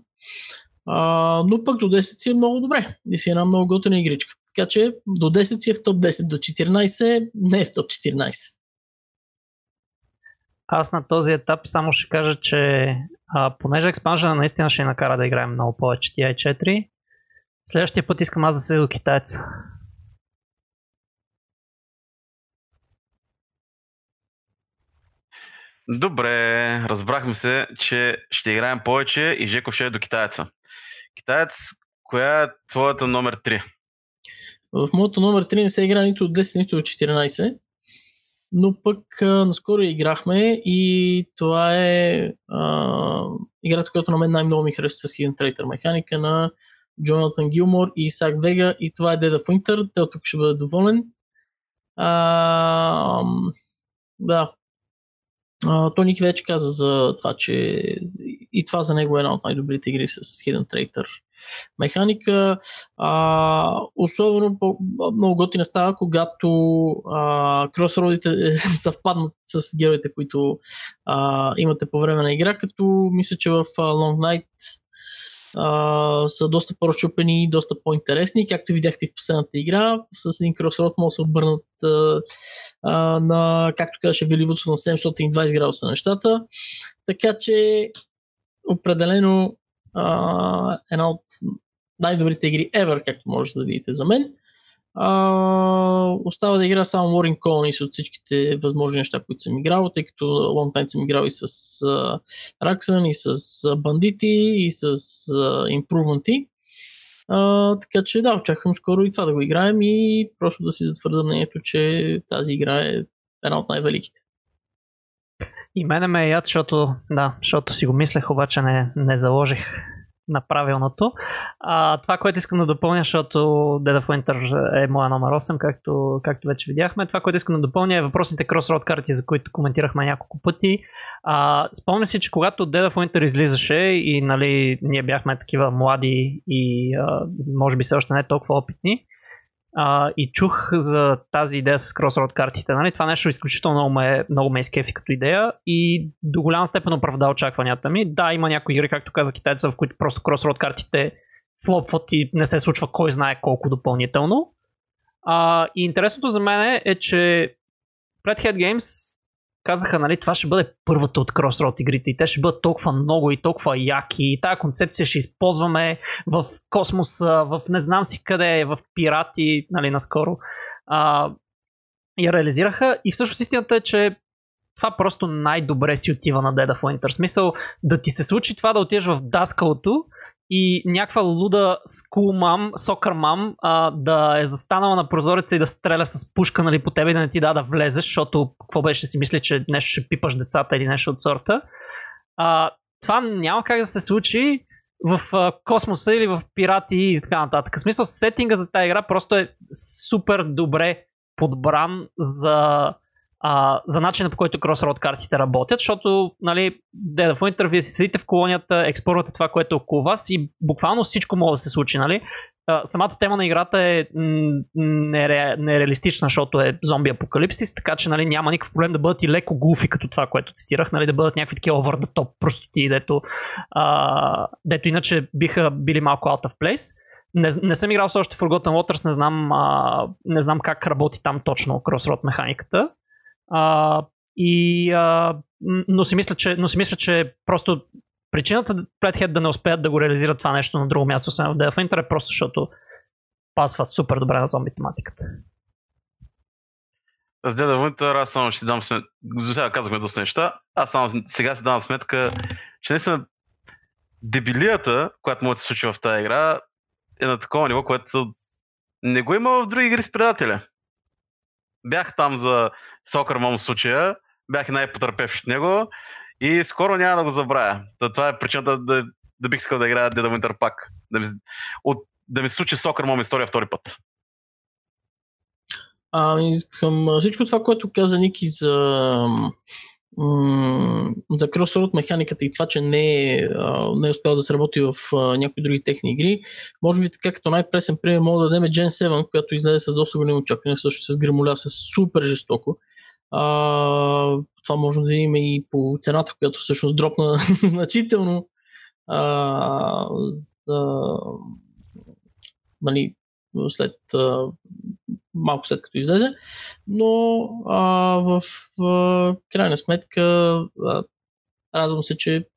А, но пък до 10 си е много добре. И си е една много готина игричка. Така че до 10 си е в топ 10, до 14 не е в топ 14. Аз на този етап само ще кажа, че А, понеже експанжена наистина ще накара да играем много повече TI4, следващия път искам аз да се до китайца. Добре, разбрахме се, че ще играем повече и Жеков ще е до китаеца. Китаец, коя е твоята номер 3? В моето номер 3 не се игра нито от 10, нито от 14, но пък а, наскоро играхме и това е а, играта, която на мен най-много ми харесва с Hidden Traitor механика на Джонатан Гилмор и Исак Вега и това е Dead of Winter. Те тук ще бъде доволен. А, да, Uh, Тоник вече каза за това, че и това за него е една от най-добрите игри с Hidden Traitor механика. А, особено по- много готина става, когато а, кросродите съвпаднат с героите, които а, имате по време на игра, като мисля, че в Long Night Uh, са доста по-разчупени и доста по-интересни. Както видяхте в последната игра, с един кросрод може да се обърнат uh, uh, на, както казаше Вили на 720 градуса нещата. Така че определено една от най-добрите игри ever, както можете да видите за мен. Uh, остава да игра само Warring Colonies от всичките възможни неща, които съм играл, тъй като Long Time съм играл и с uh, Raxan, и с бандити, и с. Uh, така че да, очаквам скоро и това да го играем и просто да си затвърда мнението, че тази игра е една от най-великите. И мене ме е яд, защото, да, защото си го мислех, обаче не, не заложих на правилното. А, това, което искам да допълня, защото Dead of Winter е моя номер 8, както, както вече видяхме. Това, което искам да допълня е въпросните crossroad карти, за които коментирахме няколко пъти. А, спомня си, че когато Dead of Winter излизаше и нали, ние бяхме такива млади и а, може би все още не толкова опитни, а, и чух за тази идея с crossroad картите. Нали? Това нещо изключително много ме, много ме изкефи като идея и до голяма степен оправда очакванията ми. Да, има някои игри, както каза китайца, в които просто crossroad картите флопват и не се случва кой знае колко допълнително. А, и интересното за мен е, че Red Hat Games казаха, нали, това ще бъде първата от Crossroad игрите и те ще бъдат толкова много и толкова яки и тази концепция ще използваме в космоса, в не знам си къде, в пирати, нали, наскоро. А, я реализираха и всъщност истината е, че това просто най-добре си отива на Dead of Winter. Смисъл да ти се случи това да отидеш в даскалото и някаква луда скул мам, сокър мам а, да е застанала на прозореца и да стреля с пушка нали, по тебе и да не ти да да влезеш, защото какво беше си мисли, че нещо ще пипаш децата или нещо от сорта. А, това няма как да се случи в а, космоса или в пирати и така нататък. В смисъл, сетинга за тази игра просто е супер добре подбран за а, за начина по който Crossroad картите работят, защото нали, Dead of Winter, вие си седите в колонията, експорвате това, което е около вас и буквално всичко може да се случи. Нали? А, самата тема на играта е нере, нереалистична, защото е зомби апокалипсис, така че нали, няма никакъв проблем да бъдат и леко гуфи, като това, което цитирах, нали, да бъдат някакви такива over the top простоти, дето, а, дето иначе биха били малко out of place. Не, не съм играл с още Forgotten Waters, не знам, а, не знам как работи там точно Crossroad механиката. А, и, а, но, си мисля, че, но си мисля, че просто причината Hat да не успеят да го реализират това нещо на друго място, освен в Death е просто защото пасва супер добре на зомби тематиката. С Dead Winter аз само ще дам сметка, сега казахме доста неща, аз само сега си давам сметка, че не дебилията, която може да се случи в тази игра, е на такова ниво, което не го има в други игри с предателя бях там за Сокър Мом случая, бях най-потърпевш от него и скоро няма да го забравя. Това е причината да, да бих искал да играя Dead Winter пак. Да ми, от, да ми случи Сокър Мом история втори път. А, към всичко това, което каза Ники за за Crossroad механиката и това, че не е, не е успял да се работи в някои други техни игри. Може би така като най-пресен пример мога да дадем Gen 7, която излезе с доста големи очаквания, също с гремоля, с супер жестоко. А, това може да видим и по цената, която всъщност дропна значително. А, за, нали, след а, малко след като излезе, но а, в, в крайна сметка а, радвам се, че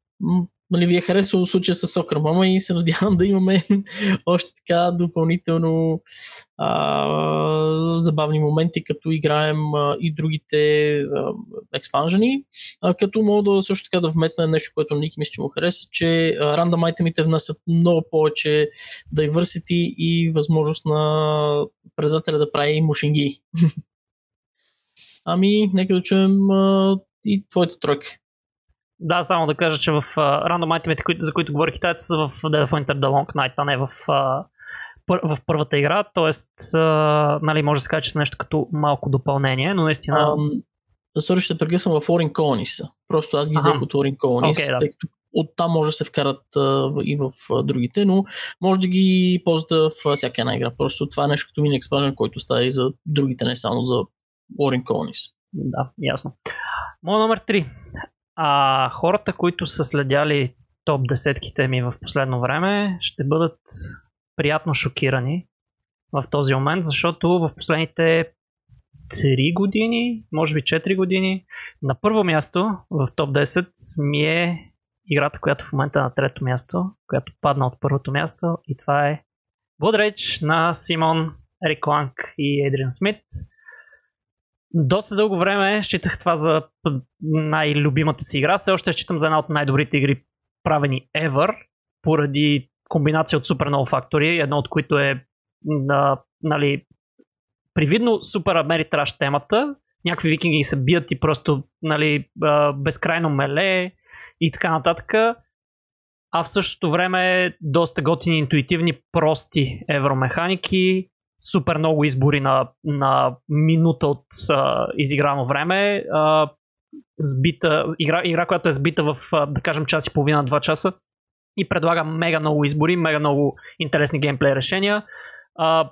нали, ви е харесало случая с Сокър Мама и се надявам да имаме още така допълнително а, забавни моменти, като играем а, и другите експанжени. Като мога да също така да вметна нещо, което Ники мисля, че му хареса, че рандом айтемите внасят много повече diversity и възможност на предателя да прави мушинги. ами, нека да чуем а, и твоите тройки. Да, само да кажа, че в uh, рандом айтемите, за които говорих китайци, са в Dead of Winter The Long Night, а не в, uh, пър, в първата игра. Тоест, uh, нали, може да се каже, че са нещо като малко допълнение, но наистина... Um, Сори, ще прекъсвам в Orin Colonies. Просто аз ги взех от Orin Colonies, okay, да. тъй като оттам може да се вкарат uh, и в uh, другите, но може да ги ползвате в uh, всяка една игра. Просто това е нещо като мини експанжен, който става и за другите, не само за Orin Colonies. Да, ясно. Моя номер 3. А хората, които са следяли топ десетките ми в последно време, ще бъдат приятно шокирани в този момент, защото в последните 3 години, може би 4 години, на първо място в топ 10 ми е играта, която в момента е на трето място, която падна от първото място и това е Blood на Симон Ерик Ланг и Едриан Смит. Доста дълго време считах това за най-любимата си игра. Все още считам за една от най-добрите игри правени ever, поради комбинация от супер много фактори, едно от които е на, нали, привидно супер америтраш темата. Някакви викинги се бият и просто нали, безкрайно меле и така нататък. А в същото време доста готини, интуитивни, прости евромеханики, супер много избори на, на минута от а, изиграно време. А, сбита, игра, игра, която е сбита в, да кажем, час и половина, два часа и предлага мега много избори, мега много интересни геймплей решения. А,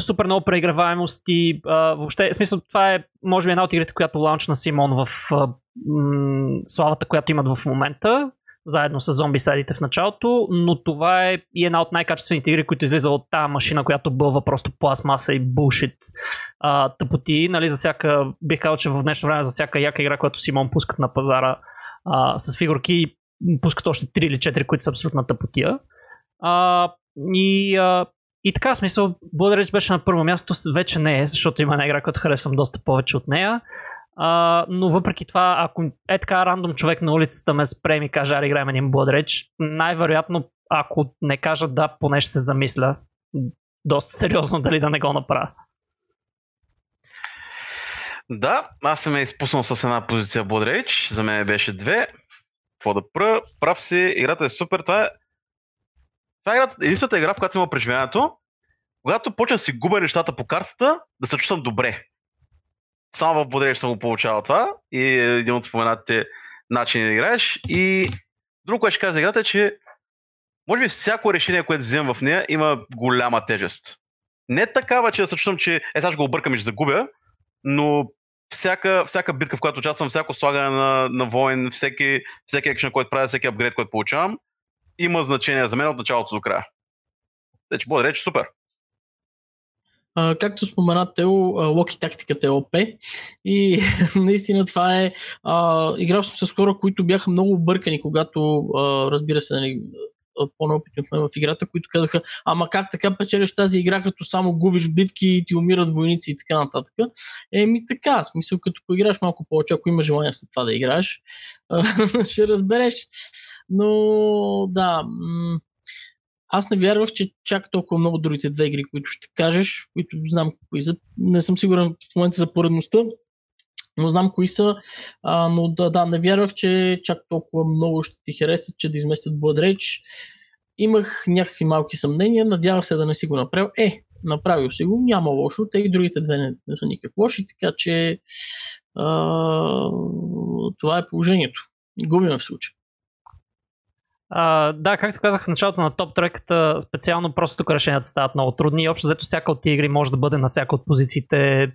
супер много преиграваемост и а, въобще, в смисъл, това е, може би, една от игрите, която лаунчна Симон в а, м- славата, която имат в момента заедно с зомби сайдите в началото, но това е и една от най-качествените игри, които излиза от тази машина, която бълва просто пластмаса и булшит а, тъпоти. Нали, за всяка, бих казал, че в днешно време за всяка яка игра, която Симон пускат на пазара а, с фигурки, пускат още 3 или 4, които са абсолютна тъпотия. А, и, а, и така, смисъл, Blood беше на първо място, вече не е, защото има една игра, която харесвам доста повече от нея. А, но въпреки това, ако е така рандом човек на улицата ме спре и ми каже, аре играем един Blood най-вероятно, ако не кажа да, поне ще се замисля доста сериозно дали да не го направя. Да, аз съм е изпуснал с една позиция Blood за мен беше две. Какво да пръв? Прав си, играта е супер. Това е, това е играта, единствената игра, в която съм имал преживяването, когато почна си губя нещата по картата, да се чувствам добре само в Бодреш съм го получавал това и един от споменатите начини да играеш. И друго, което ще кажа за играта е, че може би всяко решение, което вземам в нея, има голяма тежест. Не такава, че да се чувствам, че е, сега ще го объркам и ще загубя, но всяка, всяка битка, в която участвам, всяко слагане на, на воин, всеки, всеки екшен, който правя, всеки апгрейд, който получавам, има значение за мен от началото до края. Значи, бъде реч, супер. Както спомена Тео, локи тактиката е ОП и наистина това е... А, играл съм с хора, които бяха много объркани, когато, а, разбира се, нали, по-неопитни от мен в играта, които казаха, ама как така печелиш тази игра, като само губиш битки и ти умират войници и така нататък. Еми така, смисъл като поиграш малко повече, ако има желание след това да играеш, ще разбереш. Но да, м- аз не вярвах, че чак толкова много другите две игри, които ще кажеш, които знам кои са. Не съм сигурен в момента за поредността, но знам кои са. А, но да, да, не вярвах, че чак толкова много ще ти харесат, че да изместят Blood Rage. Имах някакви малки съмнения, надявах се да не си го направил. Е, направил си го, няма лошо. Те и другите две не, не са никак лоши, така че а, това е положението. Губим в случая. Да, както казах в началото на топ тройката, специално просто тук решенията стават много трудни. И общо взето всяка от тези игри може да бъде на всяка от позициите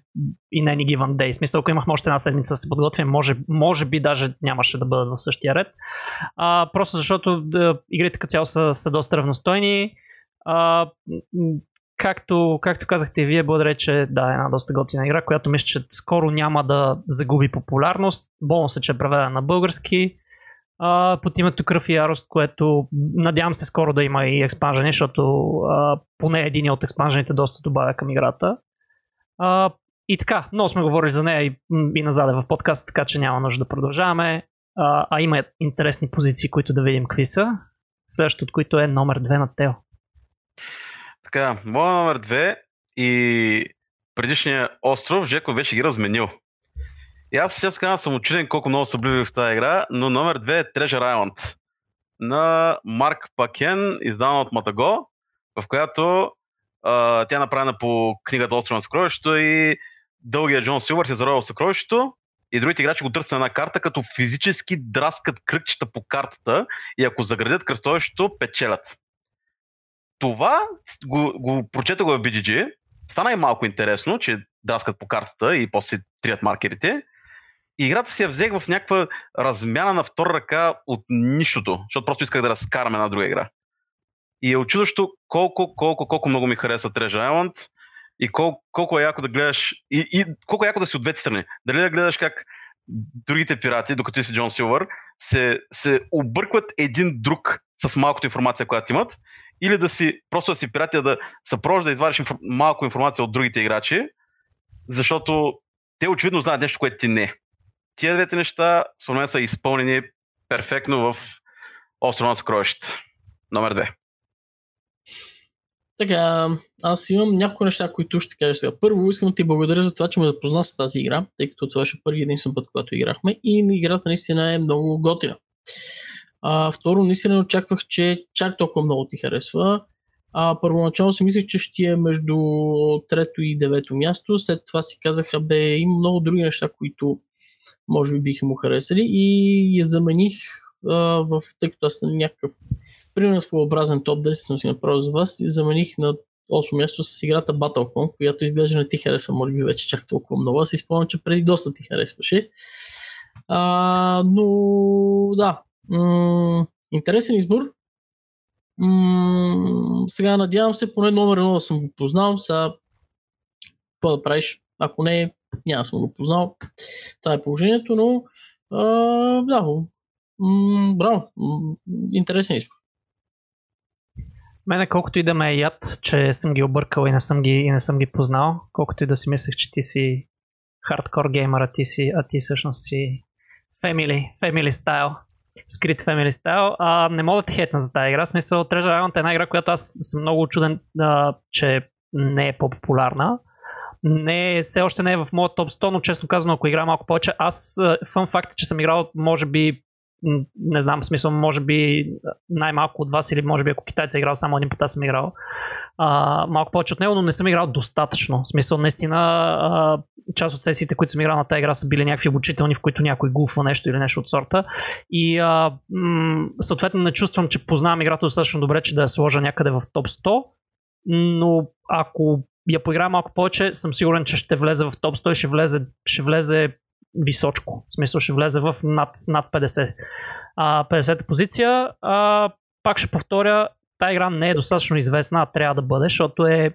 и не ни given day. Смисъл, ако имахме още една седмица да се подготвим, може, може би даже нямаше да бъдат в същия ред. Uh, просто защото uh, игрите като цяло са, са доста равностойни. Uh, както, както казахте и вие, благодаря, че да, е една доста готина игра, която мисля, че скоро няма да загуби популярност. Бонус е, че е преведена на български а, под името Кръв и Ярост, което надявам се скоро да има и експанжени, защото а, поне един от експанжените доста добавя към играта. А, и така, много сме говорили за нея и, и назаде в подкаст, така че няма нужда да продължаваме. А, а има интересни позиции, които да видим какви са. Следващото от които е номер 2 на Тео. Така, моя номер 2 и предишния остров, Жеко беше ги разменил. И аз сейчас казвам, съм очуден колко много са бливи в тази игра, но номер 2 е Treasure Island на Марк Пакен, издана от Матаго, в която а, тя е направена по книгата Остров на съкровището и дългия Джон Силвър се заровил съкровището и другите играчи го търсят на карта, като физически драскат кръгчета по картата и ако заградят кръстовището, печелят. Това го, го прочета го в BGG, стана и малко интересно, че драскат по картата и после трият маркерите. Играта си я взех в някаква размяна на втора ръка от нищото, защото просто исках да разкарам една друга игра. И е очудващо колко, колко, колко много ми хареса Treasure Island и колко, колко е яко да гледаш и, и колко е яко да си от двете страни. Дали да гледаш как другите пирати, докато си Джон Силвър, се, се объркват един друг с малкото информация, която имат, или да си просто да си пирати, да съпровож да извадиш малко информация от другите играчи, защото те очевидно знаят нещо, което ти не. Тия двете неща, според мен, са изпълнени перфектно в Острова на съкровищата. Номер две. Така, аз имам няколко неща, които ще кажа сега. Първо, искам да ти благодаря за това, че ме запозна с тази игра, тъй като това беше първи един път, когато играхме и играта наистина е много готина. А, второ, наистина очаквах, че чак толкова много ти харесва. А, първоначално си мислех, че ще е между трето и девето място. След това си казаха, бе, има много други неща, които може би биха му харесали и я замених в, тъй като аз съм някакъв примерно своеобразен топ 10 съм си направил за вас и замених на 8 място с играта Battlecom, която изглежда не ти харесва, може би вече чак толкова много. Аз си спомням, че преди доста ти харесваше. А, но да, м- интересен избор. М- сега надявам се, поне номер 1 да съм го познал. Сега какво да правиш? Ако не, няма съм го познал. Това е положението, но а, да, браво, интересен избор. Мене колкото и да ме е яд, че съм ги объркал и не съм ги, и не съм ги познал, колкото и да си мислех, че ти си хардкор геймър, а ти, си, а ти всъщност си family, family style, скрит family style. А, не мога да те хетна за тази игра. Смисъл, Treasure Island е една игра, която аз съм много чуден, а, че не е по-популярна. Не, все още не е в моят топ 100, но честно казано, ако играя малко повече, аз фън факт е, че съм играл, може би, не знам, смисъл, може би най-малко от вас или може би ако китайца е играл само един път, аз съм играл а, малко повече от него, но не съм играл достатъчно. В смисъл, наистина, а, част от сесиите, които съм играл на тази игра са били някакви обучителни, в които някой гуфва нещо или нещо от сорта. И а, м- съответно не чувствам, че познавам играта достатъчно добре, че да я сложа някъде в топ 100, но ако я поиграя малко повече, съм сигурен, че ще влезе в топ 100 и ще влезе, ще влезе височко. В смисъл ще влезе в над, над 50. А, 50-та позиция. А, пак ще повторя, тази игра не е достатъчно известна, а трябва да бъде, защото е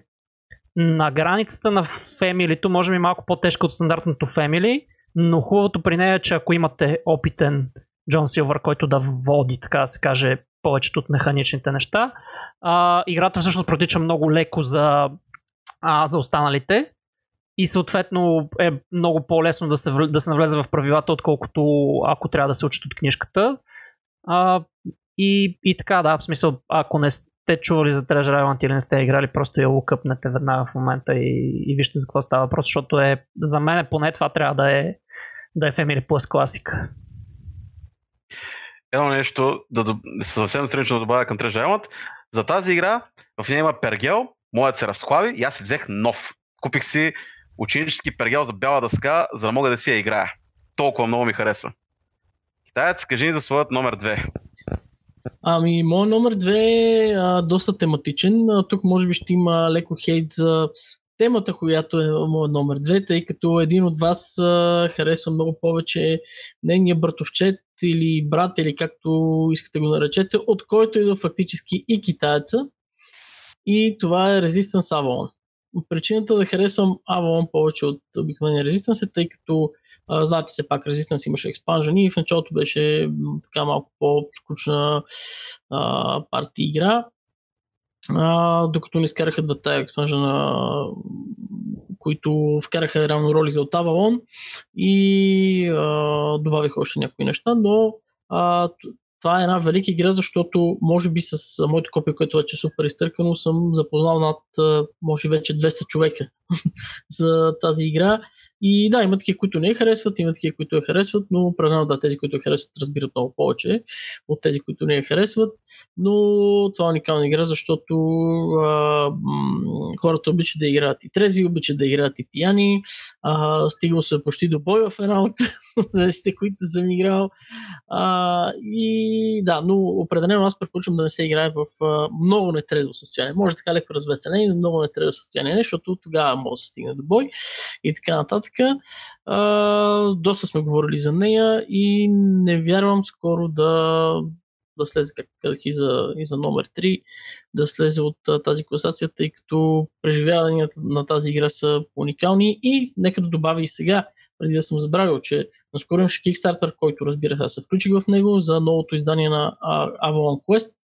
на границата на фемилито, може би малко по-тежка от стандартното фемили, но хубавото при нея е, че ако имате опитен Джон Силвър, който да води, така да се каже, повечето от механичните неща, а, играта всъщност протича много леко за, а, за останалите и съответно е много по-лесно да се, да се навлезе в правилата, отколкото ако трябва да се учат от книжката. А, и, и така, да, в смисъл, ако не сте чували за Treasure Island или не сте играли, просто я лукъпнете веднага в момента и, и вижте за какво става въпрос, защото е, за мен поне това трябва да е, да е Family Plus класика. Едно нещо, да, съвсем странично да добавя към Treasure Island. За тази игра в нея има пергел, моят се разхлави и аз си взех нов. Купих си ученически пергел за бяла дъска, за да мога да си я играя. Толкова много ми харесва. Китаец, кажи ни за своят номер 2. Ами, моят номер 2 е доста тематичен. А, тук може би ще има леко хейт за темата, която е моят номер 2, тъй като един от вас а, харесва много повече нейния братовчет или брат, или както искате го наречете, от който идва фактически и китаеца. И това е Resistance Avalon. причината да харесвам Avalon повече от обикновения Resistance е, тъй като а, знаете се пак, Resistance имаше експанжени и в началото беше така малко по-скучна партия игра. А, докато не изкараха тая експанжена, които вкараха равно ролите от Avalon и а, добавиха още някои неща, но а, това е една велика игра, защото може би с моето копие, което вече е супер изтъркано, съм запознал над, може вече 200 човека за тази игра и да, има такива, които не я харесват, има такива, които я харесват, но определено да, тези, които я харесват, разбират много повече от тези, които не я харесват. Но това е уникална игра, защото а, хората обичат да играят и трезви, обичат да играят и пияни. А, стигал се почти до бой в една от зависите, които съм играл. А, и да, но определено аз препоръчвам да не се играе в а, много нетрезво състояние. Може така леко развеселение, но много нетрезво състояние, защото тогава може да се стигне до бой и така нататък. А, доста сме говорили за нея и не вярвам скоро да, да слезе, как казах и за, и за номер 3, да слезе от а, тази класация, тъй като преживяванията на тази игра са уникални. И нека да добавя и сега, преди да съм забравил, че наскоро имаше Kickstarter, който разбира се, се включих в него за новото издание на Avalon Quest,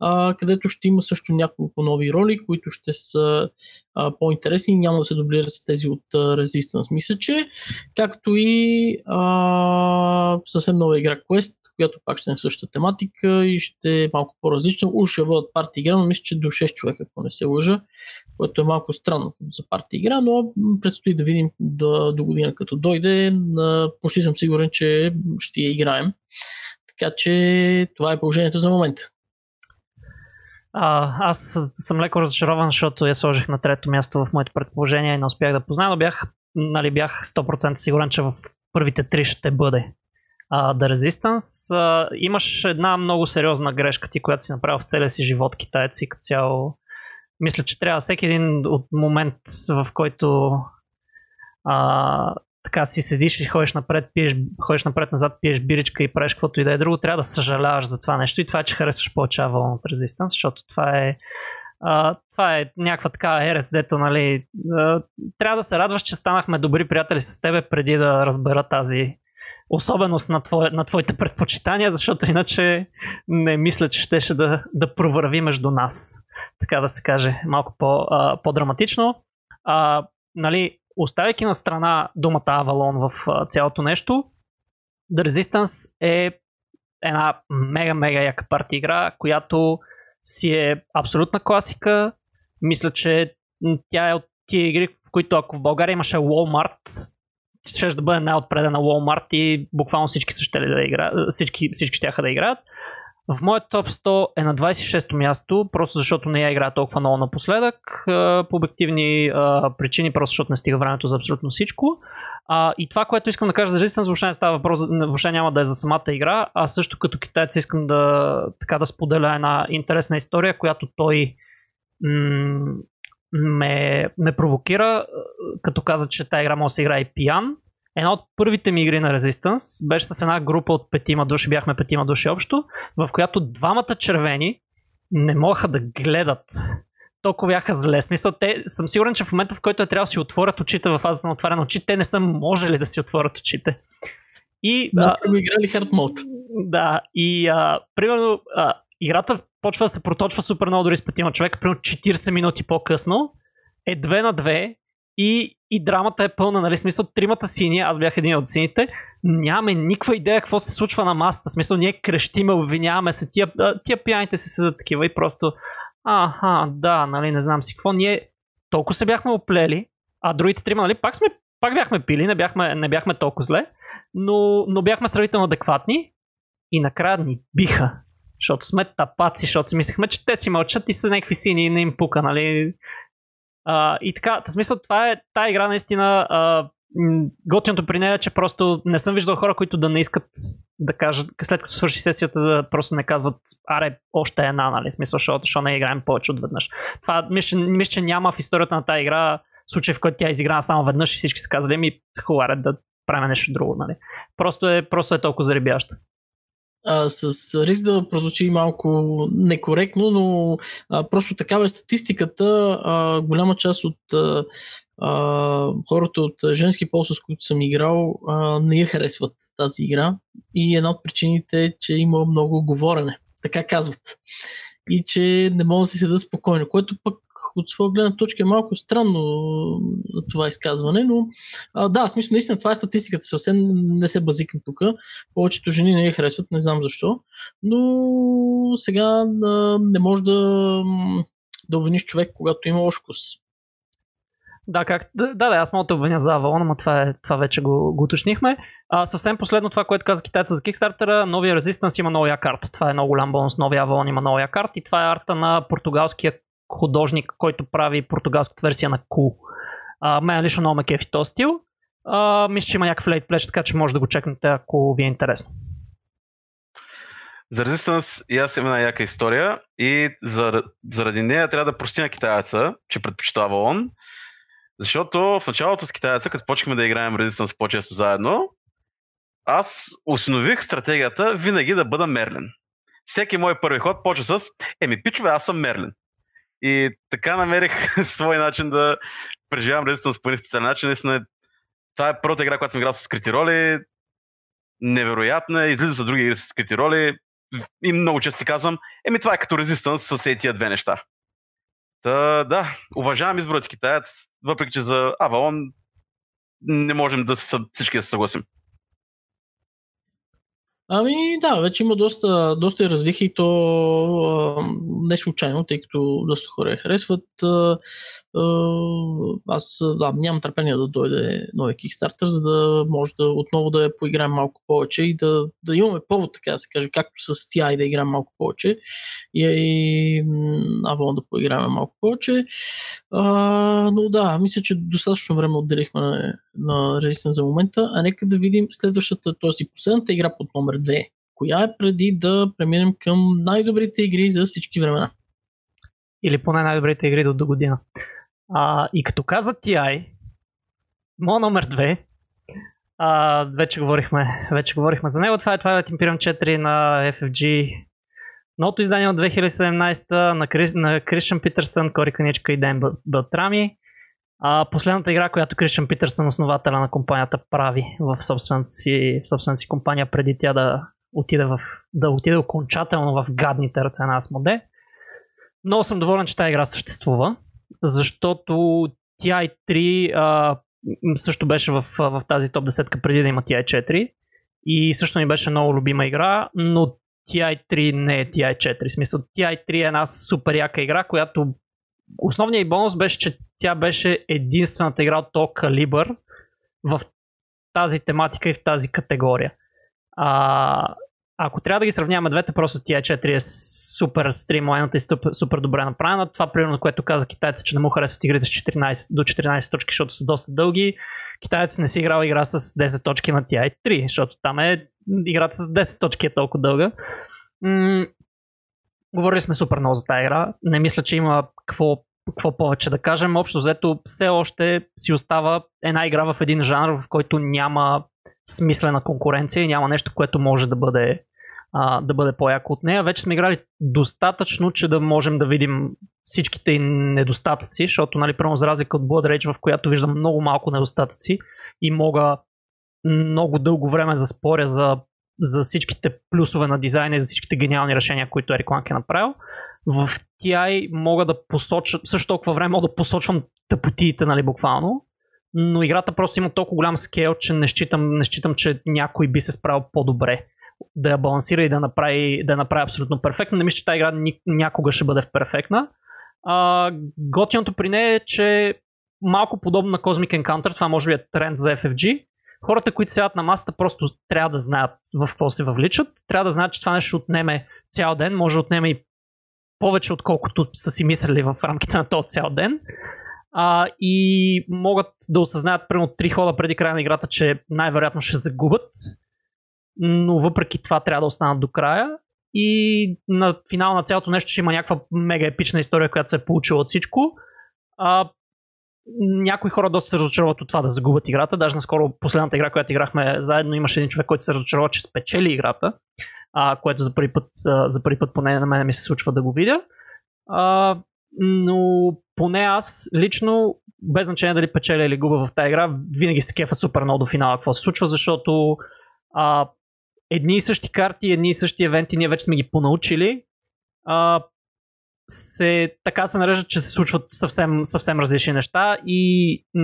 а, където ще има също няколко нови роли, които ще са а, по-интересни и няма да се дублират с тези от а, Resistance. Мисля, че както и а, съвсем нова игра Quest, която пак ще е същата тематика и ще е малко по-различна. Уж ще бъдат парти игра, но мисля, че до 6 човека, ако не се лъжа, което е малко странно за парти игра, но предстои да видим до, до година като дойде. Почти съм сигурен, че ще я играем. Така че това е положението за момента. Аз съм леко разочарован, защото я сложих на трето място в моето предположение и не успях да позная, но бях, нали, бях 100% сигурен, че в първите три ще бъде а, The Resistance. А, имаш една много сериозна грешка ти, която си направил в целия си живот, китаец като цяло. Мисля, че трябва всеки един от момент, в който а, така си седиш и ходиш напред, пиеш, ходиш напред-назад, пиеш биричка и правиш каквото и да е друго, трябва да съжаляваш за това нещо и това че харесваш повече Avalon от Resistance, защото това е Uh, това е някаква така ерес, дето, нали, uh, трябва да се радваш, че станахме добри приятели с тебе преди да разбера тази особеност на, твое, на твоите предпочитания, защото иначе не мисля, че щеше да, да провърви между нас, така да се каже, малко по, uh, по-драматично. Uh, нали, оставяйки на страна думата Avalon в цялото нещо, The Resistance е една мега-мега яка парти игра, която си е абсолютна класика. Мисля, че тя е от тия игри, в които ако в България имаше Walmart, ще да бъде най-отпредена Walmart и буквално всички ще да играят, всички, всички ще да играят. В моят топ 100 е на 26-то място, просто защото не я играя толкова много напоследък, по обективни причини, просто защото не стига времето за абсолютно всичко. А, и това, което искам да кажа за Resistance, въобще не става въпрос, въобще няма да е за самата игра, а също като китаец искам да, така да споделя една интересна история, която той м- ме, ме провокира, като каза, че тази игра може да се играе пиян една от първите ми игри на Resistance беше с една група от петима души, бяхме петима души общо, в която двамата червени не могаха да гледат. Толкова бяха зле. Смисъл, те, съм сигурен, че в момента, в който е трябва да си отворят очите в фазата на отваряне очи, те не са можели да си отворят очите. И, да, а, са играли хард мод. Да, и а, примерно а, играта почва да се проточва супер много дори с петима човека, примерно 40 минути по-късно е 2 на 2 и, и драмата е пълна, нали? Смисъл, тримата сини, аз бях един от сините, нямаме никаква идея какво се случва на масата. Смисъл, ние крещиме, обвиняваме се, тия, тия пияните си седат такива и просто, аха, да, нали, не знам си какво. Ние толкова се бяхме оплели, а другите трима, нали, пак, сме, пак бяхме пили, не бяхме, не бяхме толкова зле, но, но бяхме сравнително адекватни и накрая ни биха. Защото сме тапаци, защото си мислехме, че те си мълчат и са някакви сини и не им пука, нали? И така, в смисъл, това е тая игра наистина. А, готиното при нея е, че просто не съм виждал хора, които да не искат да кажат, след като свърши сесията, да просто не казват, аре, още една, нали, смисъл, защото, не играем повече от веднъж. Това мисля, мисля, че няма в историята на тази игра случай, в който тя е изиграна само веднъж и всички са казали, ми, хубаво, да правим нещо друго, нали. Просто е, просто е толкова заребяща. А, с риск да прозвучи малко некоректно, но а, просто такава е статистиката. А, голяма част от а, хората от женски пол, с които съм играл, а, не я харесват тази игра. И една от причините е, че има много говорене. Така казват. И че не могат да си седат спокойно, което пък от своя гледна точка е малко странно това изказване, но а, да, смисъл, наистина това е статистиката, съвсем не се базикам тук. Повечето жени не я харесват, не знам защо, но сега а, не може да, да обвиниш човек, когато има лош вкус. Да, как, да, да, аз мога да обвиня за Авалон, но това, е, това вече го, го уточнихме. А, съвсем последно това, което каза китайца за Kickstarter, новия Resistance има новия карт. Това е много голям бонус, новия Авалон има новия карт и това е арта на португалския художник, който прави португалската версия на Cool. А, мен лично много ме кефи този стил. А, мисля, че има някакъв лейт плеч, така че може да го чекнете, ако ви е интересно. За Resistance и аз имам една яка история и заради нея трябва да прости на китайца, че предпочитава он. Защото в началото с китайца, като почнахме да играем Resistance по-често заедно, аз установих стратегията винаги да бъда Мерлин. Всеки мой първи ход почва с Еми, пичове, аз съм Мерлин. И така намерих свой начин да преживявам Resistance по един специален начин. Наистина, това е първата игра, която съм играл с скрити роли. Невероятна. Излиза за други игри с скрити роли. И много често си казвам, еми това е като Resistance с тия две неща. Та, да, уважавам изборът китаец, въпреки че за Авалон не можем да всички да се съгласим. Ами да, вече има доста, доста и развихи и то а, не случайно, тъй като доста хора я харесват. А, а, аз да, нямам търпение да дойде нови Kickstarter, за да може да отново да я поиграем малко повече и да, да имаме повод, така да се каже, както с TI да играем малко повече и, и Авон да поиграем малко повече. А, но да, мисля, че достатъчно време отделихме на Resistance за момента, а нека да видим следващата, т.е. последната игра под номер 2. Коя е преди да преминем към най-добрите игри за всички времена? Или поне най-добрите игри до, до година. А, и като каза TI, моят номер 2, а, вече, говорихме, вече говорихме за него. Това е е Imperium 4 на FFG. Новото издание от 2017 на, Кри, на Кришан Питърсън, Кори Каничка и Ден Бълтрами. А, последната игра, която Кришан Питърсън, основателя на компанията, прави в собствената си, собствената си компания, преди тя да отиде, в, да отиде окончателно в гадните ръце на Асмоде. Много съм доволен, че тази игра съществува, защото TI3 а, също беше в, в тази топ 10 преди да има TI4 и също ми беше много любима игра, но TI3 не е TI4. В смисъл TI3 е една супер яка игра, която основният и бонус беше, че тя беше единствената игра от този калибър в тази тематика и в тази категория. А, ако трябва да ги сравняваме двете, просто тя 4 е супер стримлайната и супер добре направена. Това, примерно, което каза китайца, че не му харесват игрите с 14, до 14 точки, защото са доста дълги. Китаец не си играл игра с 10 точки на TI3, защото там е играта с 10 точки е толкова дълга. М- говорили сме супер много за тази игра. Не мисля, че има какво какво повече да кажем. Общо взето все още си остава една игра в един жанр, в който няма смислена конкуренция и няма нещо, което може да бъде, а, да бъде по-яко от нея. Вече сме играли достатъчно, че да можем да видим всичките недостатъци, защото, нали, прямо за разлика от Blood Rage, в която виждам много малко недостатъци и мога много дълго време да споря за, за всичките плюсове на дизайна и за всичките гениални решения, които Ерик Ланк е направил в TI мога да посоча, също толкова време мога да посочвам тъпотиите, нали, буквално, но играта просто има толкова голям скейл, че не считам, не считам че някой би се справил по-добре да я балансира и да направи, да направи абсолютно перфектно. Не мисля, че тази игра някога ще бъде в перфектна. Готиното при нея е, че малко подобно на Cosmic Encounter, това може би е тренд за FFG, хората, които седят на масата, просто трябва да знаят в какво се въвличат. Трябва да знаят, че това нещо отнеме цял ден, може да отнеме и повече отколкото са си мислили в рамките на този цял ден. А, и могат да осъзнаят примерно три хода преди края на играта, че най-вероятно ще загубят, но въпреки това трябва да останат до края. И на финал на цялото нещо ще има някаква мега епична история, която се е получила от всичко. А, някои хора доста се разочароват от това да загубят играта. Даже наскоро последната игра, която играхме заедно, имаше един човек, който се разочарова, че спечели играта а, което за първи, път, а, за първи път поне на мен ми се случва да го видя. А, но поне аз лично, без значение дали печеля или губа в тази игра, винаги се кефа супер много до финала какво се случва, защото а, едни и същи карти, едни и същи евенти, ние вече сме ги понаучили. А, се, така се нарежда, че се случват съвсем, съвсем различни неща и м-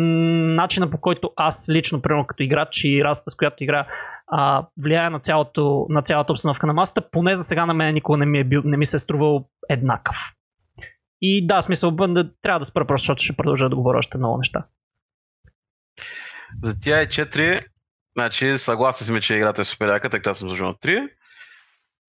начина по който аз лично, примерно като играч и расата с която игра, а, влияе на, цялото, на цялата обстановка на масата, поне за сега на мен никога не ми, е бил, не ми се е струвал еднакъв. И да, смисъл, да, трябва да спра просто, защото ще продължа да говоря още много неща. За тя е 4, значи съгласен сме, че играта е супер яка, така съм служил на 3.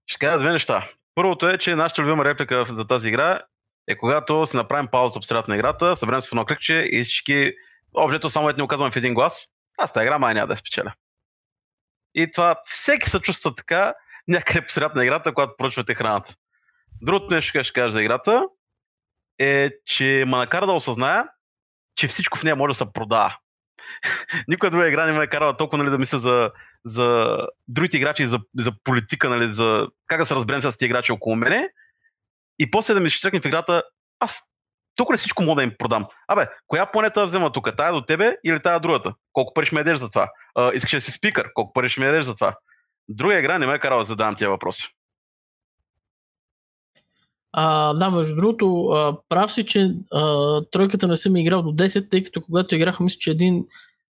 Ще кажа две неща. Първото е, че нашата любима реплика за тази игра е когато си направим пауза по средата на играта, съберем се в едно кликче и всички, обжето само ето ни оказваме в един глас, аз тази игра май няма да я спечеля. И това всеки се чувства така някъде по на играта, когато поръчвате храната. Другото нещо, което ще кажа за играта, е, че ма накара да осъзная, че всичко в нея може да се продава. Никоя друга игра не ме е карала толкова нали, да мисля за, за другите играчи, за, за политика, нали, за как да се разберем с тези играчи около мене. И после да ми ще в играта, аз тук ли всичко мога да им продам? Абе, коя планета взема тук? Тая до тебе или тая другата? Колко пари ще ме ядеш за това? А, искаш да си спикър? Колко пари ще ме ядеш за това? Друга игра не ме е карала да задавам тези въпроси. А, да, между другото, прав си, че а, тройката не съм играл до 10, тъй като когато играх, мисля, че един,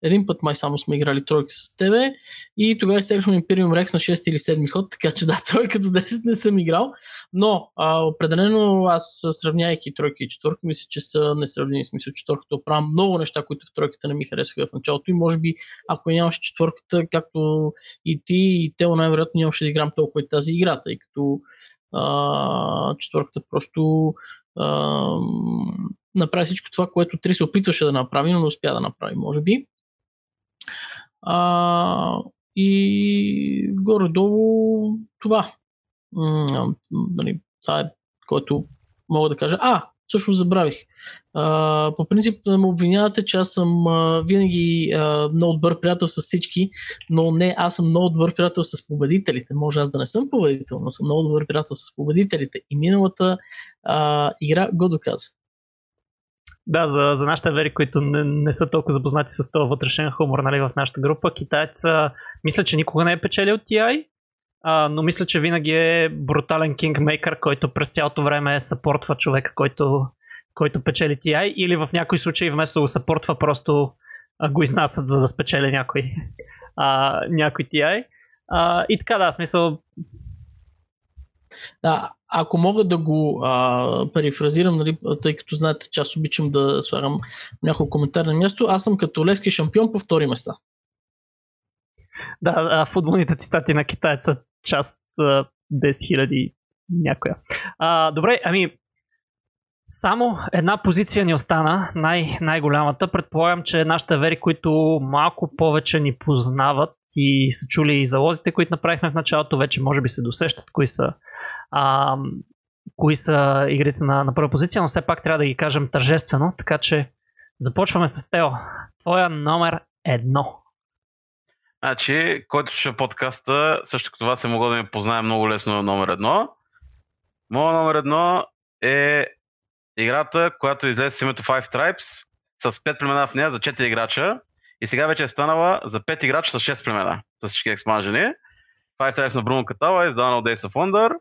един път май само сме играли тройки с тебе и тогава изтегляхме Imperium Rex на 6 или 7 ход, така че да, тройка до 10 не съм играл, но а, определено аз сравнявайки тройки и четвърки, мисля, че са несравнени. Смисъл, четвърката оправя много неща, които в тройката не ми харесаха в началото и може би, ако нямаше четвърката, както и ти и те, най-вероятно нямаше да играм толкова и тази игра, тъй като а, четвърката просто а, направи всичко това, което Три се опитваше да направи, но не успя да направи, може би. А, и горе-долу това. Нали, това е което мога да кажа. А, всъщност забравих. А, по принцип ме обвинявате, че аз съм винаги много добър приятел с всички, но не, аз съм много добър приятел с победителите. Може аз да не съм победител, но съм много добър приятел с победителите. И миналата а, игра го доказа. Да, за, за нашите вери, които не, не са толкова запознати с този вътрешен хумор нали, в нашата група, китаец мисля, че никога не е печелил TI, а, но мисля, че винаги е брутален кингмейкър, който през цялото време съпортва човека, който, който печели TI или в някои случаи вместо го съпортва просто го изнасят за да спечели някой, а, някой TI. А, и така да, смисъл да, ако мога да го а, перифразирам, нали, тъй като знаете, че аз обичам да слагам няколко коментар на място, аз съм като лески шампион по втори места. Да, а, футболните цитати на китайца част а, 10 000 някоя. А, добре, ами само една позиция ни остана, най- най-голямата. Предполагам, че нашите вери, които малко повече ни познават и са чули и залозите, които направихме в началото, вече може би се досещат кои са, а, кои са игрите на, на първа позиция, но все пак трябва да ги кажем тържествено, така че започваме с Тео. Твоя номер едно. Значи, който ще подкаста, също като вас е могло да ми познае много лесно номер едно. Моя номер едно е играта, която излезе с името Five Tribes, с 5 племена в нея за 4 играча. И сега вече е станала за 5 играча с 6 племена, с всички експанжени. Five Tribes на Бруно Катала, издавана от Days of Wonder.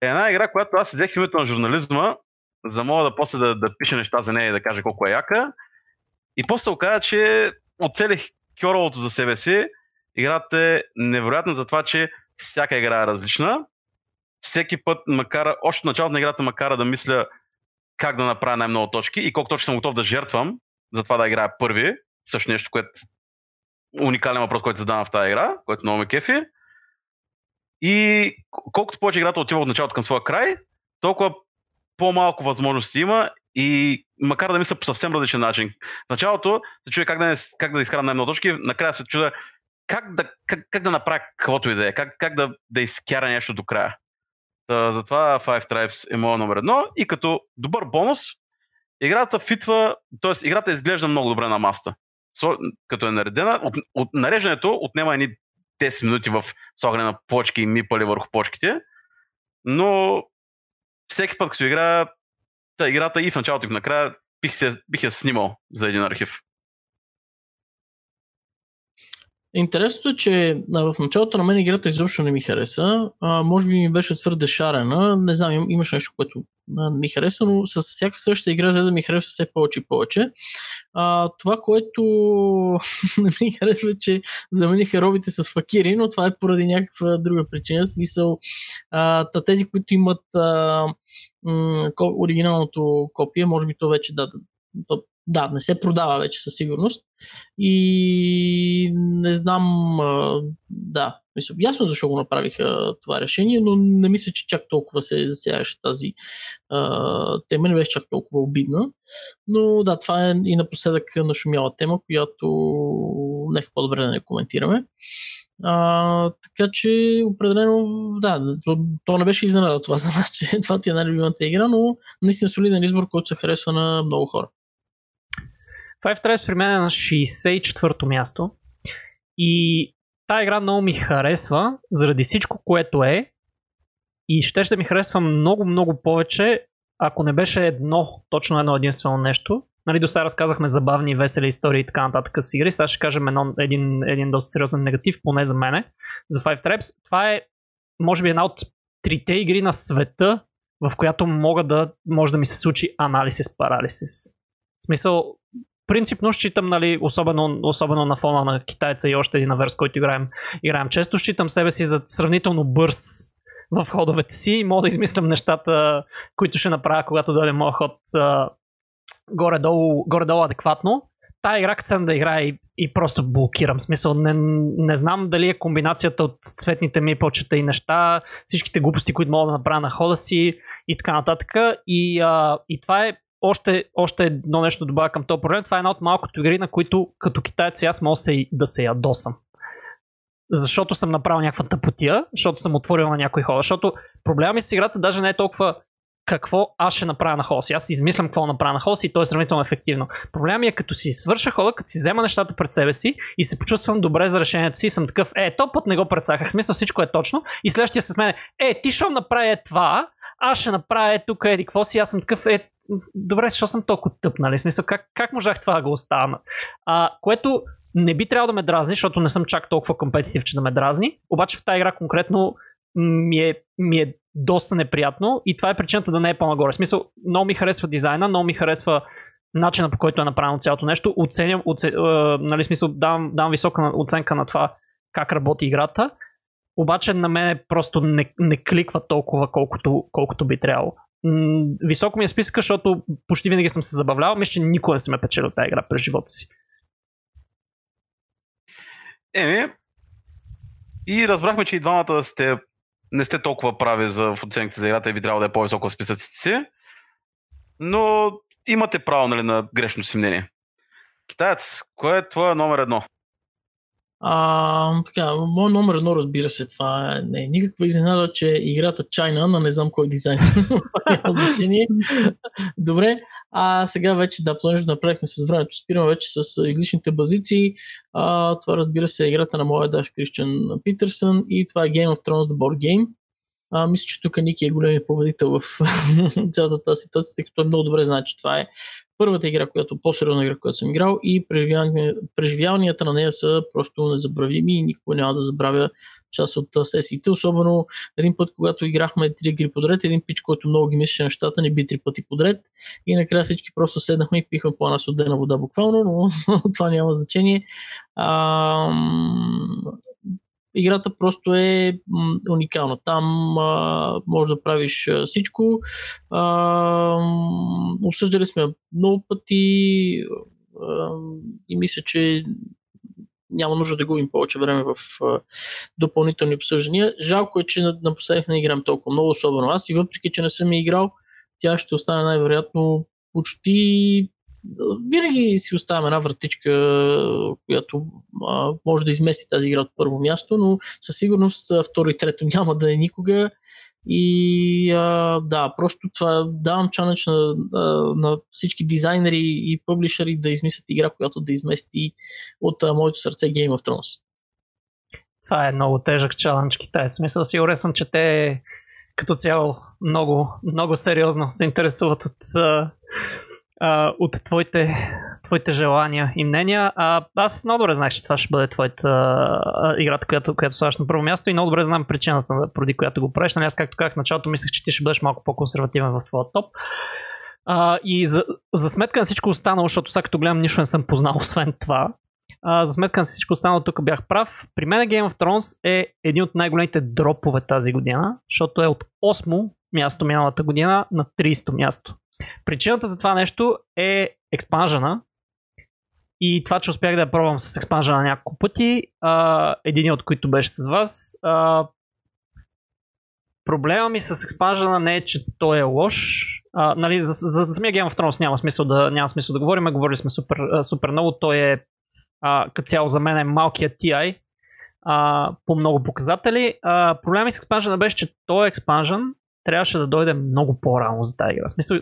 Е една игра, която аз взех в името на журнализма, за да мога да после да, да пиша неща за нея и да кажа колко е яка. И после оказа, че оцелих кьоровото за себе си. Играта е невероятна за това, че всяка игра е различна. Всеки път, макар, още началото на играта макара да мисля как да направя най-много точки и колко точно съм готов да жертвам за това да играя първи. Също нещо, което уникален въпрос, който задавам в тази игра, който много ме кефи. И колкото повече играта отива от началото към своя край, толкова по-малко възможности има и макар да мисля по съвсем различен начин. В началото се чуя как да, не, как да изкарам най-много точки, накрая се чуя как да, как, как да направя каквото и да е, как, как да, да изкара нещо до края. Та, затова Five Tribes е моят номер едно и като добър бонус, играта фитва, т.е. играта изглежда много добре на маста. Като е наредена, от, от нареждането отнема едни 10 минути в слагане на почки и мипали върху почките. Но всеки път, като играя, та играта и в началото и в накрая бих, се, бих я снимал за един архив. Интересното е, че в началото на мен играта изобщо не ми хареса. А, може би ми беше твърде шарена. Не знам, им, имаш нещо, което не ми хареса, но с всяка същата игра, за да ми харесва все повече и повече. А, това, което не ми харесва, е, че замениха робите с факири, но това е поради някаква друга причина. В смисъл, а, тези, които имат а, м- оригиналното копие, може би то вече да, то да, не се продава вече със сигурност. И не знам, да, мисля, ясно защо го направиха това решение, но не мисля, че чак толкова се засягаше тази а, тема, не беше чак толкова обидна. Но да, това е и напоследък нашумяла тема, която нека по-добре да не коментираме. А, така че, определено, да, то, то не беше изненада това за нас, че това ти е най-любимата игра, но наистина солиден избор, който се харесва на много хора. Five Tribes при мен е на 64-то място. И тази игра много ми харесва, заради всичко, което е. И ще ще ми харесва много, много повече, ако не беше едно, точно едно единствено нещо. Нали, до сега разказахме забавни, весели истории и така нататък с игри. Сега ще кажем едно, един, един доста сериозен негатив, поне за мене, за Five Traps. Това е, може би, една от трите игри на света, в която мога да, може да ми се случи анализис парализис. В смисъл, принципно считам, нали, особено, особено на фона на китайца и още един аверс, който играем, играем често, считам себе си за сравнително бърз в ходовете си и мога да измислям нещата, които ще направя, когато дойде моят ход а, горе-долу, горе-долу адекватно. Тая игра, като да играя и, и просто блокирам. Смисъл, не, не знам дали е комбинацията от цветните ми почета и неща, всичките глупости, които мога да направя на хода си и така нататък. И, а, и това е още, още едно нещо добавя към този проблем. Това е една от малкото игри, на които като китайци аз мога се, да се ядосам. Защото съм направил някаква тъпотия, защото съм отворил на някой хора. Защото проблема ми с играта даже не е толкова какво аз ще направя на хода си. Аз измислям какво направя на хода си и то е сравнително ефективно. Проблема ми е като си свърша хода, като си взема нещата пред себе си и се почувствам добре за решението си съм такъв, е, то път не го представях. Смисъл всичко е точно и следващия с мен е, ти ще направи е това, аз ще направя е тук еди какво си, аз съм такъв, е, добре, защо съм толкова тъп, нали? Смисъл, как, как можах това да го оставя? А, което не би трябвало да ме дразни, защото не съм чак толкова компетитив, че да ме дразни. Обаче в тази игра конкретно ми е, ми е доста неприятно и това е причината да не е по-нагоре. В смисъл, много ми харесва дизайна, много ми харесва начина по който е направено цялото нещо. Оценям, оце, е, нали, смисъл, давам, давам висока оценка на това как работи играта, обаче на мен просто не, не кликва толкова, колкото, колкото би трябвало високо ми е списъка, защото почти винаги съм се забавлявал. Мисля, че никога не съм е печелил тази игра през живота си. Еми, и разбрахме, че и двамата сте, не сте толкова прави за оценките за играта и би трябвало да е по-високо в списъците си, но имате право нали, на грешно си мнение. Китаец, кое е твоя номер едно? А, така, мой номер едно, разбира се, това не е никаква изненада, че играта China на не знам кой дизайн значение. Добре, а сега вече, да, понеже направихме с времето, спираме вече с излишните базици. А, това разбира се е играта на моя даш Кристиан Питърсън и това е Game of Thrones The Board Game. А, мисля, че тук Ники е големият победител в цялата тази ситуация, тъй като много добре знае, че това е първата игра, която по-сериозна игра, която съм играл и преживяванията на нея са просто незабравими и никога няма да забравя част от сесиите. Особено един път, когато играхме три игри подред, един пич, който много ги мислеше нещата, не би три пъти подред. И накрая всички просто седнахме и пихме по една студена вода буквално, но това няма значение. А, играта просто е уникална. Там а, може да правиш всичко. А, обсъждали сме много пъти а, и мисля, че няма нужда да губим повече време в а, допълнителни обсъждания. Жалко е, че напоследък не играм толкова много, особено аз и въпреки, че не съм играл, тя ще остане най-вероятно почти винаги си оставям една вратичка, която а, може да измести тази игра от първо място, но със сигурност второ и трето няма да е никога. И а, да, просто това давам чанъч на, на всички дизайнери и публишери да измислят игра, която да измести от а, моето сърце Game of Thrones. това е много тежък чалендж Китай. Смисъл, сигурен съм, че те като цяло много, много сериозно се интересуват от, а, от твоите, твоите желания и мнения. А, аз много добре знаех, че това ще бъде твоята а, играта, която, която слагаш на първо място и много добре знам причината, поради която го правиш. Нали, аз, както казах в началото, мислех, че ти ще бъдеш малко по-консервативен в твоя топ. А, и за, за сметка на всичко останало, защото сега като гледам нищо не съм познал, освен това, а, за сметка на всичко останало тук бях прав. При мен Game of Thrones е един от най-големите дропове тази година, защото е от 8 място миналата година на 30 място. Причината за това нещо е експанжена и това, че успях да я пробвам с експанжена няколко пъти, един от които беше с вас. А, проблема ми с експанжена не е, че той е лош. А, нали, за, за, за самия Game of Thrones няма смисъл да, няма смисъл да говорим, говорили сме супер, супер много. Той е като цяло за мен е малкият TI а, по много показатели. А, проблемът с експанжена беше, че този експанжен трябваше да дойде много по-рано за тази игра. В смисъл,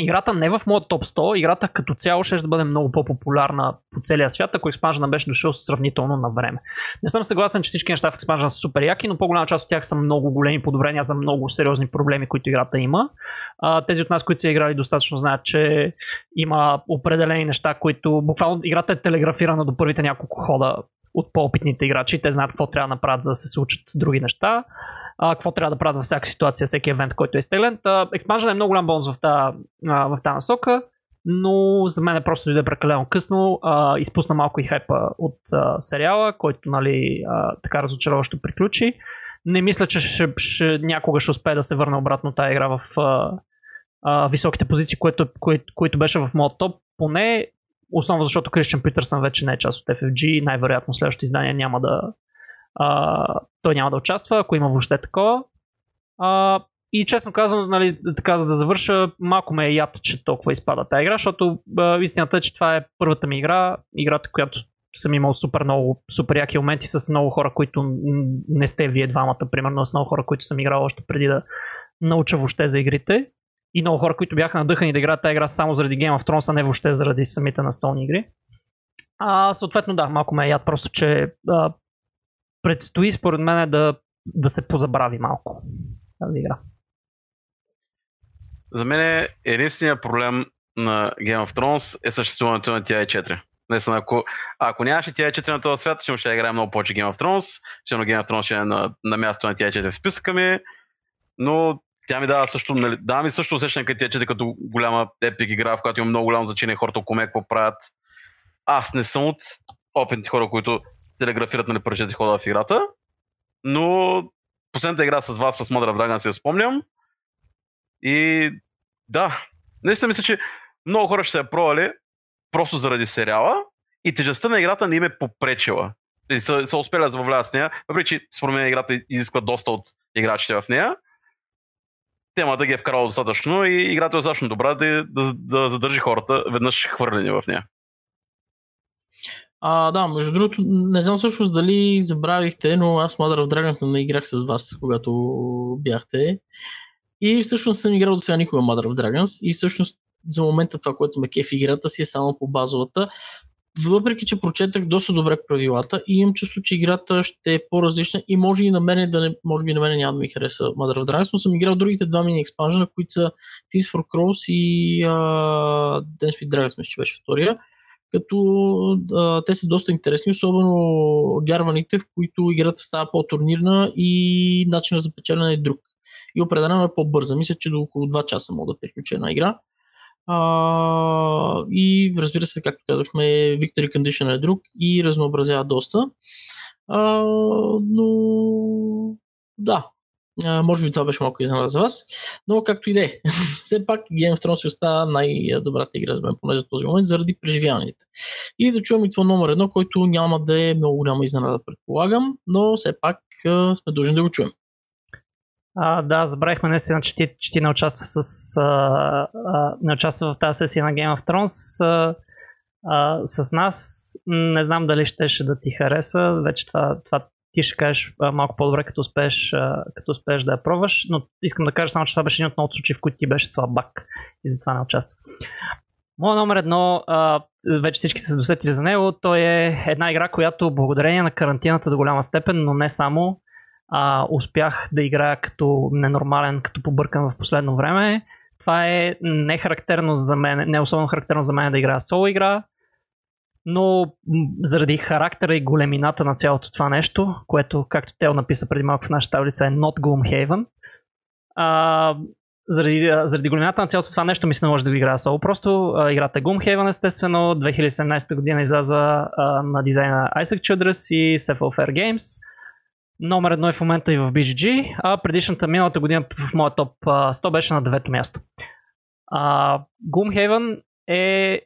играта не в моят топ 100, играта като цяло ще, ще бъде много по-популярна по целия свят, ако експанжена беше дошъл сравнително на време. Не съм съгласен, че всички неща в експанжена са супер яки, но по-голяма част от тях са много големи подобрения за много сериозни проблеми, които играта има. А, тези от нас, които са играли достатъчно, знаят, че има определени неща, които буквално играта е телеграфирана до първите няколко хода от по-опитните играчи. Те знаят какво трябва да направят, за да се случат други неща какво трябва да правят във всяка ситуация, всеки евент, който е изтеглен. Експанжен е много голям бонус в тази, насока, но за мен е просто дойде прекалено късно. А, изпусна малко и хайпа от а, сериала, който нали, а, така разочароващо приключи. Не мисля, че ще, ще, някога ще успее да се върне обратно тази игра в а, а, високите позиции, което, което, което беше в моят топ. Поне основно защото Кристиан Питърсън вече не е част от FFG най-вероятно следващото издание няма да, а, той няма да участва, ако има въобще такова. А, и честно казвам, нали, така за да завърша, малко ме е яд, че толкова изпада тази игра, защото а, истината е, че това е първата ми игра, играта, която съм имал супер много, супер яки моменти с много хора, които не сте вие двамата, примерно, с много хора, които съм играл още преди да науча въобще за игрите. И много хора, които бяха надъхани да играят тази игра само заради Game of Thrones, а не въобще заради самите настолни игри. А, съответно, да, малко ме е яд просто, че а, предстои според мен да, да се позабрави малко тази игра. За мен е единственият проблем на Game of Thrones е съществуването на TI4. Наистина, ако, ако нямаше TI4 на този свят, ще ще играе много повече Game of Thrones. Ще Game of Thrones ще е на, на място на TI4 в списъка ми, но тя ми дава също, нали, дава ми също усещане като TI4 като голяма епик игра, в която има много голямо значение хората около мен какво правят. Аз не съм от опитните хора, които телеграфират нали, първите хода в играта. Но последната игра с вас, с of Dragon, си я спомням. И да, наистина мисля, че много хора ще се я пробвали просто заради сериала и тежестта на играта не им е попречила. И са, са успели да забавляват с нея, въпреки че според мен играта изисква доста от играчите в нея. Темата ги е вкарала достатъчно и играта е достатъчно добра да, да, да задържи хората веднъж хвърлени в нея. А, да, между другото, не знам всъщност дали забравихте, но аз Mother of Dragons не играх с вас, когато бяхте. И всъщност съм играл до сега никога Mother of Dragons. И всъщност за момента това, което ме кеф играта си е само по базовата. Въпреки, че прочетах доста добре правилата и имам чувство, че играта ще е по-различна и може и на мене да не, може би на мене няма да ми хареса Mother of Dragons, но съм играл другите два мини експанжена, които са Feast for Crows и uh, Dance with Dragons, мисля, че беше втория като а, те са доста интересни, особено гярваните, в които играта става по-турнирна и начинът за печелене е друг. И определено е по-бърза. Мисля, че до около 2 часа мога да приключа една игра. А, и разбира се, както казахме, Victory Condition е друг и разнообразява доста. А, но да, може би това беше малко изненада за вас, но както и да е. Все пак Game of Thrones си остава най-добрата игра за мен, поне за този момент, заради преживяванията. И да чуем и това номер едно, който няма да е много голяма изненада, предполагам, но все пак а, сме дължни да го чуем. А, да, забравихме наистина, че ти, че ти не участва с а, а, не участва в тази сесия на Game of Thrones. А, а, с нас не знам дали щеше да ти хареса. Вече това, това ти ще кажеш а, малко по-добре, като успееш, а, като успееш да я пробваш, но искам да кажа само, че това беше един от много случаи, в които ти беше слабак и затова не участва. Моя номер едно, а, вече всички са се досетили за него, той е една игра, която благодарение на карантината до голяма степен, но не само, а, успях да играя като ненормален, като побъркан в последно време. Това е не характерно за мен, не особено характерно за мен да играя соло игра, но заради характера и големината на цялото това нещо, което, както Тел написа преди малко в нашата таблица, е Not Gloomhaven, а, заради, заради големината на цялото това нещо ми се наложи да го играя соло. Просто а, играта е Gloomhaven, естествено. 2017 година изляза а, на дизайна Isaac Childress и Cephalofair Games. Номер едно е в момента и в BGG, а предишната миналата година в моя топ 100 беше на девето място. А, Gloomhaven е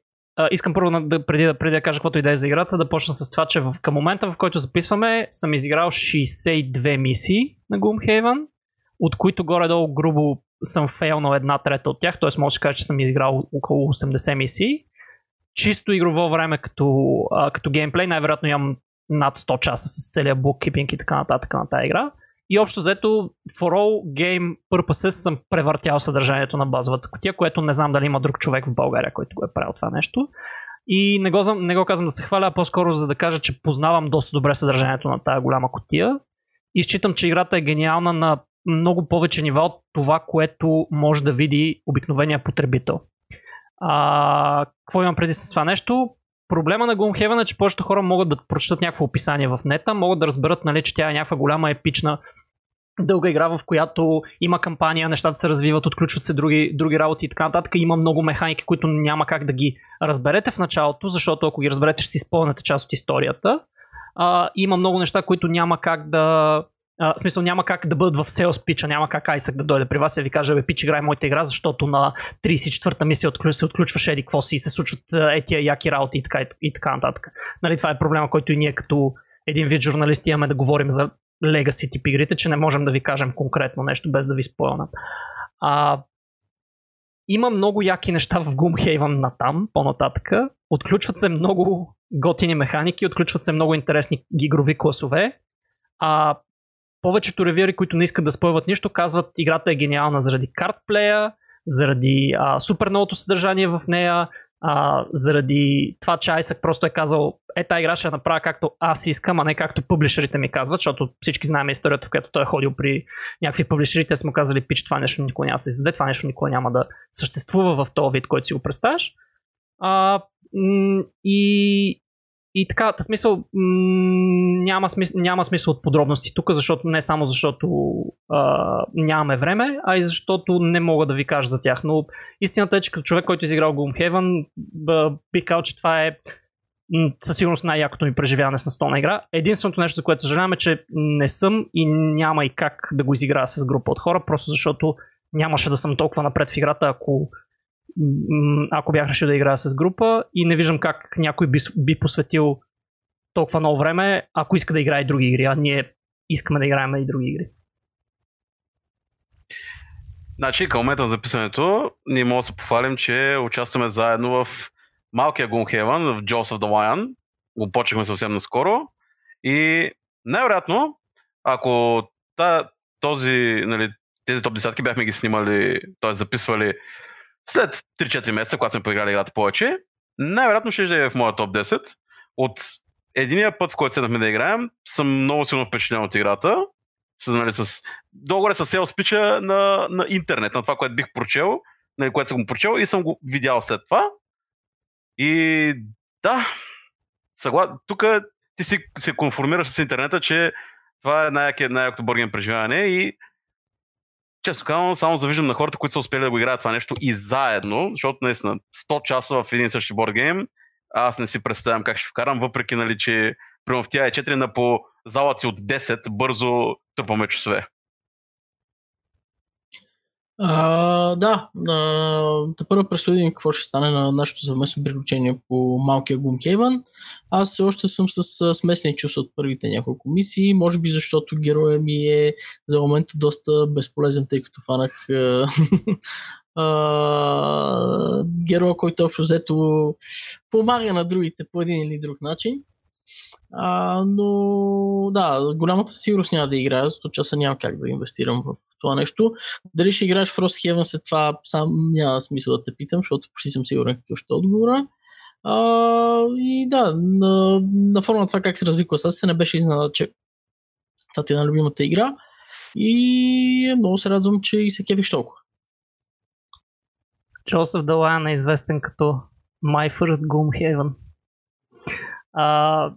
Искам първо да, преди, да, преди да кажа каквото идея за играта, да почна с това, че в, към момента, в който записваме, съм изиграл 62 мисии на Gloomhaven, от които горе-долу грубо съм фейлнал една трета от тях, т.е. може да се каже, че съм изиграл около 80 мисии. Чисто игрово време като, а, като геймплей, най-вероятно имам над 100 часа с целия bookkeeping и така нататък на тази игра. И общо взето, for all game purposes съм превъртял съдържанието на базовата котия, което не знам дали има друг човек в България, който го е правил това нещо. И не го, не го казвам да се хваля, а по-скоро за да кажа, че познавам доста добре съдържанието на тази голяма котия. И считам, че играта е гениална на много повече нива от това, което може да види обикновения потребител. А, какво имам преди с това нещо? Проблема на Gloomhaven е, че повечето хора могат да прочитат някакво описание в нета, могат да разберат, нали, че тя е някаква голяма епична дълга игра, в която има кампания, нещата се развиват, отключват се други, други работи и така нататък. Има много механики, които няма как да ги разберете в началото, защото ако ги разберете, ще си спомняте част от историята. А, има много неща, които няма как да, Uh, в смисъл няма как да бъдат в sales pitch, няма как Айсък да дойде при вас и ви каже, бе, пич, играй моята игра, защото на 34-та мисия се отключваш еди какво си и се случват етия яки работи и така, и така нататък. Нали, това е проблема, който и ние като един вид журналисти имаме да говорим за Legacy тип игрите, че не можем да ви кажем конкретно нещо без да ви спойлнат. А, има много яки неща в Gloomhaven на там, по-нататъка. Отключват се много готини механики, отключват се много интересни игрови класове. А повечето ревиери, които не искат да спойват нищо, казват играта е гениална заради картплея, заради а, супер новото съдържание в нея, а, заради това, че Айсък просто е казал, е, тази игра ще я направя както аз искам, а не както публишерите ми казват, защото всички знаем историята, в която той е ходил при някакви публишери, те са му казали, пич, това нещо никога няма да се издаде, това нещо никога няма да съществува в този вид, който си го представяш. А, и, и така, в смисъл, няма, смисъл, няма смисъл от подробности тук, защото не само защото а, нямаме време, а и защото не мога да ви кажа за тях. Но истината е, че като човек, който е изиграл Gloomhaven, бих казал, че това е със сигурност най-якото ми преживяване с настолна игра. Единственото нещо, за което съжалявам е, че не съм и няма и как да го изиграя с група от хора, просто защото нямаше да съм толкова напред в играта, ако ако бях решил да играя с група и не виждам как някой би, би посветил толкова много време, ако иска да играе други игри, а ние искаме да играем и други игри. Значи, към момента на записването, ние можем да се похвалим, че участваме заедно в малкия Gloomhaven, в Jaws of the Lion. Го почнахме съвсем наскоро. И най-вероятно, ако та, този, нали, тези топ десятки бяхме ги снимали, т.е. записвали след 3-4 месеца, когато сме поиграли играта повече, най-вероятно ще е в моя топ 10. От единия път, в който седнахме да играем, съм много силно впечатлен от играта. С, нали, с, долу с сел спича на, на интернет, на това, което бих прочел, нали, което съм го прочел и съм го видял след това. И да, съгла... тук ти си се конформираш с интернета, че това е най-якото най бърген преживяване и често казвам, само завиждам на хората, които са успели да го играят това нещо и заедно, защото наистина 100 часа в един същи боргейм, аз не си представям как ще вкарам, въпреки, нали, че примерно в тя е 4 на по залаци от 10 бързо трупаме часове. А, да, да първо предстои какво ще стане на нашето съвместно приключение по малкия Gloomhaven. Аз още съм с смесени чувства от първите няколко мисии, може би защото героя ми е за момента доста безполезен, тъй като фанах героя, който общо взето помага на другите по един или друг начин. А, но да, голямата сигурност няма да играя, защото часа няма как да инвестирам в това нещо. Дали ще играеш в Frost Heaven след това, сам няма смисъл да те питам, защото почти съм сигурен какъв ще е отговора. А, и да, на, на фона на това как се разви класацията не беше изненада, че това ти е на любимата игра. И много се радвам, че и се кефиш толкова. Джосеф Далайн е известен като My First Gloomhaven.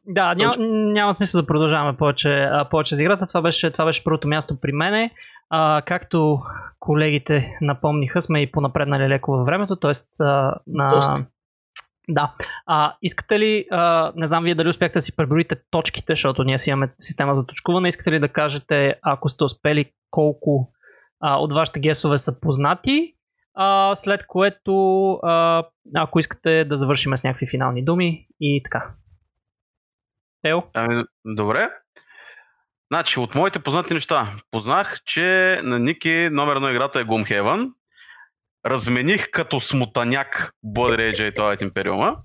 Да, няма, няма смисъл да продължаваме повече, повече за играта. Това беше, това беше първото място при мене. Uh, както колегите напомниха, сме и понапреднали леко във времето, т.е. На... Да. А, искате ли, а, не знам вие дали успяхте да си преброите точките, защото ние си имаме система за точкуване, искате ли да кажете, ако сте успели, колко а, от вашите гесове са познати, а, след което, а, ако искате да завършим с някакви финални думи и така. Тео? Ами, добре. Значи, от моите познати неща. Познах, че на Ники номер на играта е Gloomhaven. Размених като смутаняк Blood Rage и Twilight Imperium.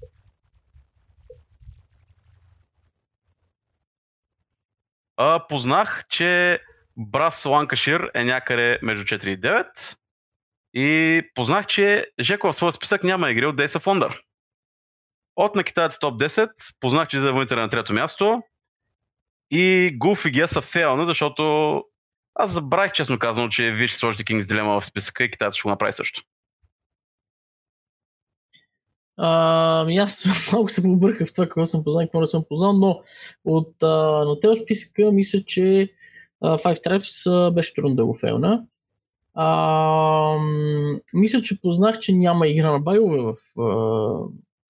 А, познах, че Брас Ланкашир е някъде между 4 и 9. И познах, че Жеко в своя списък няма игри от Days of Wonder. От на китаец топ 10 познах, че е на трето място. И Гулф и Геса фейлна, защото аз забравих, честно казано, че виж сложите King's Dilemma в списъка и китаец ще го направи също. А, аз малко се побърках в това, какво съм познал и какво не съм познал, но от а, на тези списъка мисля, че а, Five Traps а, беше трудно да го фейлна. А, мисля, че познах, че няма игра на байове в а,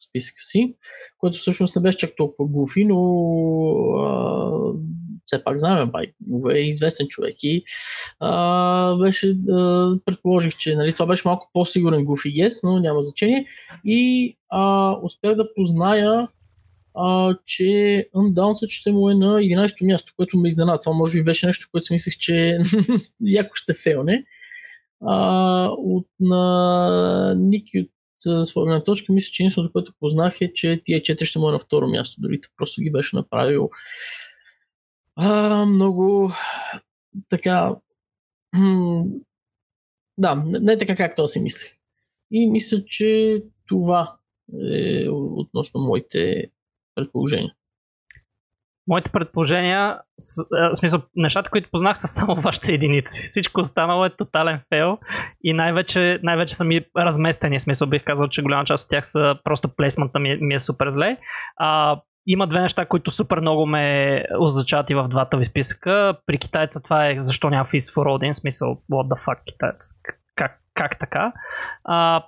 списъка си, което всъщност не беше чак толкова гуфи, но а, все пак знаем, бай, е известен човек и а, беше, а, предположих, че нали, това беше малко по-сигурен гуфи гес, но няма значение. И а, успях да позная а, че Undaunted ще му е на 11-то място, което ме изненада. Това може би беше нещо, което си мислех, че яко ще фейлне. А, от на Ники от своя точка, мисля, че единственото, което познах е, че тия 4 ще му е на второ място. Дори просто ги беше направил а, много така. Да, не, не така както аз си мислех. И мисля, че това е относно моите предположения. Моите предположения, в смисъл, нещата, които познах са само вашите единици. Всичко останало е тотален фейл и най-вече, най-вече са ми разместени. В смисъл бих казал, че голяма част от тях са просто плейсмента ми, ми е супер зле. А, има две неща, които супер много ме означават и в двата ви списъка. При китайца това е защо няма Feast for Odin, смисъл what the fuck китаец, как, как така. А,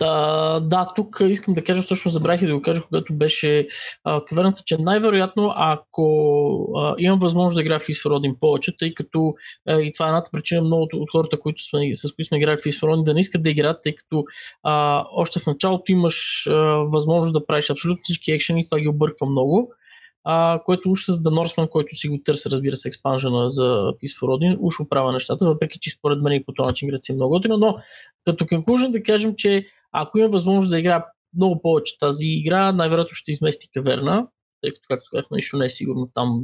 да, да, тук искам да кажа, всъщност забравих да го кажа, когато беше а, каверната, че най-вероятно, ако а, имам възможност да играя в Isfarodin повече, тъй като а, и това е едната причина много от хората, които сме, с които сме играли в Isfarodin, да не искат да играят, тъй като а, още в началото имаш а, възможност да правиш абсолютно всички екшени, това ги обърква много а, което уж с The Norseman, който си го търси, разбира се, експанжена за Feast for Odin, уж оправя нещата, въпреки че според мен и по този начин играта си е много готина, но като conclusion да кажем, че ако има възможност да игра много повече тази игра, най-вероятно ще измести каверна, тъй като, както казахме, нищо не е сигурно там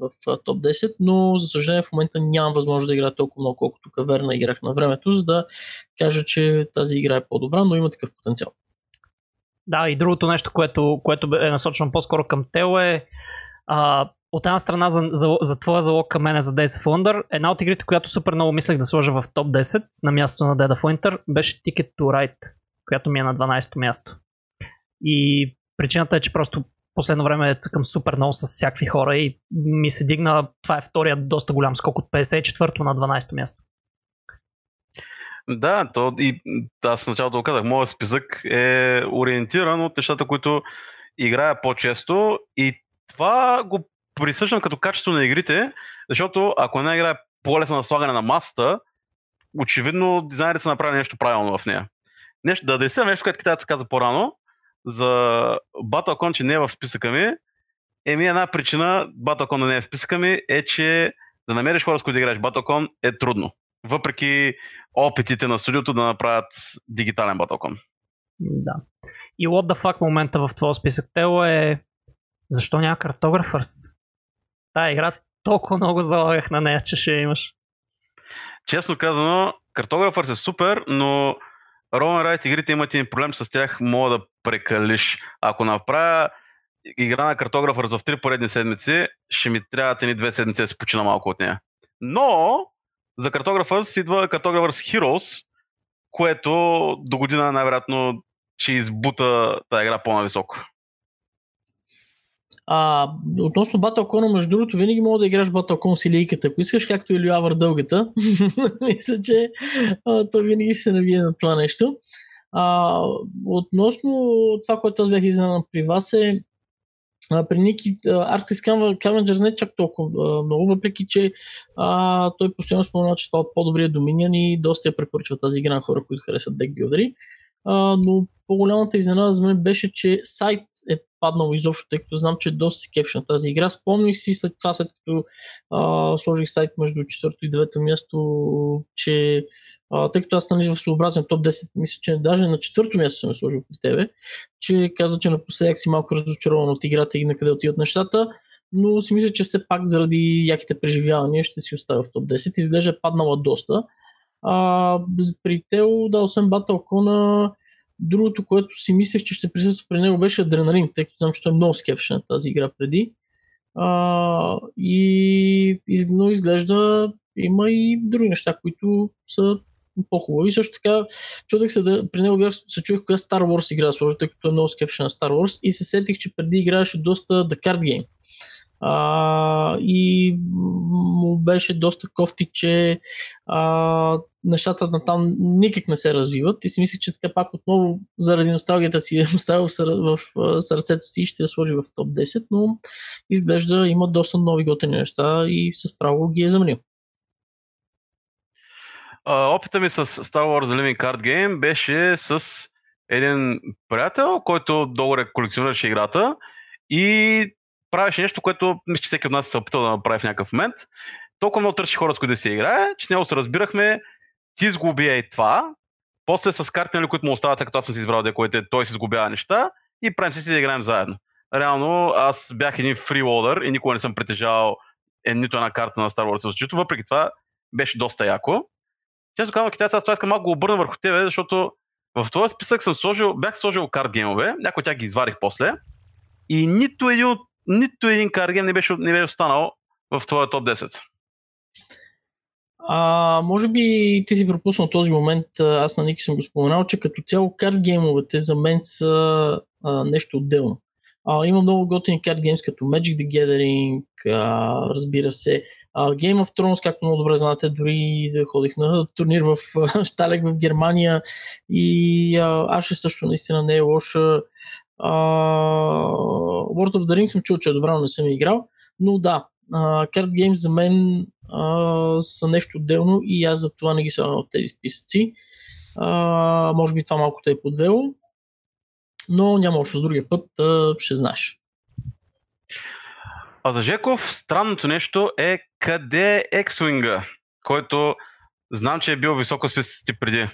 в, топ 10, но за съжаление в момента нямам възможност да игра толкова много, колкото каверна играх на времето, за да кажа, че тази игра е по-добра, но има такъв потенциал. Да, и другото нещо, което, което е насочено по-скоро към Тео е а, от една страна за, за, за твоя залог към мен за Days of Wonder, една от игрите, която супер много мислех да сложа в топ 10 на място на Dead of Winter, беше Ticket to Ride, която ми е на 12-то място. И причината е, че просто последно време цъкам супер много с всякакви хора и ми се дигна, това е втория доста голям скок от 54-то на 12-то място. Да, то и аз началото казах, моят списък е ориентиран от нещата, които играя по-често и това го присъждам като качество на игрите, защото ако една игра е по-лесна на слагане на масата, очевидно дизайнерите са направили нещо правилно в нея. Нещо, да да нещо, което китайца каза по-рано, за Battlecon, че не е в списъка ми, еми една причина Battlecon да не е в списъка ми е, че да намериш хора, с които да играеш Battlecon е трудно. Въпреки опитите на студиото да направят дигитален Battlecon. Да. И what the fuck момента в твоя списък, Тело е Защо няма картографърс? Тая игра толкова много залагах на нея, че ще я имаш. Честно казано, картографърс е супер, но Roman Райт игрите имат един проблем с тях, мога да прекалиш. Ако направя игра на картографър в три поредни седмици, ще ми трябват едни две седмици да се почина малко от нея. Но за картографър си идва Cartographers Heroes, което до година най-вероятно ще избута тази игра по-нависоко. А, относно Battlecon, между другото, винаги мога да играш Battlecon с илийката, ако искаш, както и Люавър дългата. Мисля, че а, то винаги ще се навие на това нещо. А, относно това, което аз бях изненадан при вас е а, при Ники Arctis Scavengers не е чак толкова а, много, въпреки че а, той постоянно спомена, че това е по-добрия Dominion и доста я препоръчва тази игра на хора, които харесват декбилдери. Но по-голямата изненада за мен беше, че сайт е паднал изобщо, тъй като знам, че е доста се кефш на тази игра. Спомних си след това, след като а, сложих сайт между четвърто и девето място, че а, тъй като аз съм в съобразен топ 10, мисля, че даже на четвърто място съм е сложил при тебе, че каза, че напоследък си малко разочарован от играта и на къде отиват нещата, но си мисля, че все пак заради яките преживявания ще си оставя в топ 10. Изглежда е паднала доста. А, при Тео, да, освен Battlecon, другото, което си мислех, че ще присъства при него беше адреналин, тъй като знам, че е много скепшен на тази игра преди. А, и, но изглежда има и други неща, които са по-хубави. Също така, чудех се да, при него бях, се чух коя Star Wars игра сложи, тъй като е много скепшен на Star Wars и се сетих, че преди играеше доста The Card Game. А, и му беше доста кофти, че а, нещата на там никак не се развиват и си мислих, че така пак отново заради носталгията си е оставил в, сърцето си и ще я сложи в топ 10, но изглежда има доста нови готини неща и с право ги е заменил. Опита ми с Star Wars The Living Card Game беше с един приятел, който долу колекционираше играта и правеше нещо, което мисля, че всеки от нас се е опитал да направи в някакъв момент. Толкова много търси хора, с които да се играе, че с него се разбирахме, ти сгуби е това, после с карти, нали, които му остават, като аз съм си избрал декоите, той си сгубява неща и правим си да играем заедно. Реално аз бях един фрилодър и никога не съм притежавал е, нито една карта на Star Wars в въпреки това беше доста яко. Често казвам, китайца, аз това искам малко го обърна върху тебе, защото в този списък съм сложил, бях сложил карт геймове, някои от тях ги изварих после и нито един от нито един картгейм не беше, не беше останал в твоя топ 10. А, може би ти си пропуснал този момент, аз на Ники съм го споменал, че като цяло карт геймовете за мен са а, нещо отделно. А, има много готини карт геймс като Magic the Gathering, а, разбира се. А, Game of Thrones, както много добре знаете, дори да ходих на турнир в Шталек в Германия и а, Аше също наистина не е лоша. Uh, World of the Rings съм чул, че е добра, но не съм играл. Но да, Card Games за мен uh, са нещо отделно и аз за това не ги слагам в тези списъци. Uh, може би това малко те е подвело, но няма още с другия път, uh, ще знаеш. А за Жеков странното нещо е къде е X-Wing, който знам, че е бил високо списъците преди.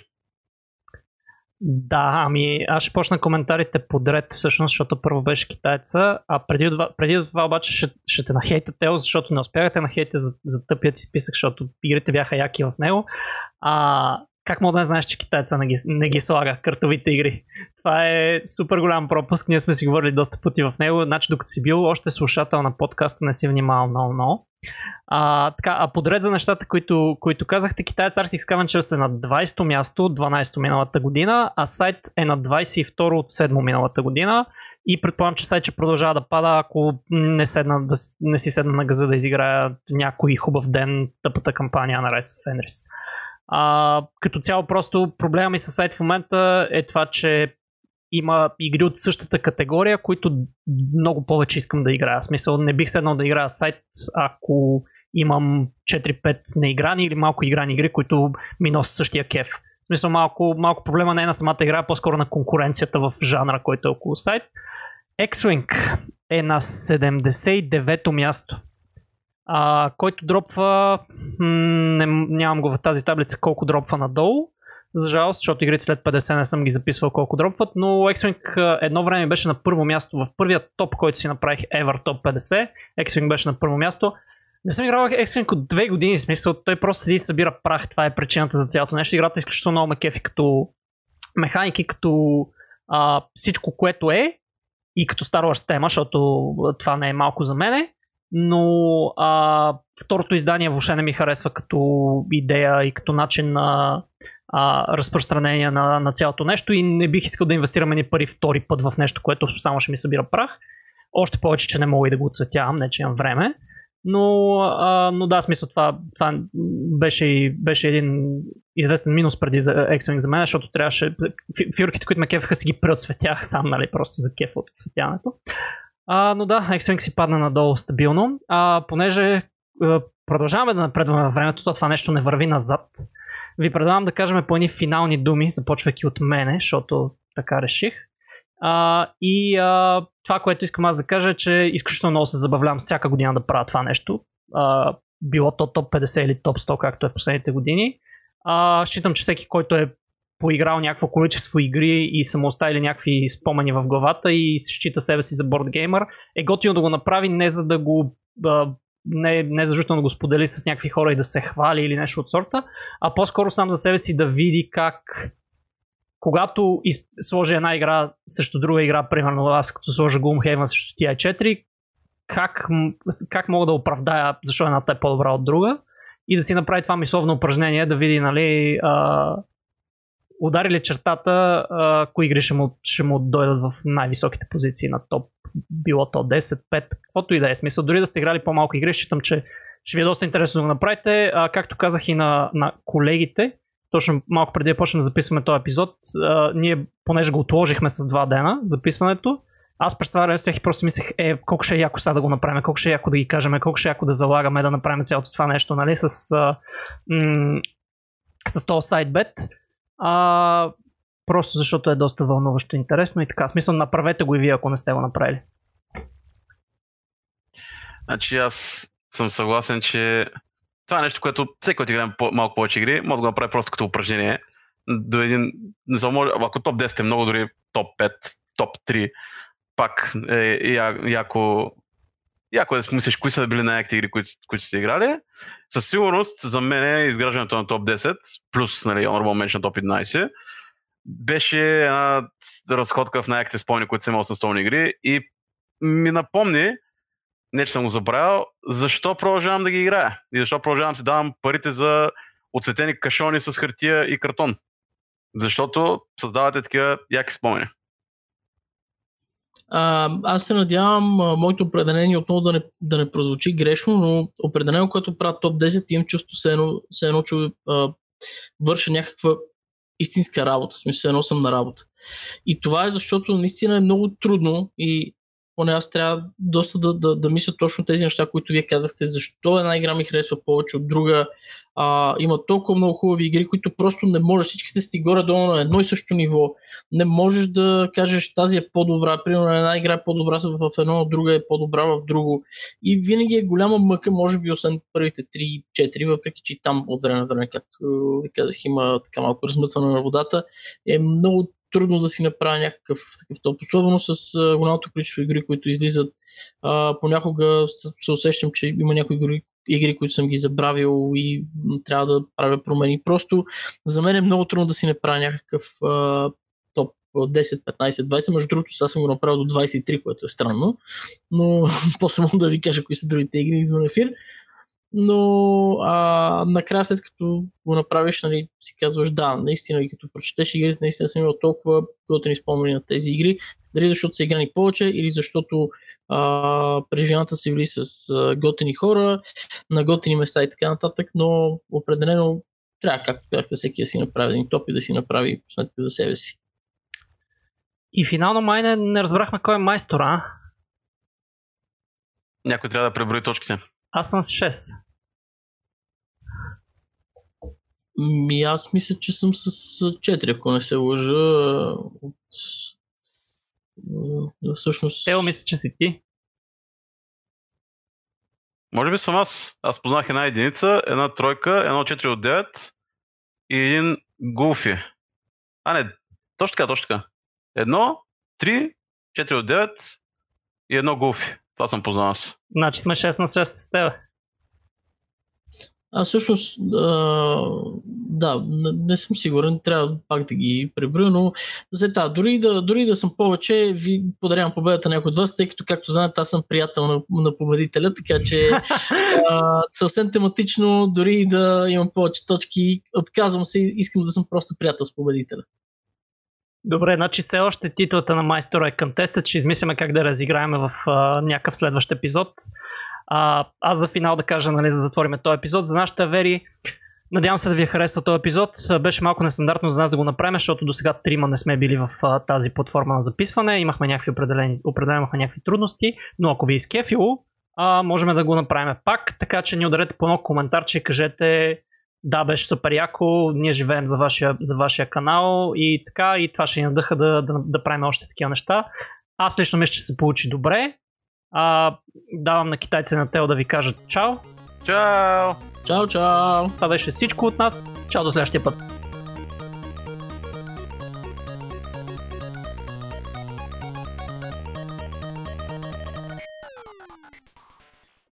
Да, ами аз ще почна коментарите подред, всъщност, защото първо беше китайца, а преди, преди това обаче ще, ще те нахейте Тео, защото не успяхте нахейте за, за тъпият ти списък, защото игрите бяха яки в него. А, как мога да не знаеш, че китайца не ги, не ги слага картовите игри? Това е супер голям пропуск. Ние сме си говорили доста пъти в него. Значи, докато си бил още слушател на подкаста, не си внимавал много-много. А, така, а подред за нещата, които, които казахте, китаец Arctic Scavengers е на 20-то място, 12-то миналата година, а сайт е на 22-то от 7-то миналата година. И предполагам, че сайт ще продължава да пада, ако не, седна, да, не си седна на газа да изиграя някой хубав ден тъпата кампания на Rise of Fenris. А, като цяло просто проблема ми с сайт в момента е това, че има игри от същата категория, които много повече искам да играя. В смисъл, не бих седнал да играя сайт, ако имам 4-5 неиграни или малко играни игри, които ми носят същия кеф. В смисъл, малко, малко проблема не е на самата игра, а по-скоро на конкуренцията в жанра, който е около сайт. X-Wing е на 79-то място а, който дропва, не, нямам го в тази таблица колко дропва надолу, за жалост, защото игрите след 50 не съм ги записвал колко дропват, но X-Wing едно време беше на първо място в първия топ, който си направих Ever Top 50. X-Wing беше на първо място. Не съм играл X-Wing от две години, в смисъл той просто седи и събира прах, това е причината за цялото нещо. Играта е изключително много ме кефи като механики, като а, всичко, което е и като Star Wars тема, защото това не е малко за мене но а, второто издание въобще не ми харесва като идея и като начин на а, разпространение на, на цялото нещо и не бих искал да инвестирам ни пари втори път в нещо, което само ще ми събира прах. Още повече, че не мога и да го отцветявам, не че имам време. Но, а, но да, смисъл това, това беше, беше един известен минус преди за X-Wing за мен, защото трябваше фигурките, които ме кефаха, си ги преотцветях сам, нали, просто за кефа от цветяването. А, но да, X-Wing си падна надолу стабилно. А, понеже а, продължаваме да напредваме във времето, то това нещо не върви назад. Ви предлагам да кажем по едни финални думи, започвайки от мене, защото така реших. А, и а, това, което искам аз да кажа е, че изключително много се забавлявам всяка година да правя това нещо. А, било то топ 50 или топ 100, както е в последните години. А, считам, че всеки, който е поиграл някакво количество игри и са му оставили някакви спомени в главата и счита себе си за бордгеймър, е готино да го направи не за да го не, не задължително да го сподели с някакви хора и да се хвали или нещо от сорта, а по-скоро сам за себе си да види как когато из... сложи една игра срещу друга игра, примерно аз като сложа Gloomhaven срещу TI4, как, как мога да оправдая защо едната е по-добра от друга и да си направи това мисловно упражнение, да види нали, а, ударили чертата, а, кои игри ще му, ще му дойдат в най-високите позиции на топ. Било то 10, 5, каквото и да е. Смисъл, дори да сте играли по-малко игри, считам, че ще ви е доста интересно да го направите. А, както казах и на, на колегите, точно малко преди да почнем да записваме този епизод, а, ние, понеже го отложихме с два дена, записването, аз през това време стоях и просто мислех, е, колко ще е яко сега да го направим, колко ще е яко да ги кажем, колко ще е яко да залагаме да направим цялото това нещо, нали, с, а, м- с този сайтбет а, просто защото е доста вълнуващо интересно и така. Смисъл, направете го и вие, ако не сте го направили. Значи аз съм съгласен, че това е нещо, което всеки, който играе малко повече игри, може да го направи просто като упражнение. До един, не знам, ако топ 10 е много, дори топ 5, топ 3, пак е, яко, яко да смислиш кои са били най-яките игри, които, които сте играли. Със сигурност за мен изграждането на топ 10, плюс нали, Honorable Mention топ 11, беше една разходка в най-яките спомени, които съм имал с настолни игри и ми напомни, не че съм го забравял, защо продължавам да ги играя и защо продължавам си давам парите за оцветени кашони с хартия и картон. Защото създавате такива яки спомени. А, аз се надявам а, моето определение отново да не, да не прозвучи грешно, но определено, което правя топ 10, имам чувство се едно, се едно че а, върша някаква истинска работа, смисъл едно съм на работа. И това е защото наистина е много трудно и поне аз трябва доста да, да, да мисля точно тези неща, които вие казахте, защо една игра ми харесва повече от друга. А, има толкова много хубави игри, които просто не можеш, всичките си горе-долу на едно и също ниво. Не можеш да кажеш тази е по-добра, примерно една игра е по-добра в едно, друга е по-добра в друго. И винаги е голяма мъка, може би, освен първите 3-4, въпреки че там от време на време, както ви казах, има така малко размъсване на водата, е много трудно да си направя някакъв такъв топ, особено с а, голямото количество игри, които излизат. А, понякога се усещам, че има някои игри, игри, които съм ги забравил и трябва да правя промени. Просто за мен е много трудно да си направя някакъв а, топ 10, 15, 20. Между другото, сега съм го направил до 23, което е странно, но после мога да ви кажа кои са другите игри извън ефир но а, накрая след като го направиш, нали, си казваш да, наистина и като прочетеш игрите, наистина съм имал толкова готини спомени на тези игри, дали защото са играни повече или защото а, преживяната си били с а, готини хора, на готини места и така нататък, но определено трябва, както казахте, всеки да си направи един топ и да си направи сметка за себе си. И финално май не, не разбрахме кой е майстора. Някой трябва да преброи точките. Аз съм с 6. Ми аз мисля, че съм с 4, ако не се лъжа. От... Всъщност... Тео мисля, че си ти. Може би съм аз. Аз познах една единица, една тройка, едно 4 от 9 и един Гулфи. А, не, точно така, точно така. Едно, три, 4 от 9 и едно Гулфи. Това съм познал аз. Значи сме 6 на 6 с теб. Аз всъщност, а, да, не, съм сигурен, трябва пак да ги преброя, но за това, дори да, дори да съм повече, ви подарявам победата на някой от вас, тъй като, както знаете, аз съм приятел на, на победителя, така че а, съвсем тематично, дори да имам повече точки, отказвам се искам да съм просто приятел с победителя. Добре, значи все още титлата на майстора е към теста, че измисляме как да разиграем в а, някакъв следващ епизод. А, аз за финал да кажа, нали, за да затвориме този епизод. За нашата вери, надявам се да ви е харесал този епизод. Беше малко нестандартно за нас да го направим, защото до сега трима не сме били в а, тази платформа на записване. Имахме някакви определени, определено някакви трудности, но ако ви е изкефило, а, можем да го направим пак, така че ни ударете по едно коментарче и кажете да, беше супер яко, ние живеем за вашия, за вашия канал и така, и това ще ни надъха да, да, да правим още такива неща. Аз лично мисля, че се получи добре. А, давам на китайците на Тео да ви кажат чао. Чао! Чао, чао! Това беше всичко от нас. Чао до следващия път.